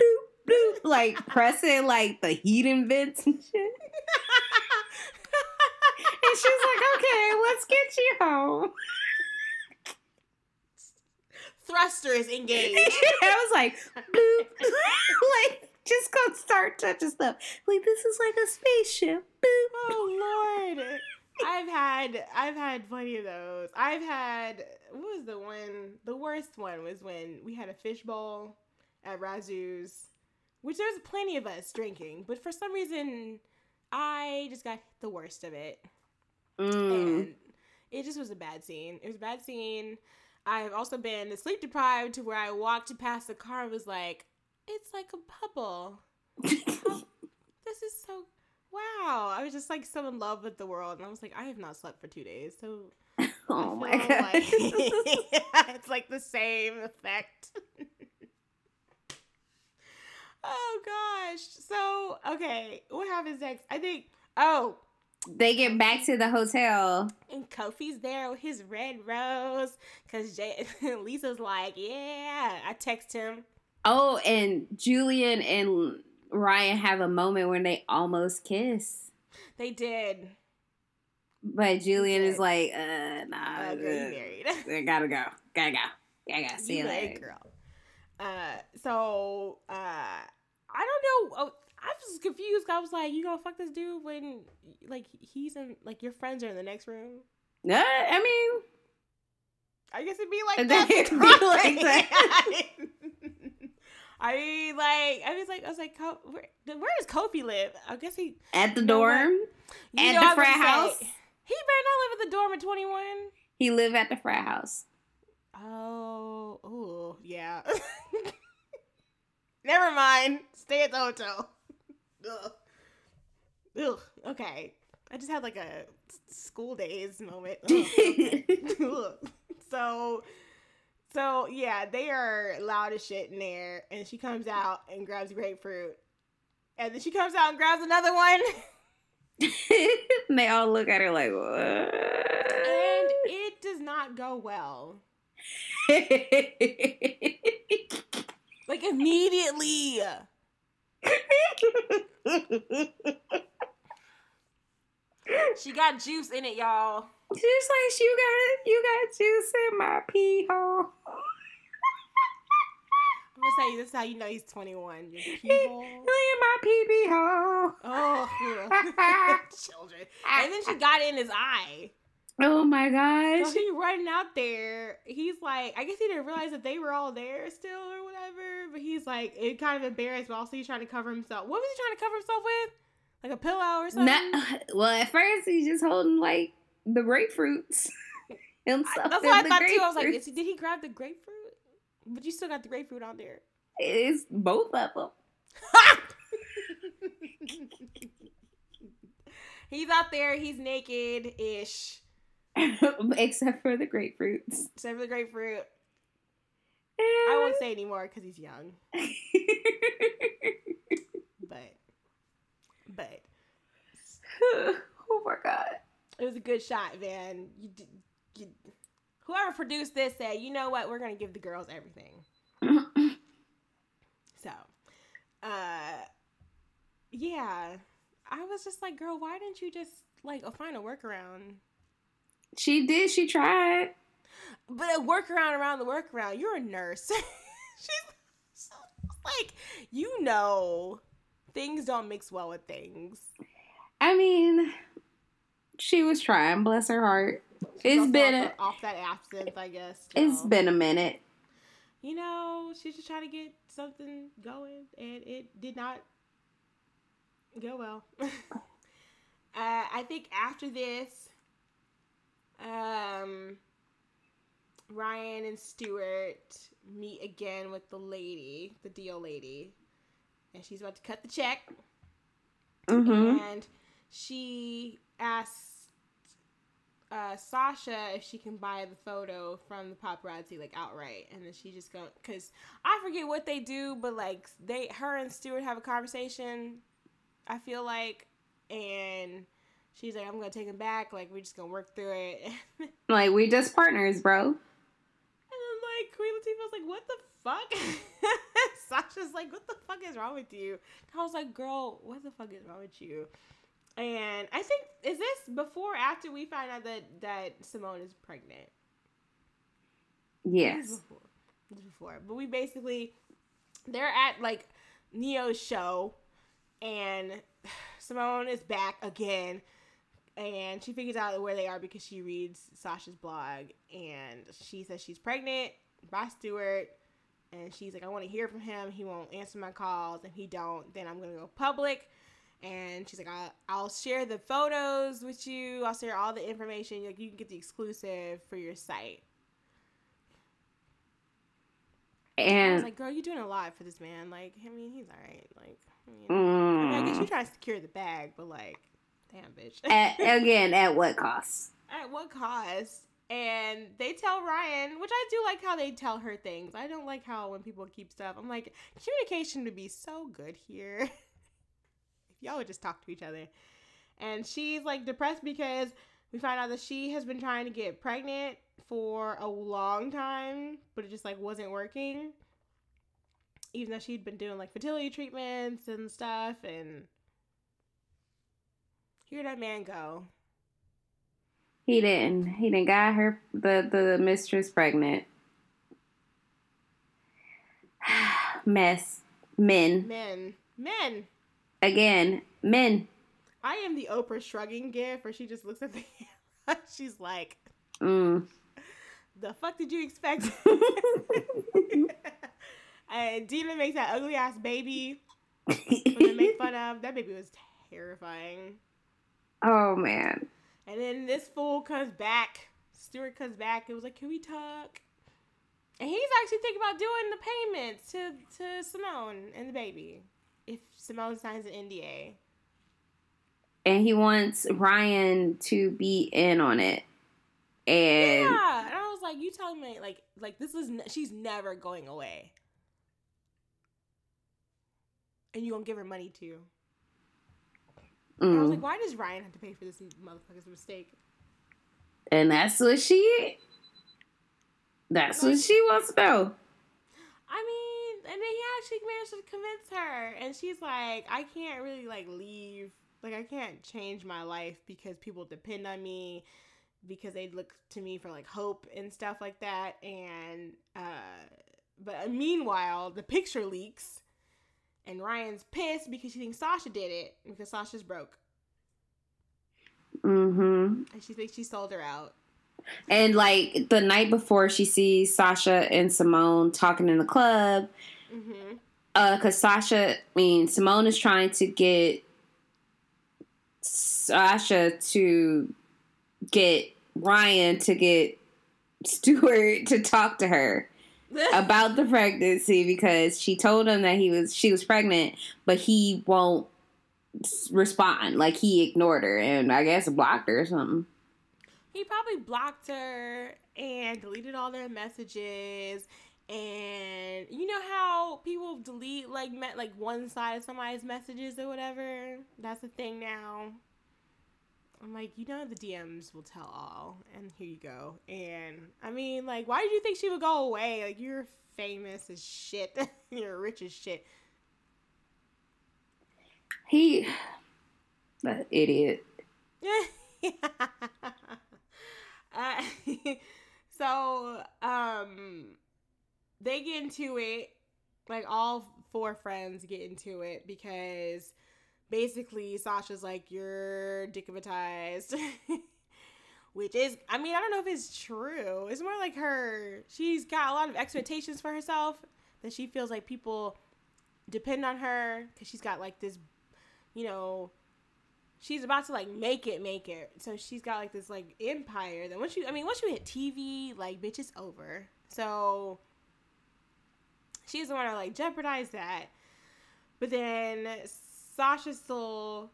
boop, boop," like pressing like the heating vents and shit. And she was like, "Okay, let's get you home." Thruster is engaged. I was like, "Boop," like just go start touching stuff. Like this is like a spaceship. Boop. Oh Lord. I've had I've had plenty of those. I've had what was the one the worst one was when we had a fishbowl at Razu's, which there's plenty of us drinking, but for some reason I just got the worst of it. Mm. And it just was a bad scene. It was a bad scene. I've also been sleep deprived to where I walked past the car and was like, it's like a bubble. This is so wow. I was just like so in love with the world, and I was like, I have not slept for two days, so Oh my god. like- it's like the same effect. oh gosh. So okay, what happens next? I think. Oh, they get back to the hotel. and Kofi's there with his red rose, cause Jay- Lisa's like, yeah. I text him. Oh, and Julian and Ryan have a moment when they almost kiss. They did. But Julian is like, uh, nah, Uh, girl, married. I gotta go. Gotta go. Gotta go. See you, You late, later. girl. Uh, so uh, I don't know. Oh, I was confused. I was like, you gonna fuck this dude when like he's in like your friends are in the next room? No, I mean, I guess it'd be like It'd be like that. I mean, like I was like, I was like, where, where does Kofi live? I guess he at the You know what? dorm, At the frat gonna say, house? He better not live at the dorm at twenty one. he live at the frat house. Oh, oh, yeah. Never mind. Stay at the hotel. Ugh. Ugh. Okay. I just had like a school days moment. Ugh, so, so yeah, they are loud as shit in there, and she comes out and grabs grapefruit, and then she comes out and grabs another one, and they all look at her like, what? and it does not go well. Like immediately. She got juice in it, y'all. Just like you got you got juice in my pee hole. I'm gonna say this is how you know he's 21. Your in pee hole. my pee pee hole. Oh, children. And then she got it in his eye. Oh my So gosh. he running out there. He's like, I guess he didn't realize that they were all there still or whatever. But he's like, it kind of embarrassed, but also he's trying to cover himself. What was he trying to cover himself with? Like a pillow or something? Not, well, at first he's just holding like the grapefruits. I- Himself that's what I thought too. I was like, is did he grab the grapefruit? But you still got the grapefruit on there. It's both of them. he's out there. He's naked ish, Except for the grapefruits. except for the grapefruit. I won't say anymore because he's young. But, but oh my god. It was a good shot, man. You, you, whoever produced this said, you know what? We're gonna give the girls everything. so, uh, yeah, I was just like, girl, why didn't you just like find a workaround? She did. She tried. But a workaround around the workaround. You're a nurse. She's like, you know, things don't mix well with things. I mean, she was trying. Bless her heart. She's It's been off, a, off that absinthe, I guess. it's been a minute. you know, she's just trying to get something going, and it did not go well. uh, I think after this, um, Ryan and Stewart meet again with the lady, the deal lady, and she's about to cut the check, hmm and she asks uh, Sasha if she can buy the photo from the paparazzi like outright, and then she just go because I forget what they do, but like they, her and Stewart have a conversation. I feel like, and she's like, "I'm gonna take him back. Like we're just gonna work through it." Like we just partners, bro. And then like Queen Latifah's like, "What the fuck?" Sasha's like, "What the fuck is wrong with you?" I was like, "Girl, what the fuck is wrong with you?" And I think is this before or after we find out that that Simone is pregnant. Yes. before. Before. But we basically they're at like Ne-Yo's show and Simone is back again and she figures out where they are because she reads Sasha's blog and she says she's pregnant by Stewart and she's like I want to hear from him. He won't answer my calls. If he don't then I'm going to go public. And she's like I'll, I'll share the photos with you. I'll share all the information. Like you can get the exclusive for your site. I was And like, girl, you're doing a lot for this man. Like, I mean, he's all right. Like, I, mean, I, mean, I guess mm, you're trying to secure the bag, but like, damn, bitch. at, again, at what cost? At what cost? And they tell Ryan, which I do like how they tell her things. I don't like how when people keep stuff. I'm like, communication would be so good here if y'all would just talk to each other. And she's like depressed because we find out that she has been trying to get pregnant for a long time, but it just like wasn't working. Even though she'd been doing like fertility treatments and stuff, and here that man go. He didn't. He didn't got her the the mistress pregnant. Mess. Men. Men, men. Again, men. I am the Oprah shrugging gif where she just looks at the camera. She's like, Mm. the fuck did you expect? and Dina makes that ugly ass baby when they make fun of. That baby was terrifying. Oh man. And then this fool comes back. Stewart comes back. It was like, can we talk? And he's actually thinking about doing the payments to, to Simone and the baby. If Simone signs an NDA. And he wants Ryan to be in on it. And Yeah, and I was like, "You telling me like like this is she's never going away, and you gonna give her money too?" And I was mm. like, "Why does Ryan have to pay for this motherfucker's mistake?" and that's what she that's what she wants to know. I mean, and then he actually managed to convince her, and she's like, "I can't really like leave, like I can't change my life because people depend on me." Because they look to me for like hope and stuff like that, and uh, but meanwhile, the picture leaks, and Ryan's pissed because she thinks Sasha did it because Sasha's broke, Mm-hmm. and she thinks she sold her out. And like the night before she sees Sasha and Simone talking in the club, Mm-hmm. uh, cause Sasha, I mean, Simone is trying to get Sasha to get Ryan to get Stewart to talk to her about the pregnancy because she told him that he was she was pregnant, but he won't respond. Like he ignored her and I guess blocked her or something. He probably blocked her and deleted all their messages. And you know how people delete like met like one side of somebody's messages or whatever. That's a thing now. I'm like, you know, the DMs will tell all, and here you go. And I mean, like, why did you think she would go away? Like, you're famous as shit. you're rich as shit. He, that idiot. uh, so, um, they get into it. Like, all four friends get into it because basically Sasha's like, you're dickmatized. Which is, I mean, I don't know if it's true. It's more like her, she's got a lot of expectations for herself that she feels like people depend on her because she's got like this, you know, she's about to like make it, make it. So she's got like this like empire. Then once you, I mean, once you hit TV, like, bitch, it's over. So she doesn't want to like jeopardize that. But then Sasha's still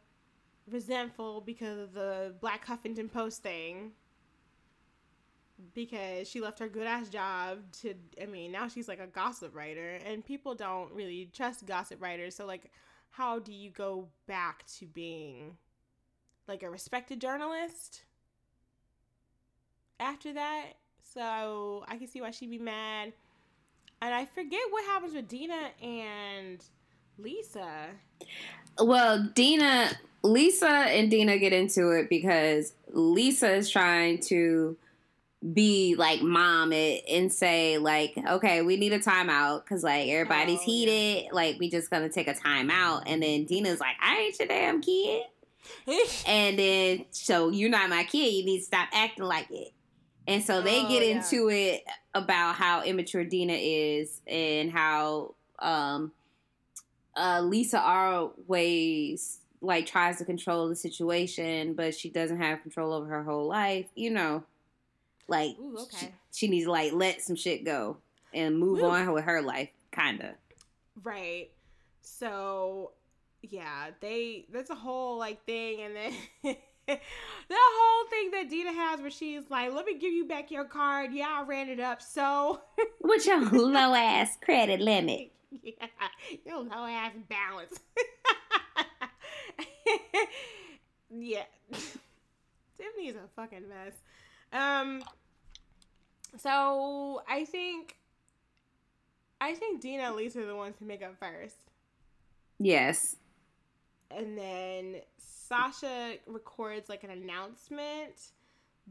resentful because of the Black Huffington Post thing. Because she left her good ass job to, I mean, now she's like a gossip writer, and people don't really trust gossip writers. So, like, how do you go back to being like a respected journalist after that? So, I can see why she'd be mad. And I forget what happens with Dina and Lisa. Well, Dina, Lisa and Dina get into it because Lisa is trying to be like mom it and say like okay we need a timeout because like everybody's Oh, heated yeah. like we just gonna take a timeout and then dina's like i ain't your damn kid and then so you're not my kid you need to stop acting like it and so they Oh, get yeah. into it about how immature dina is and how um uh lisa always like tries to control the situation but she doesn't have control over her whole life you know like Ooh, she, okay. she needs to like let some shit go and move Woo. on with her life kinda Right. So yeah, they that's a whole like thing and then the whole thing that Dina has where she's like, Let me give you back your card. Yeah, I ran it up, so What's your low ass credit limit? yeah, your low ass balance. yeah. Tiffany's a fucking mess. Um so I think I think Dina and Lisa are the ones who make up first. Yes. and then Sasha records like an announcement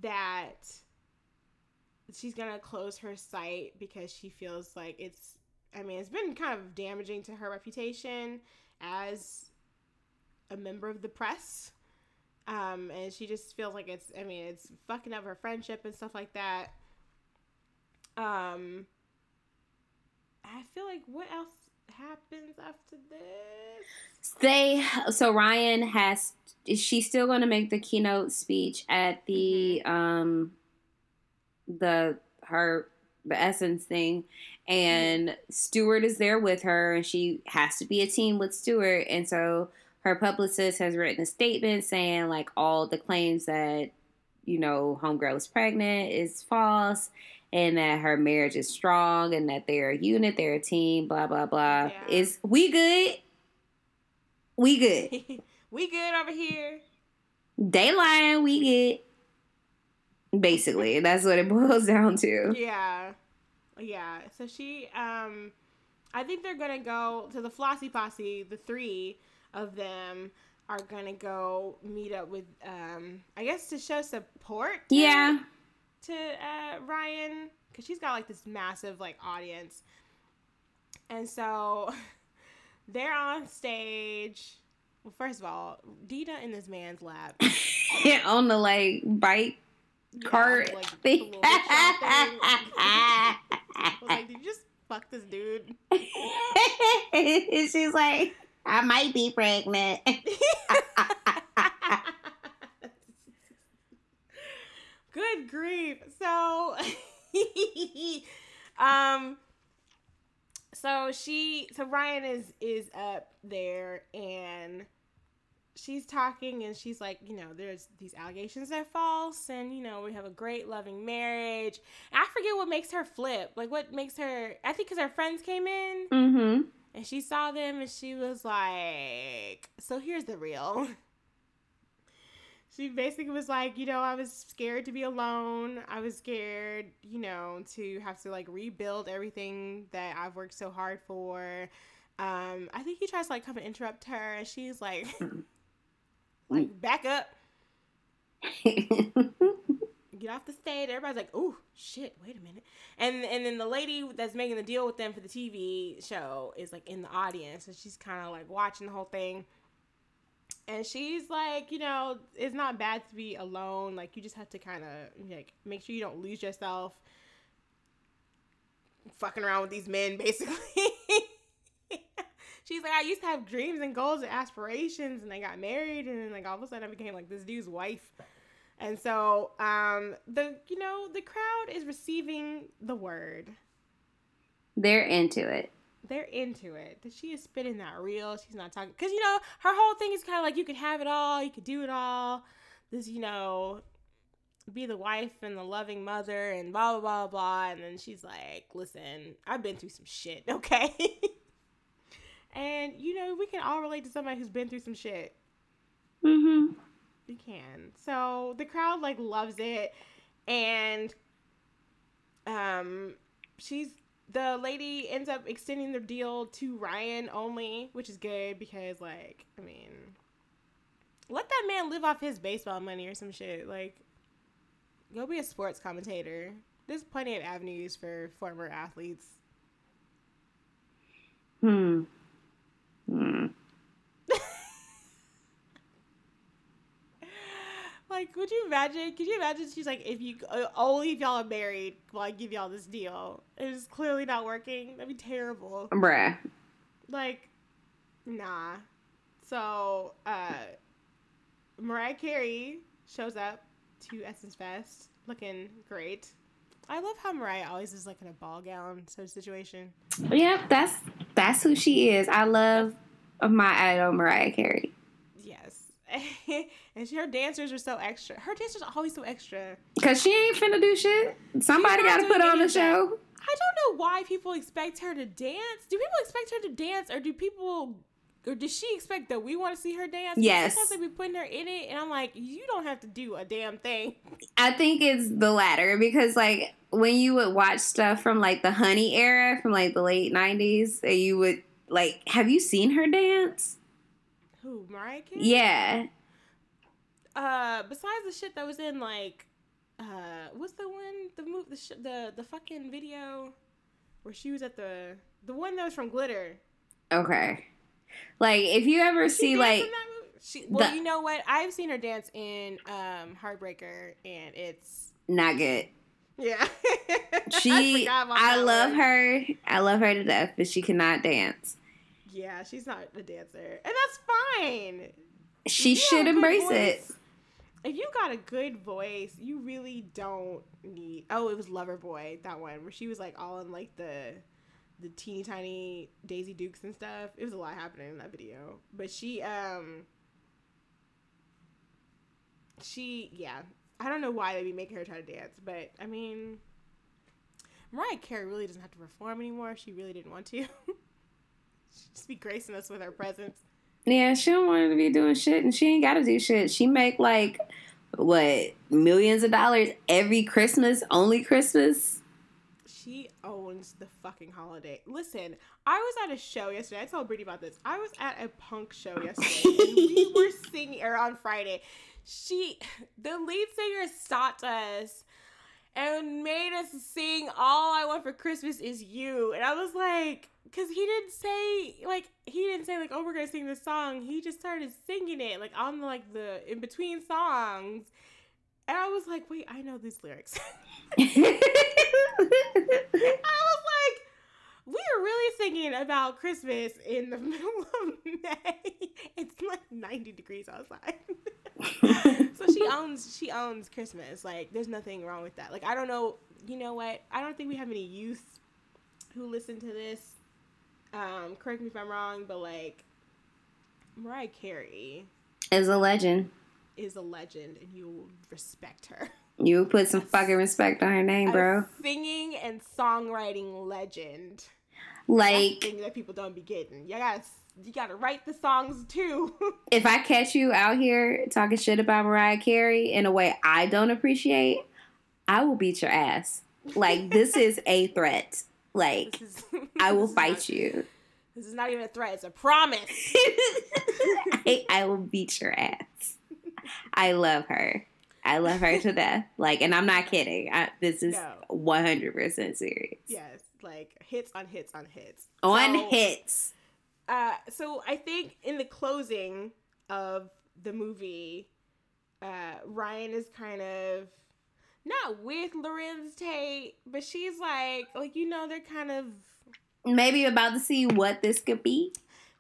that she's gonna close her site because she feels like it's I mean it's been kind of damaging to her reputation as a member of the press. Um, and she just feels like it's I mean it's fucking up her friendship and stuff like that. Um I feel like what else happens after this? They so Ryan has is she still going to make the keynote speech at the um the her the essence thing? And Stewart is there with her and she has to be a team with Stewart and so her publicist has written a statement saying like all the claims that you know homegirl is pregnant is false and that her marriage is strong and that they're a unit they're a team blah blah blah. Yeah. is we good? We good we good over here. lying we good basically that's what it boils down to Yeah. Yeah. So she um I think they're gonna go to the Flossy Posse, the three of them are gonna go meet up with um I guess to show support to, yeah to uh Ryan because she's got like this massive like audience. And so they're on stage. Well, first of all, Dina in this man's lap. on the like bike Yeah, cart like, thing. I was like, did you just fuck this dude? she's like i might be pregnant Good grief. So um so she so Ryan is is up there and she's talking and she's like, you know, there's these allegations that are false and you know, we have a great loving marriage. And I forget what makes her flip. Like what makes her I think cuz her friends came in mm-hmm and she saw them and she was like, "So here's the real." she basically was like, you know, I was scared to be alone. I was scared, you know, to have to like rebuild everything that I've worked so hard for. Um, I think he tries to like come and interrupt her, and she's like, like mm. back up, get off the stage. Everybody's like, "Ooh, shit! Wait a minute!" And and then the lady that's making the deal with them for the TV show is like in the audience, and she's kind of like watching the whole thing. And she's like, you know, it's not bad to be alone. Like you just have to kind of like make sure you don't lose yourself. Fucking around with these men, basically. She's like, I used to have dreams and goals and aspirations, and I got married, and then like all of a sudden I became like this dude's wife. And so, um, the you know the crowd is receiving the word. They're into it. They're into it. She is spitting that real. She's not talking because you know her whole thing is kind of like you can have it all, you can do it all. This you know, be the wife and the loving mother and blah blah blah blah. And then she's like, "Listen, I've been through some shit, okay." And you know we can all relate to somebody who's been through some shit. Mm-hmm. You can. So the crowd like loves it, and um, she's the lady ends up extending the deal to Ryan only, which is good because like I mean, let that man live off his baseball money or some shit. Like, go be a sports commentator. There's plenty of avenues for former athletes. Hmm. Like, would you imagine? Could you imagine? She's like, if you uh, only if y'all are married, will I give y'all this deal? It's clearly not working. That'd be terrible. Bruh. Like, nah. So, uh, Mariah Carey shows up to Essence Fest looking great. I love how Mariah always is like in a ball gown sort of situation. Yeah, that's that's who she is. I love my idol Mariah Carey. Yes. and she, her dancers are so extra. Her dancers are always so extra. Cause she ain't finna do shit. Somebody got to put on the show. I don't know why people expect her to dance. Do people expect her to dance, or do people, or does she expect that we want to see her dance? Yes. They be putting her in it, and I'm like, you don't have to do a damn thing. I think it's the latter because like when you would watch stuff from like the Honey era from like the late '90s, and you would like, have you seen her dance? Who, Mariah Carey? Yeah, Uh, besides the shit that was in like, uh, what's the one the move the sh- the the fucking video where she was at the the one that was from Glitter. okay. Like if you ever She see like in that movie? She, well, the- you know what? I've seen her dance in um Heartbreaker, and it's not good. yeah. She, about I, love one. her. I love her to death, but she cannot dance. Yeah, she's not a dancer, and that's fine. She you should have a good embrace voice- it. If you got a good voice, you really don't need. Oh, it was Loverboy that one where she was like all in like the the teeny tiny Daisy Dukes and stuff. It was a lot happening in that video, but she um she yeah. I don't know why they'd be making her try to dance, but I mean, Mariah Carey really doesn't have to perform anymore. She really didn't want to. She'd just be gracing us with her presence. Yeah, she don't want to be doing shit, and she ain't got to do shit. She make like what millions of dollars every Christmas, only Christmas. She owns the fucking holiday. Listen, I was at a show yesterday. I told Brittany about this. I was at a punk show yesterday, and we were singing, or on Friday. She, the lead singer, stopped us and made us sing "All I Want for Christmas Is You," and I was like, because he didn't say like he didn't say like, "Oh, we're gonna sing this song." He just started singing it like on like the in between songs, and I was like, "Wait, I know these lyrics." I was like, we are really thinking about Christmas in the middle of May. It's like 90 degrees outside. so she owns she owns Christmas. Like there's nothing wrong with that. Like I don't know, you know what? I don't think we have any youth who listen to this. Um, correct me if I'm wrong, but like Mariah Carey Is a legend. is a legend and you respect her. You put some fucking respect on her name, bro. A singing and songwriting legend. Like thing that people don't be getting. You gotta you gotta write the songs too. if I catch you out here talking shit about Mariah Carey in a way I don't appreciate, I will beat your ass. Like this is a threat. Like is- I will fight not- you. This is not even a threat. It's a promise. I, I will beat your ass. I love her. I love her to death. Like, and I'm not kidding. I, this is No. 100% serious. yes, like hits on hits on hits. On So, hits. Uh, so I think in the closing of the movie, uh, Ryan is kind of not with Larenz Tate, but she's like, like you know, they're kind of Maybe about to see what this could be.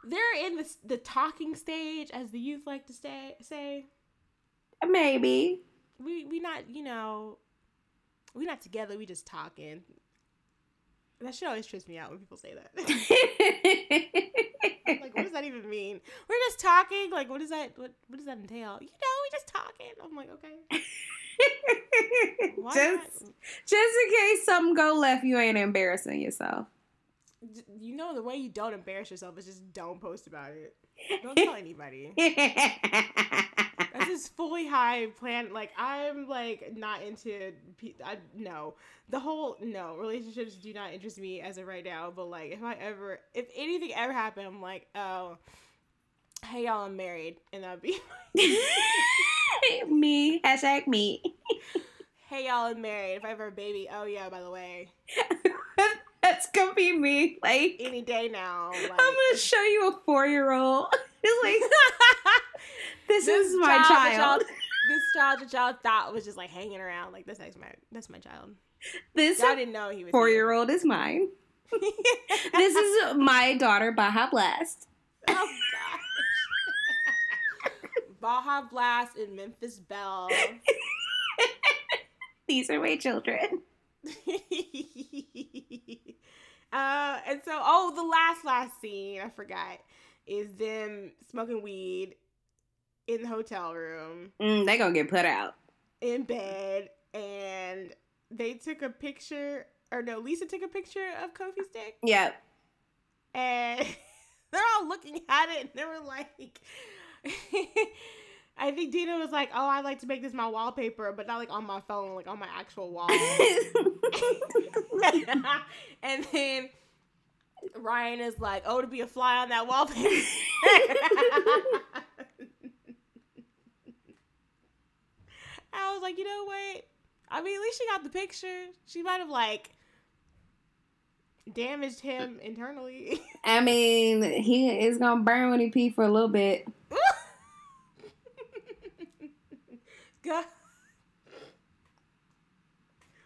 they're in the the talking stage, as the youth like to say. say. Maybe. We we not you know, we not together. We just talking. That shit always trips me out when people say that. like, what does that even mean? We're just talking. Like, what does that? What what does that entail? You know, we just talking. I'm like, okay. Just, just in case something go left, you ain't embarrassing yourself. You know, the way you don't embarrass yourself is just don't post about it. Don't tell anybody. This is fully high plan. Like I'm like not into. pe- I no the whole no relationships do not interest me as of right now. But like if I ever if anything ever happened, I'm like oh hey y'all I'm married and that'd be me. Hashtag me. hey y'all I'm married. If I ever have a baby, oh yeah by the way That's gonna be me. Like, any day now. Like, I'm gonna show you a four year old. like, this, This is my child child. this child that y'all thought was just like hanging around. Like that's my that's my child. This Y'all didn't know he was four year old is mine. This is my daughter, Baja Blast. Oh gosh. Baja Blast and Memphis Belle. These are my children. uh, and so, oh, the last last scene I forgot is them smoking weed in the hotel room Mm, they gonna get put out. in bed, and they took a picture, or no, Lisa took a picture of Kofi's dick, Yep. and they're all looking at it, and they were like. I think Dina was like, "Oh, I'd like to make this my wallpaper, but not like on my phone, like on my actual wall." and then Ryan is like, "Oh, to be a fly on that wallpaper." I was like, you know what? I mean, at least she got the picture. She might have like damaged him internally. I mean, he is gonna burn when he pee for a little bit. God.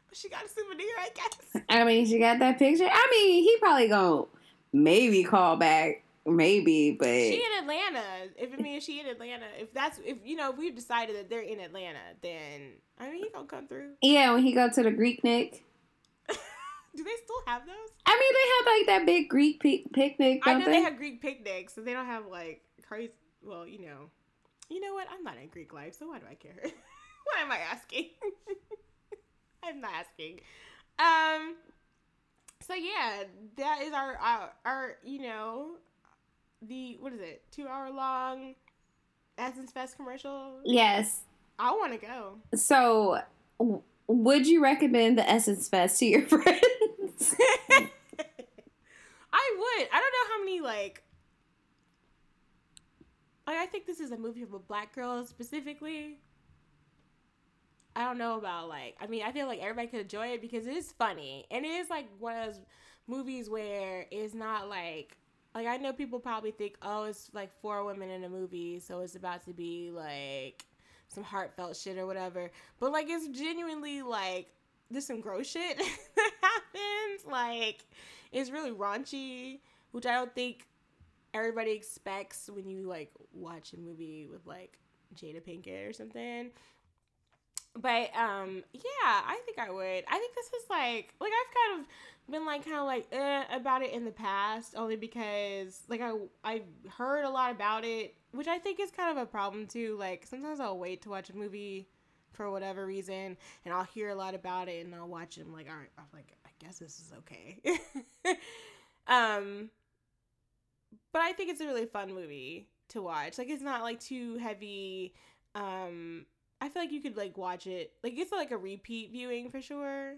But she got a souvenir, I guess. I mean, she got that picture. I mean, he probably gonna maybe call back, maybe, but She in Atlanta. If I mean, if she in Atlanta, if that's if you know, if we've decided that they're in Atlanta, then I mean, he gonna come through. yeah, when he go to the Greek Nick. Do they still have those? I mean, they have like that big Greek pic- picnic, I know they? they have Greek picnics, so they don't have like crazy. Well, you know, you know what? I'm not in Greek life, so why do I care? why am I asking? I'm not asking. Um. So yeah, that is our our, our you know, the what is it? Two hour long Essence Fest commercial. yes. I want to go. So, w- would you recommend the Essence Fest to your friends? I would. I don't know how many like. Like I think this is a movie for black girls specifically. I don't know about like. I mean, I feel like everybody could enjoy it because it is funny and it is like one of those movies where it's not like. Like I know people probably think, oh, it's like four women in a movie, so it's about to be like some heartfelt shit or whatever. But like it's genuinely like there's some gross shit that happens. Like it's really raunchy, which I don't think everybody expects when you like watch a movie with like Jada Pinkett or something. But um yeah, I think I would. I think this is like like I've kind of been like kind of like eh, about it in the past only because like I I heard a lot about it, which I think is kind of a problem too. Like sometimes I'll wait to watch a movie for whatever reason and I'll hear a lot about it and I'll watch it. and I'm like, all right, I'm like, I guess this is okay. um, but I think it's a really fun movie to watch. Like it's not like too heavy. Um, I feel like you could like watch it. Like it's like a repeat viewing for sure.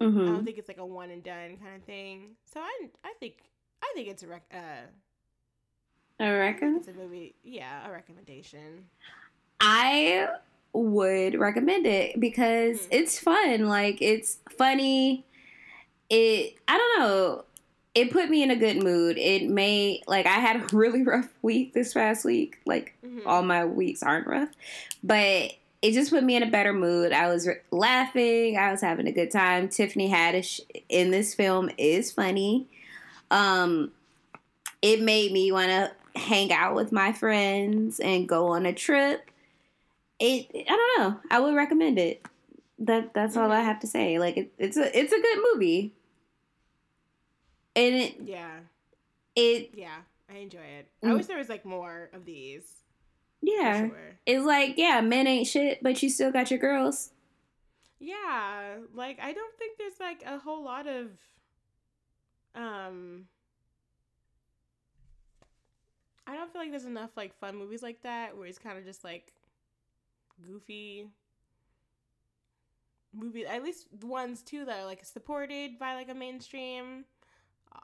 I hmm don't think it's like a one and done kind of thing. So I I think I think it's a rec- uh I reckon. it's a movie. Yeah, a recommendation. I would recommend it because Hmm. it's fun. Like it's funny. It I don't know. It put me in a good mood. It made like I had a really rough week this past week. Like Mhm. all my weeks aren't rough, but it just put me in a better mood. I was re- laughing. I was having a good time. Tiffany Haddish in this film is funny. Um, it made me want to hang out with my friends and go on a trip. It I don't know. I would recommend it. That that's all I have to say. Like it, it's a it's a good movie. And it Yeah, it yeah, I enjoy it. Mm. I wish there was like more of these. Yeah. Sure. It's like, yeah, men ain't shit, but you still got your girls. Yeah, like I don't think there's like a whole lot of um I don't feel like there's enough like fun movies like that where it's kind of just like goofy movie at least the ones too that are like supported by like a mainstream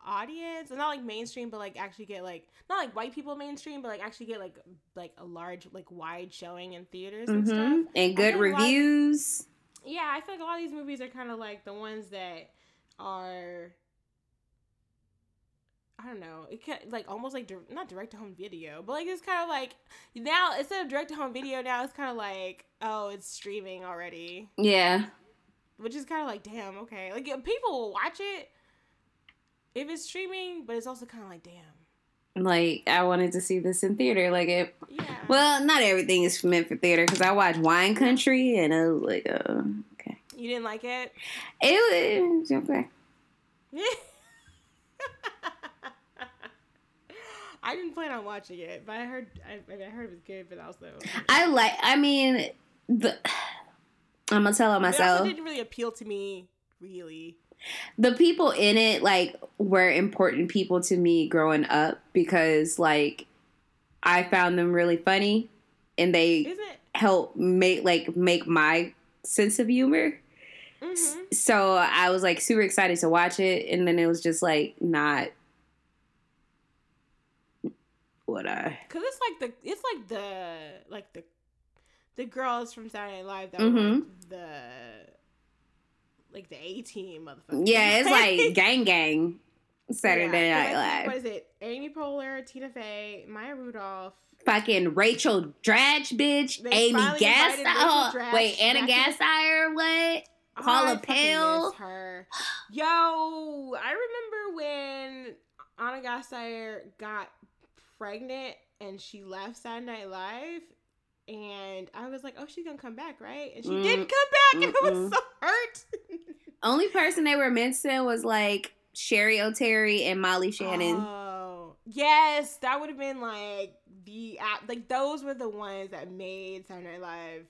audience and not like mainstream but like actually get like not like white people mainstream but like actually get like like a large like wide showing in theaters and hmm stuff And good feel like lot- reviews. yeah, I feel like a lot of these movies are kind of like the ones that are I don't know, it can like almost like dir- not direct to home video, but like it's kind of like now instead of direct to home video, now it's kind of like oh, it's streaming already, Yeah. which is kind of like damn, okay, like people will watch it if it's streaming, but it's also kind of like damn, Like I wanted to see this in theater. Like it. yeah. Well, not everything is meant for theater because I watched Wine Country and I was like, uh, okay, you didn't like it. it was okay. I didn't plan on watching it, but I heard I, I, mean, I heard it was good, but also I like. I mean, the. I'm gonna tell on myself. It didn't really appeal to me, really. The people in it like were important people to me growing up because like I found them really funny and they Isn't it? help make like make my sense of humor. Mm-hmm. So I was like super excited to watch it and then it was just like not what I Cause it's like the it's like the like the the girls from Saturday Night Live that Mhm. were like the like the A team motherfuckers. Yeah, it's like gang gang Saturday Yeah, Night Live. What is it? Amy Poehler, Tina Fey, Maya Rudolph. Fucking Rachel Dratch, bitch. They Amy finally Gas. Oh, wait, Ana Gasteyer. What? Paula I Pell. her. Yo, I remember when Ana Gasteyer got pregnant and she left Saturday Night Live, and I was like, "Oh, she's gonna come back, right?" And she Mm, didn't come back, and I was so hurt. Only person they were mentioning was like Cheri Oteri and Molly Shannon. Oh, yes, that would have been like the. Like those were the ones that made Saturday Night Live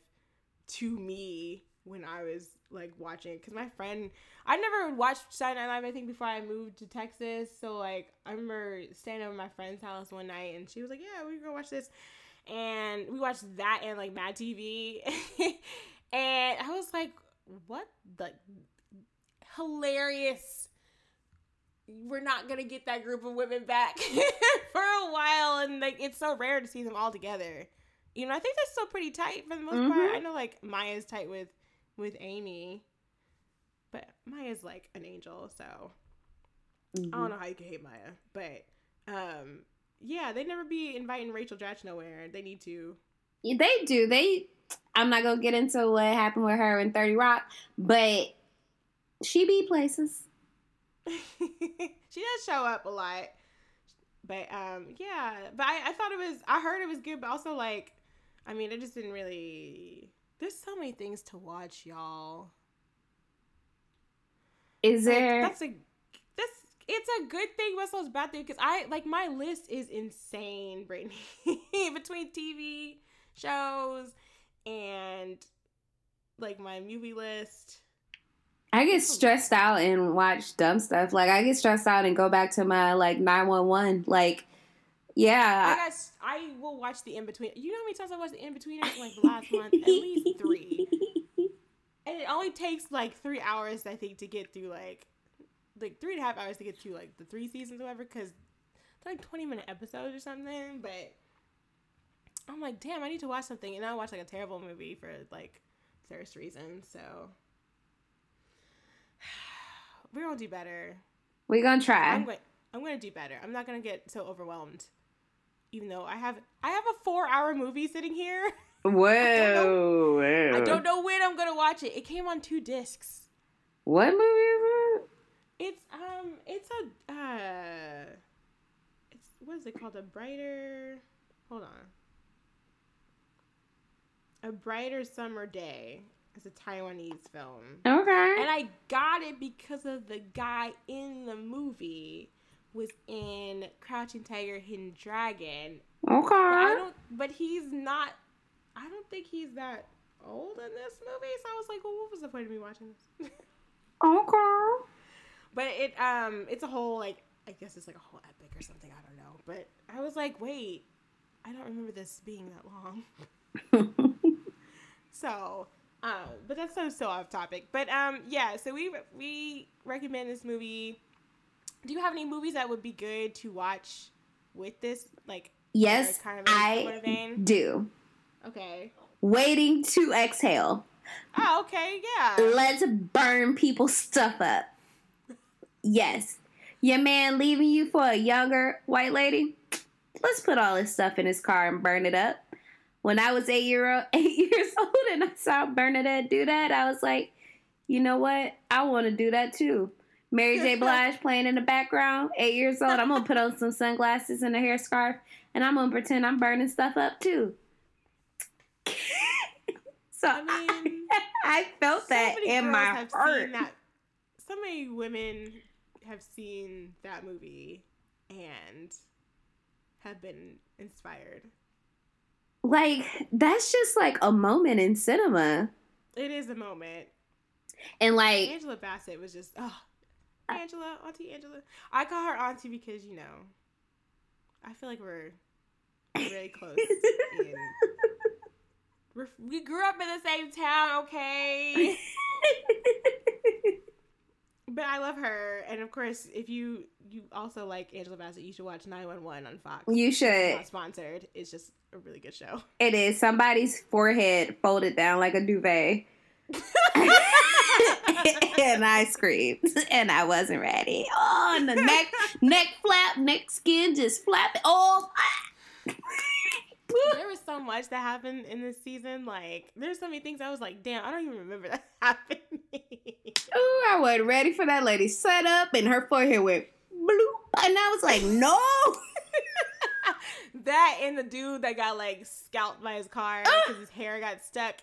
to me when I was like watching. Because my friend, I never watched Saturday Night Live. I think before I moved to Texas. So like I remember staying over at my friend's house one night, and she was like, "Yeah, we're gonna watch this." And we watched that and like Mad TV, and I was like, "What the hilarious!" we're not gonna get that group of women back for a while and like it's so rare to see them all together you know i think they're still pretty tight for the most part Mhm. i know like maya's tight with with amy but maya's like an angel so i Mm-hmm. don't know how you can hate maya but um yeah they never be inviting rachel dratch nowhere they need to Yeah, They do. They. I'm not gonna get into what happened with her in Thirty Rock, but she be places. she does show up a lot but um yeah but I, I thought it was i heard it was good but also like i mean it just didn't really there's so many things to watch y'all Is Like, there? that's a it's a good thing but also it's a bad thing because i like my list is insane brittany between tv shows and like my movie list I get stressed out and watch dumb stuff. Like I get stressed out and go back to my like nine one one. Like Yeah. I got. I will watch the in between. You know how many times I watched the Inbetweeners like the last month? At least three. And it only takes like three hours, I think, to get through like, like three and a half hours to get through like the three seasons or whatever. Because they're like twenty minute episodes or something. But I'm like, damn, I need to watch something, and I watch like a terrible movie for like thirst reasons. So we're gonna do better. We're gonna I'm try. going. I'm going to do better. I'm not to get so overwhelmed. Even though I have I have a 4-hour movie sitting here. Whoa. whoa. I don't know when I'm to watch it. It came on two discs. What movie is it? It's um it's a uh it's what is it called? A brighter Hold on. A brighter summer day. It's a Taiwanese film. Okay. And I got it because of the guy in the movie was in Crouching Tiger, Hidden Dragon. But I Okay. don't. But he's not. I don't think he's that old in this movie. So I was like, well, what was the point of me watching this? Okay. But it um, it's a whole like I guess it's like a whole epic or something. I don't know. But I was like, wait, I don't remember this being that long. So, um, but that's so so off topic. But um, yeah. So we we recommend this movie. Do you have any movies that would be good to watch with this? Like, yes, kind of in a similar I vein? do. okay. Waiting to exhale. Oh, okay. Yeah. Let's burn people's stuff up. Yes. Your man leaving you for a younger white lady? Let's put all his stuff in his car and burn it up. When I was eight year old, eight years old and I saw Bernadette do that, I was like, you know what? I want to do that too. Mary J. Blige playing in the background, eight years old. I'm gonna put on some sunglasses and a hair scarf, and I'm gonna pretend I'm burning stuff up too. so I mean, I felt so that in my heart. That. So many women have seen that movie and have been inspired. Like that's just like a moment in cinema, It is a moment. and like Angela Bassett was just oh Angela, Auntie Angela. I call her Auntie because you know I feel like we're very close. in, we're, we grew up in the same town, okay? But I love her, and of course, if you you also like Angela Bassett, you should watch Nine One One on Fox. you It's should. not sponsored. It's just a really good show. It is somebody's forehead folded down like a duvet, and I screamed, and I wasn't ready. Oh, and the neck, neck flap, neck skin just flapping. Oh, there was so much that happened in this season. Like, there's so many things I was like, damn, I don't even remember that happening. Ooh, I wasn't ready for that lady set up, and her forehead went bloop, and I was like, no. that and the dude that got like scalped by his car ah! because his hair got stuck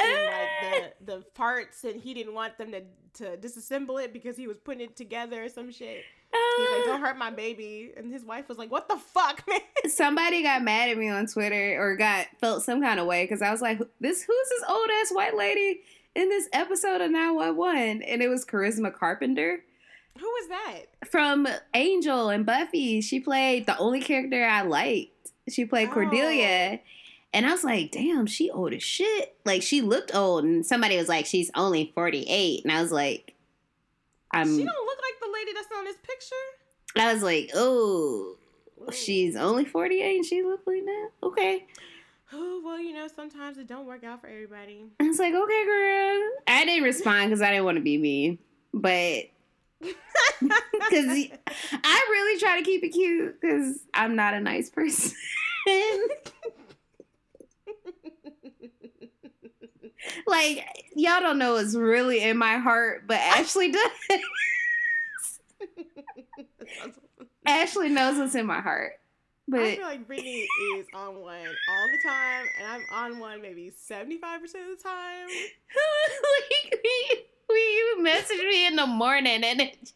in like ah! the, the parts and he didn't want them to, to disassemble it because he was putting it together or some shit. He's like, don't ah! hurt my baby. And his wife was like, what the fuck, man? somebody got mad at me on Twitter or got felt some kind of way because I was like, "This who's this old ass white lady in this episode of 911?" And it was Charisma Carpenter Who was that? from Angel and Buffy. She played the only character I liked. She played Oh. Cordelia. And I was like, damn, she old as shit. Like, she looked old. And somebody was like, she's only 48. And I was like, I'm, she don't look like the lady that's on this picture. I was like, oh, she's only 48 and she looked like that? Okay. Oh, well, you know, sometimes it don't work out for everybody. I was like, okay, girl. I didn't respond because I didn't want to be mean, but because I really try to keep it cute because I'm not a nice person. like y'all don't know what's really in my heart, but Ashley does. Ashley knows what's in my heart, but I feel like Brittany is on one all the time, and I'm on one maybe 75% of the time. like we, we you message me in the morning and it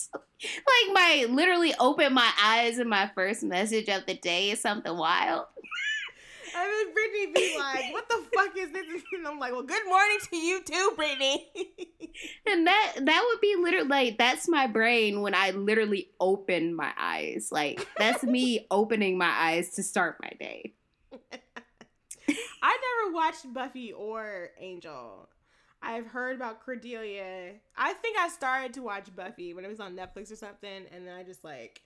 just like my literally open my eyes and my first message of the day is something wild. And then Brittany be like, "What the fuck is this?" And I'm like, "Well, good morning to you too, Brittany." And that that would be literally like that's my brain when I literally open my eyes. Like that's me opening my eyes to start my day. I never watched Buffy or Angel. I've heard about Cordelia. I think I started to watch Buffy when it was on Netflix or something, and then I just like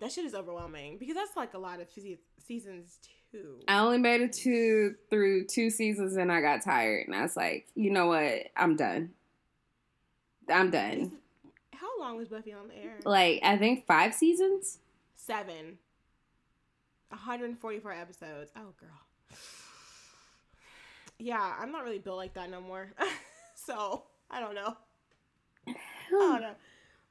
that shit is overwhelming because that's like a lot of se- seasons too. I only made it to through two seasons and I got tired and I was like, you know what? I'm done. I'm done. How long was Buffy on the air? Like I think five seasons. Seven. 144 episodes. Oh, girl. Yeah, I'm not really built like that no more. so, I don't know. I don't know.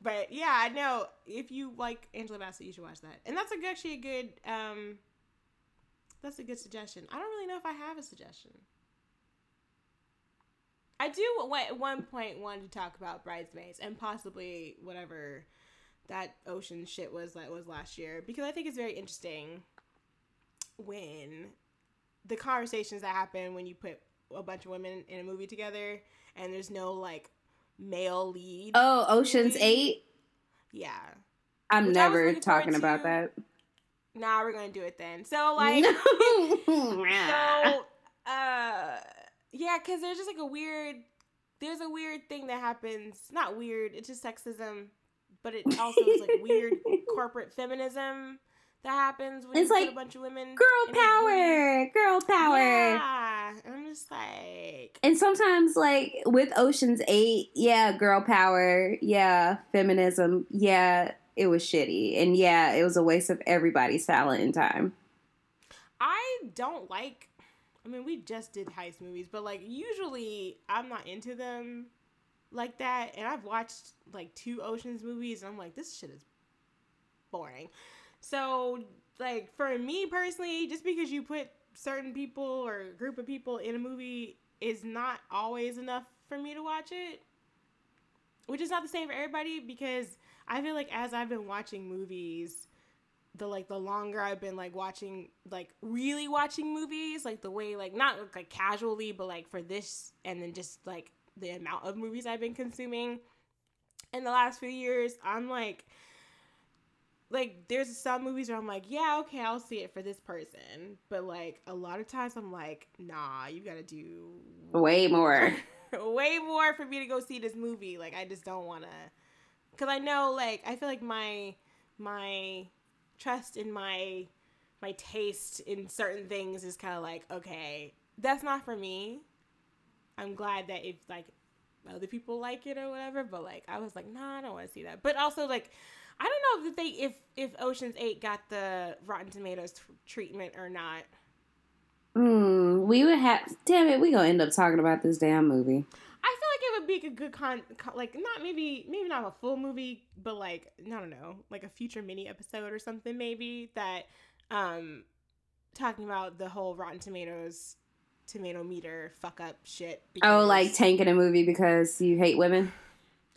But yeah, I know if you like Angela Bassett, you should watch that. And that's a, actually a good um that's a good suggestion. I don't really know if I have a suggestion. I do at one point wanted to talk about Bridesmaids and possibly whatever that ocean shit was that was last year because I think it's very interesting when the conversations that happen when you put a bunch of women in a movie together and there's no like male lead. Oh, Ocean's movie. Eight. Yeah. I'm Which never talking about that. Nah, we're gonna do it then. So like so uh yeah because there's just like a weird there's a weird thing that happens not weird it's just sexism but it also is like weird corporate feminism that happens when It's you like, a bunch of women girl in a movie. power, girl power. yeah and i'm just like And sometimes, like with Ocean's Eight, yeah, girl power, yeah, feminism, yeah, it was shitty, and yeah, it was a waste of everybody's talent and time. i don't like i mean we just did heist movies but like usually i'm not into them like that. And i've watched like two oceans movies and i'm like this shit is boring. So like for me personally just because you put certain people or group of people in a movie is not always enough for me to watch it which is not the same for everybody because i feel like as i've been watching movies the like the longer i've been like watching like really watching movies like the way like not like casually but like for this and then just like the amount of movies i've been consuming in the last few years i'm like like there's some movies where I'm like, yeah, okay, I'll see it for this person, but like a lot of times I'm like, nah, you gotta do Way more. way more for me to go see this movie. Like I just don't want to, because I know like I feel like my my trust in my my taste in certain things is kind of like okay, that's not for me. I'm glad that if like other people like it or whatever, but like I was like, nah, I don't want to see that. But also like I don't know if they if if Ocean's Eight got the Rotten Tomatoes t- treatment or not. Hmm, we would have. Damn it, we gonna end up talking about this damn movie. I feel like it would be a good con, con like not maybe maybe not a full movie, but like I don't know, like a future mini episode or something maybe that um talking about the whole Rotten Tomatoes tomato meter fuck up shit. Oh, like tanking a movie because you hate women.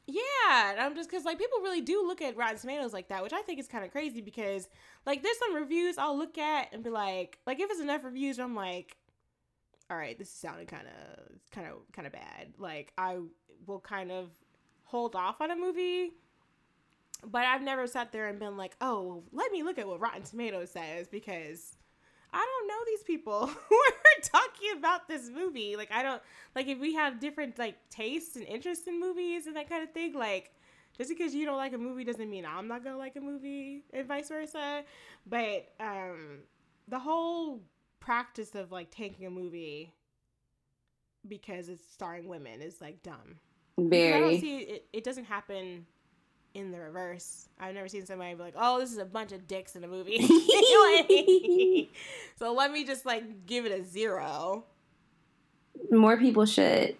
Yeah, and I'm just because like people really do look at Rotten Tomatoes like that, which I think is kind of crazy because like there's some reviews I'll look at and be like, like if it's enough reviews, I'm like, all right, this is sounding kind of, kind of, kind of bad. Like I will kind of hold off on a movie, but I've never sat there and been like, oh, let me look at what Rotten Tomatoes says because I don't know these people who are talking about this movie. Like I don't like if we have different like tastes and interests in movies and that kind of thing. Like just because you don't like a movie doesn't mean I'm not gonna like a movie and vice versa. But um, the whole practice of like taking a movie because it's starring women is like dumb. Because I don't see it. It doesn't happen in the reverse. I've never seen somebody be like, "Oh, this is a bunch of dicks in a movie." So let me just like give it a zero. More people should.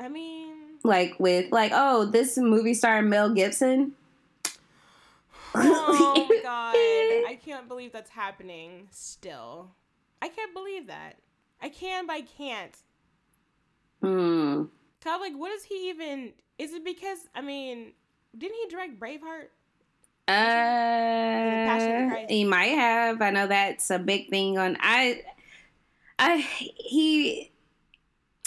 I mean, Like with like, oh, this movie starring Mel Gibson. oh my god, I can't believe that's happening. Still, I can't believe that. I can, but I can't. Hmm. Cause like, what is he even? Is it because I mean, didn't he direct Braveheart? Of Uh, he might have. I know that's a big thing on. I I he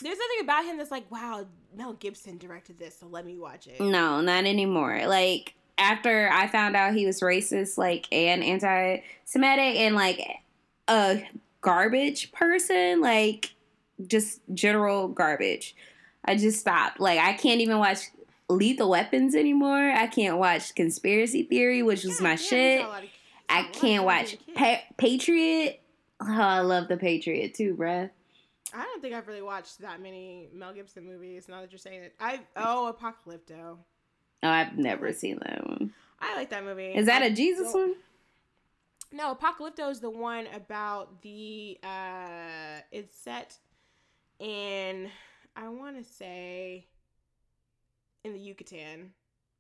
There's nothing about him that's like, wow, Mel Gibson directed this, so let me watch it. no, not anymore. Like after I found out he was racist, like and anti-Semitic, and like a garbage person, like just general garbage. I just stopped. Like I can't even watch Lethal Weapons anymore. I can't watch Conspiracy Theory, which was my you shit. saw a lot of- I saw a lot of can't watch pa- Patriot. Oh, I love the Patriot too, bruh. I don't think I've really watched that many Mel Gibson movies. Now that you're saying it, I oh Apocalypto. Oh, I've never seen that one. I like that movie. Is that I a Jesus one? No, Apocalypto is the one about the uh it's set in I want to say in the Yucatan.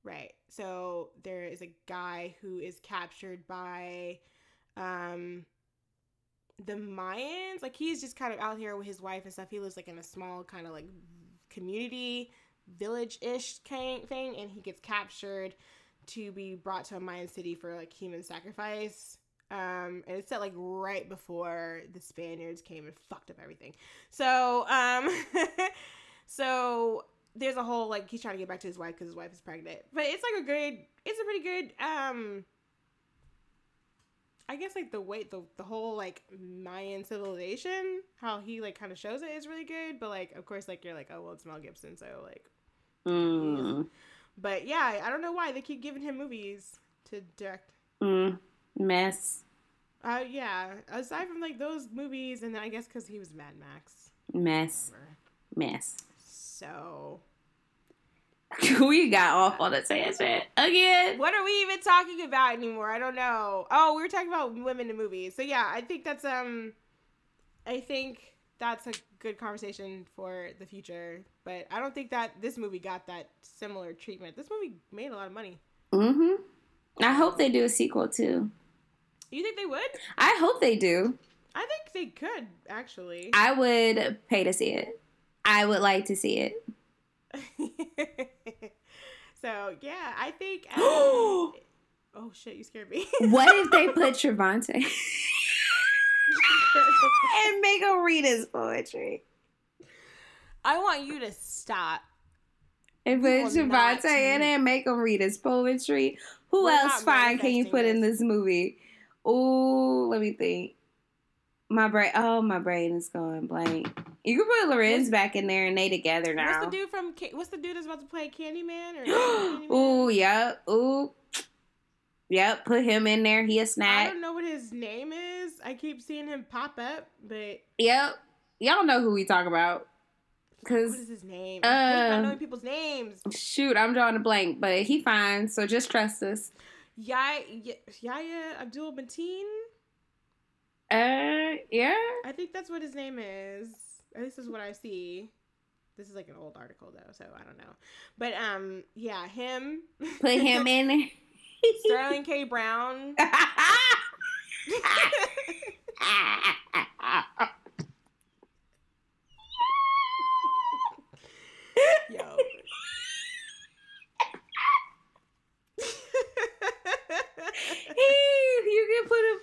Right. So there is a guy who is captured by um the Mayans. Like he's just kind of out here with his wife and stuff. He lives like in a small kind of like community village-ish thing and he gets captured to be brought to a Mayan city for like human sacrifice. Um, and it's set like right before the Spaniards came and fucked up everything. So, um, so there's a whole like he's trying to get back to his wife because his wife is pregnant. But it's like a good, it's a pretty good. Um, I guess like the way the the whole like Mayan civilization, how he like kind of shows it is really good. But like of course like you're like oh well it's Mel Gibson so like Mm, but yeah, I don't know why they keep giving him movies to direct. mm, mess, Uh, yeah. Aside from like those movies, and then I guess because he was Mad Max. mess, mess. So, we got off on a tangent again. what are we even talking about anymore? I don't know. Oh, we were talking about women in movies. So yeah, I think that's um, I think that's a good conversation for the future. But I don't think that this movie got that similar treatment. This movie made a lot of money. Mm-hmm. I hope they do a sequel too. You think they would? I hope they do. I think they could actually. I would pay to see it. I would like to see it. so yeah, I think. um, oh shit! You scared me. What if they put Trevante and make him read his poetry? I want you to stop. And put Trevante in it and make him read his poetry. Who We're else fine can you put in this movie? Oh, let me think. My brain. Oh, my brain is going blank. You can put Larenz back in there and they together now. What's the dude from? What's the dude that's about to play Candyman? Or Candyman? Ooh, yep. Ooh. Yep, put him in there. He a snack. I don't know what his name is. I keep seeing him pop up, but Yep. Y'all know who we talk about. Cause is his name? Uh, what about knowing people's names? shoot, I'm drawing a blank, but he fine, so just trust us. Yahya Yahya Abdul Mateen. Uh yeah. I think that's what his name is. This is what I see. This is like an old article though, so I don't know. But um, yeah, him. Put him in. Sterling K. Brown.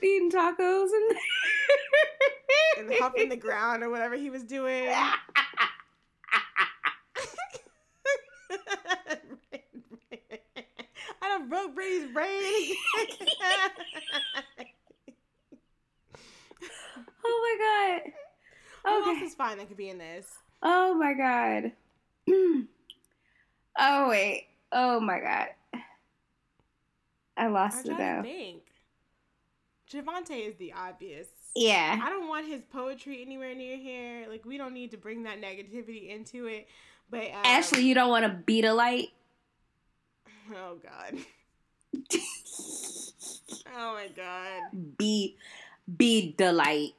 you can put him eating tacos there. and humping the ground or whatever he was doing. I done broke Brady's brain. oh my god. Okay. Who else is fine that could be in this? Oh my god. oh wait. Oh my god. I lost it though. think. Trevante is the obvious. Yeah. I don't want his poetry anywhere near here. Like we don't need to bring that negativity into it. But um, Ashley, you don't want to beat a light? oh god, oh my god, Be be the light.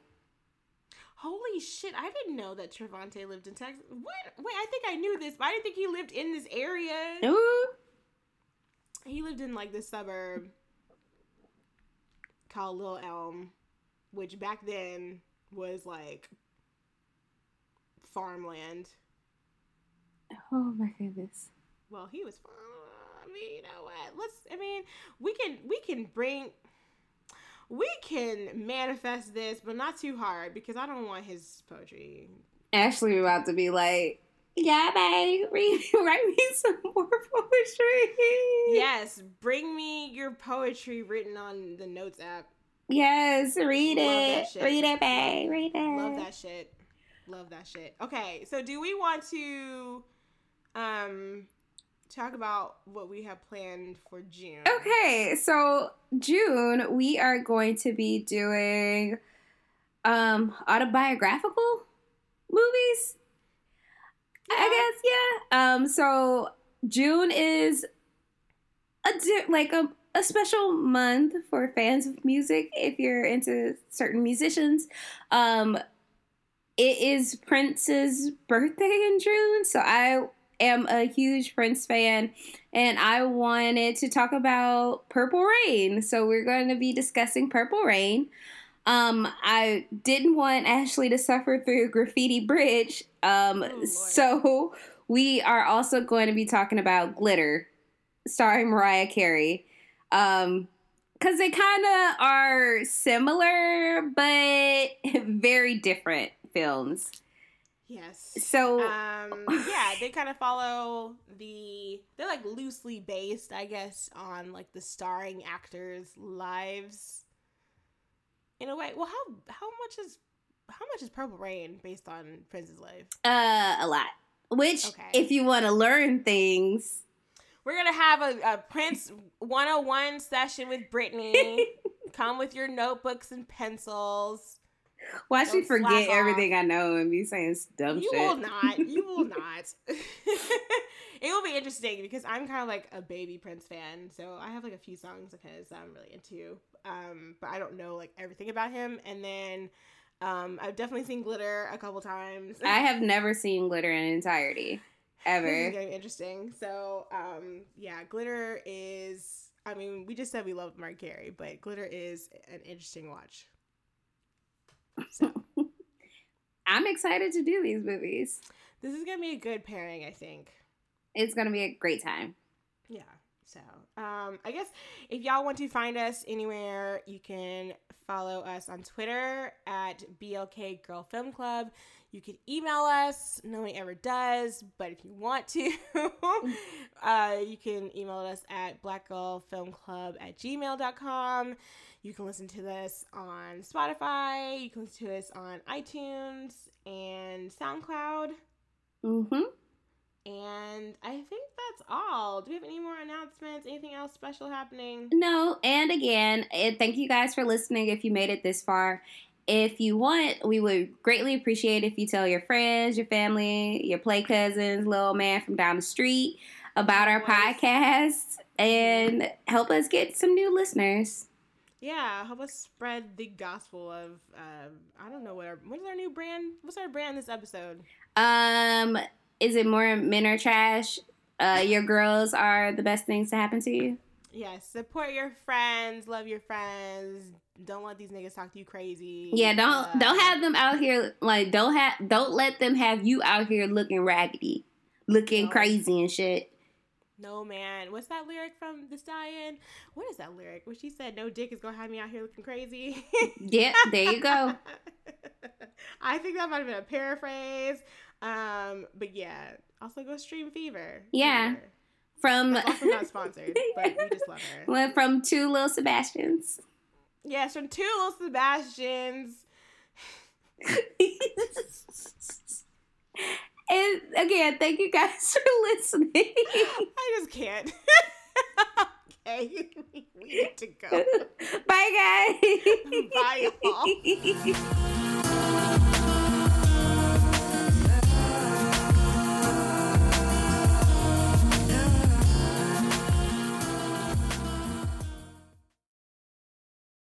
holy shit! I didn't know that Trevante lived in Texas. What? Wait, I think I knew this, but I didn't think he lived in this area. Ooh. He lived in like this suburb called Little Elm, which back then was like farmland. Oh my goodness. Well, he was fine. I mean, you know what? Let's. I mean, we can we can bring. we can manifest this, but not too hard because I don't want his poetry. Ashley about to be like, yeah, babe, read, write me some more poetry. Yes, bring me your poetry written on the notes app. Yes, read Love it. Read it, babe. Read it. Love that shit. Love that shit. Okay, so do we want to um talk about what we have planned for June? Okay, so June we are going to be doing um autobiographical movies. I guess yeah. Um so June is a di- like a a special month for fans of music if you're into certain musicians. Um it is Prince's birthday in June, so I am a huge Prince fan and I wanted to talk about Purple Rain. So we're going to be discussing Purple Rain. Um, I didn't want Ashley to suffer through Graffiti Bridge. Um, Oh, so we are also going to be talking about Glitter, starring Mariah Carey. Um, because they kind of are similar, but very different films. Yes. So, um yeah they kind of follow the they're like loosely based i guess on like the starring actors lives in a way well how how much is how much is purple rain based on prince's life uh, a lot. Which, Okay. if you want to learn things, we're gonna have a, a prince 101 session with brittany come with your notebooks and pencils watch me Don't forget slack off. everything I know and be saying dumb you shit. will not you will not it will be interesting because i'm kind of like a baby prince fan so i have like a few songs of his that i'm really into um but i don't know like everything about him and then um i've definitely seen glitter a couple times I have never seen Glitter in entirety. this is Ever. getting interesting so um yeah glitter is i mean we just said we loved mariah carey but glitter is an interesting watch so I'm excited to do these movies. this is gonna be a good pairing i think It's going to be a great time. Yeah. So, um, I guess if y'all want to find us anywhere, you can follow us on Twitter at BLK Girl Film Club. You can email us. No one ever does, but if you want to, uh, you can email us at blackgirlfilmclub at gmail.com. You can listen to this on Spotify. You can listen to us on iTunes and SoundCloud. Mm-hmm. And I think that's all. Do we have any more announcements? Anything else special happening? No, and again, eh, thank you guys for listening if you made it this far. If you want, we would greatly appreciate if you tell your friends, your family, your play cousins, little man from down the street about our podcast and help us get some new listeners. Yeah, help us spread the gospel of um, I don't know what our what is our new brand? What's our brand this episode? Um, is it more men are trash? Uh, your girls are the best things to happen to you. Yes, support your friends, love your friends. Don't let these niggas talk to you crazy. Yeah, don't Uh, don't have them out here like don't have don't let them have you out here looking raggedy, looking No. crazy and shit. No man, what's that lyric from the Stallion? What is that lyric? Where she said, "No dick is gonna have me out here looking crazy." Yeah, there you go. I think that might have been a paraphrase. Um, but yeah, also go stream Fever. Yeah. Fever. From also not sponsored, but we just love her. went from two little Sebastians. Yes, from two little Sebastians. and again, thank you guys for listening. I just can't. okay, we need to go. Bye, guys. Bye, y'all.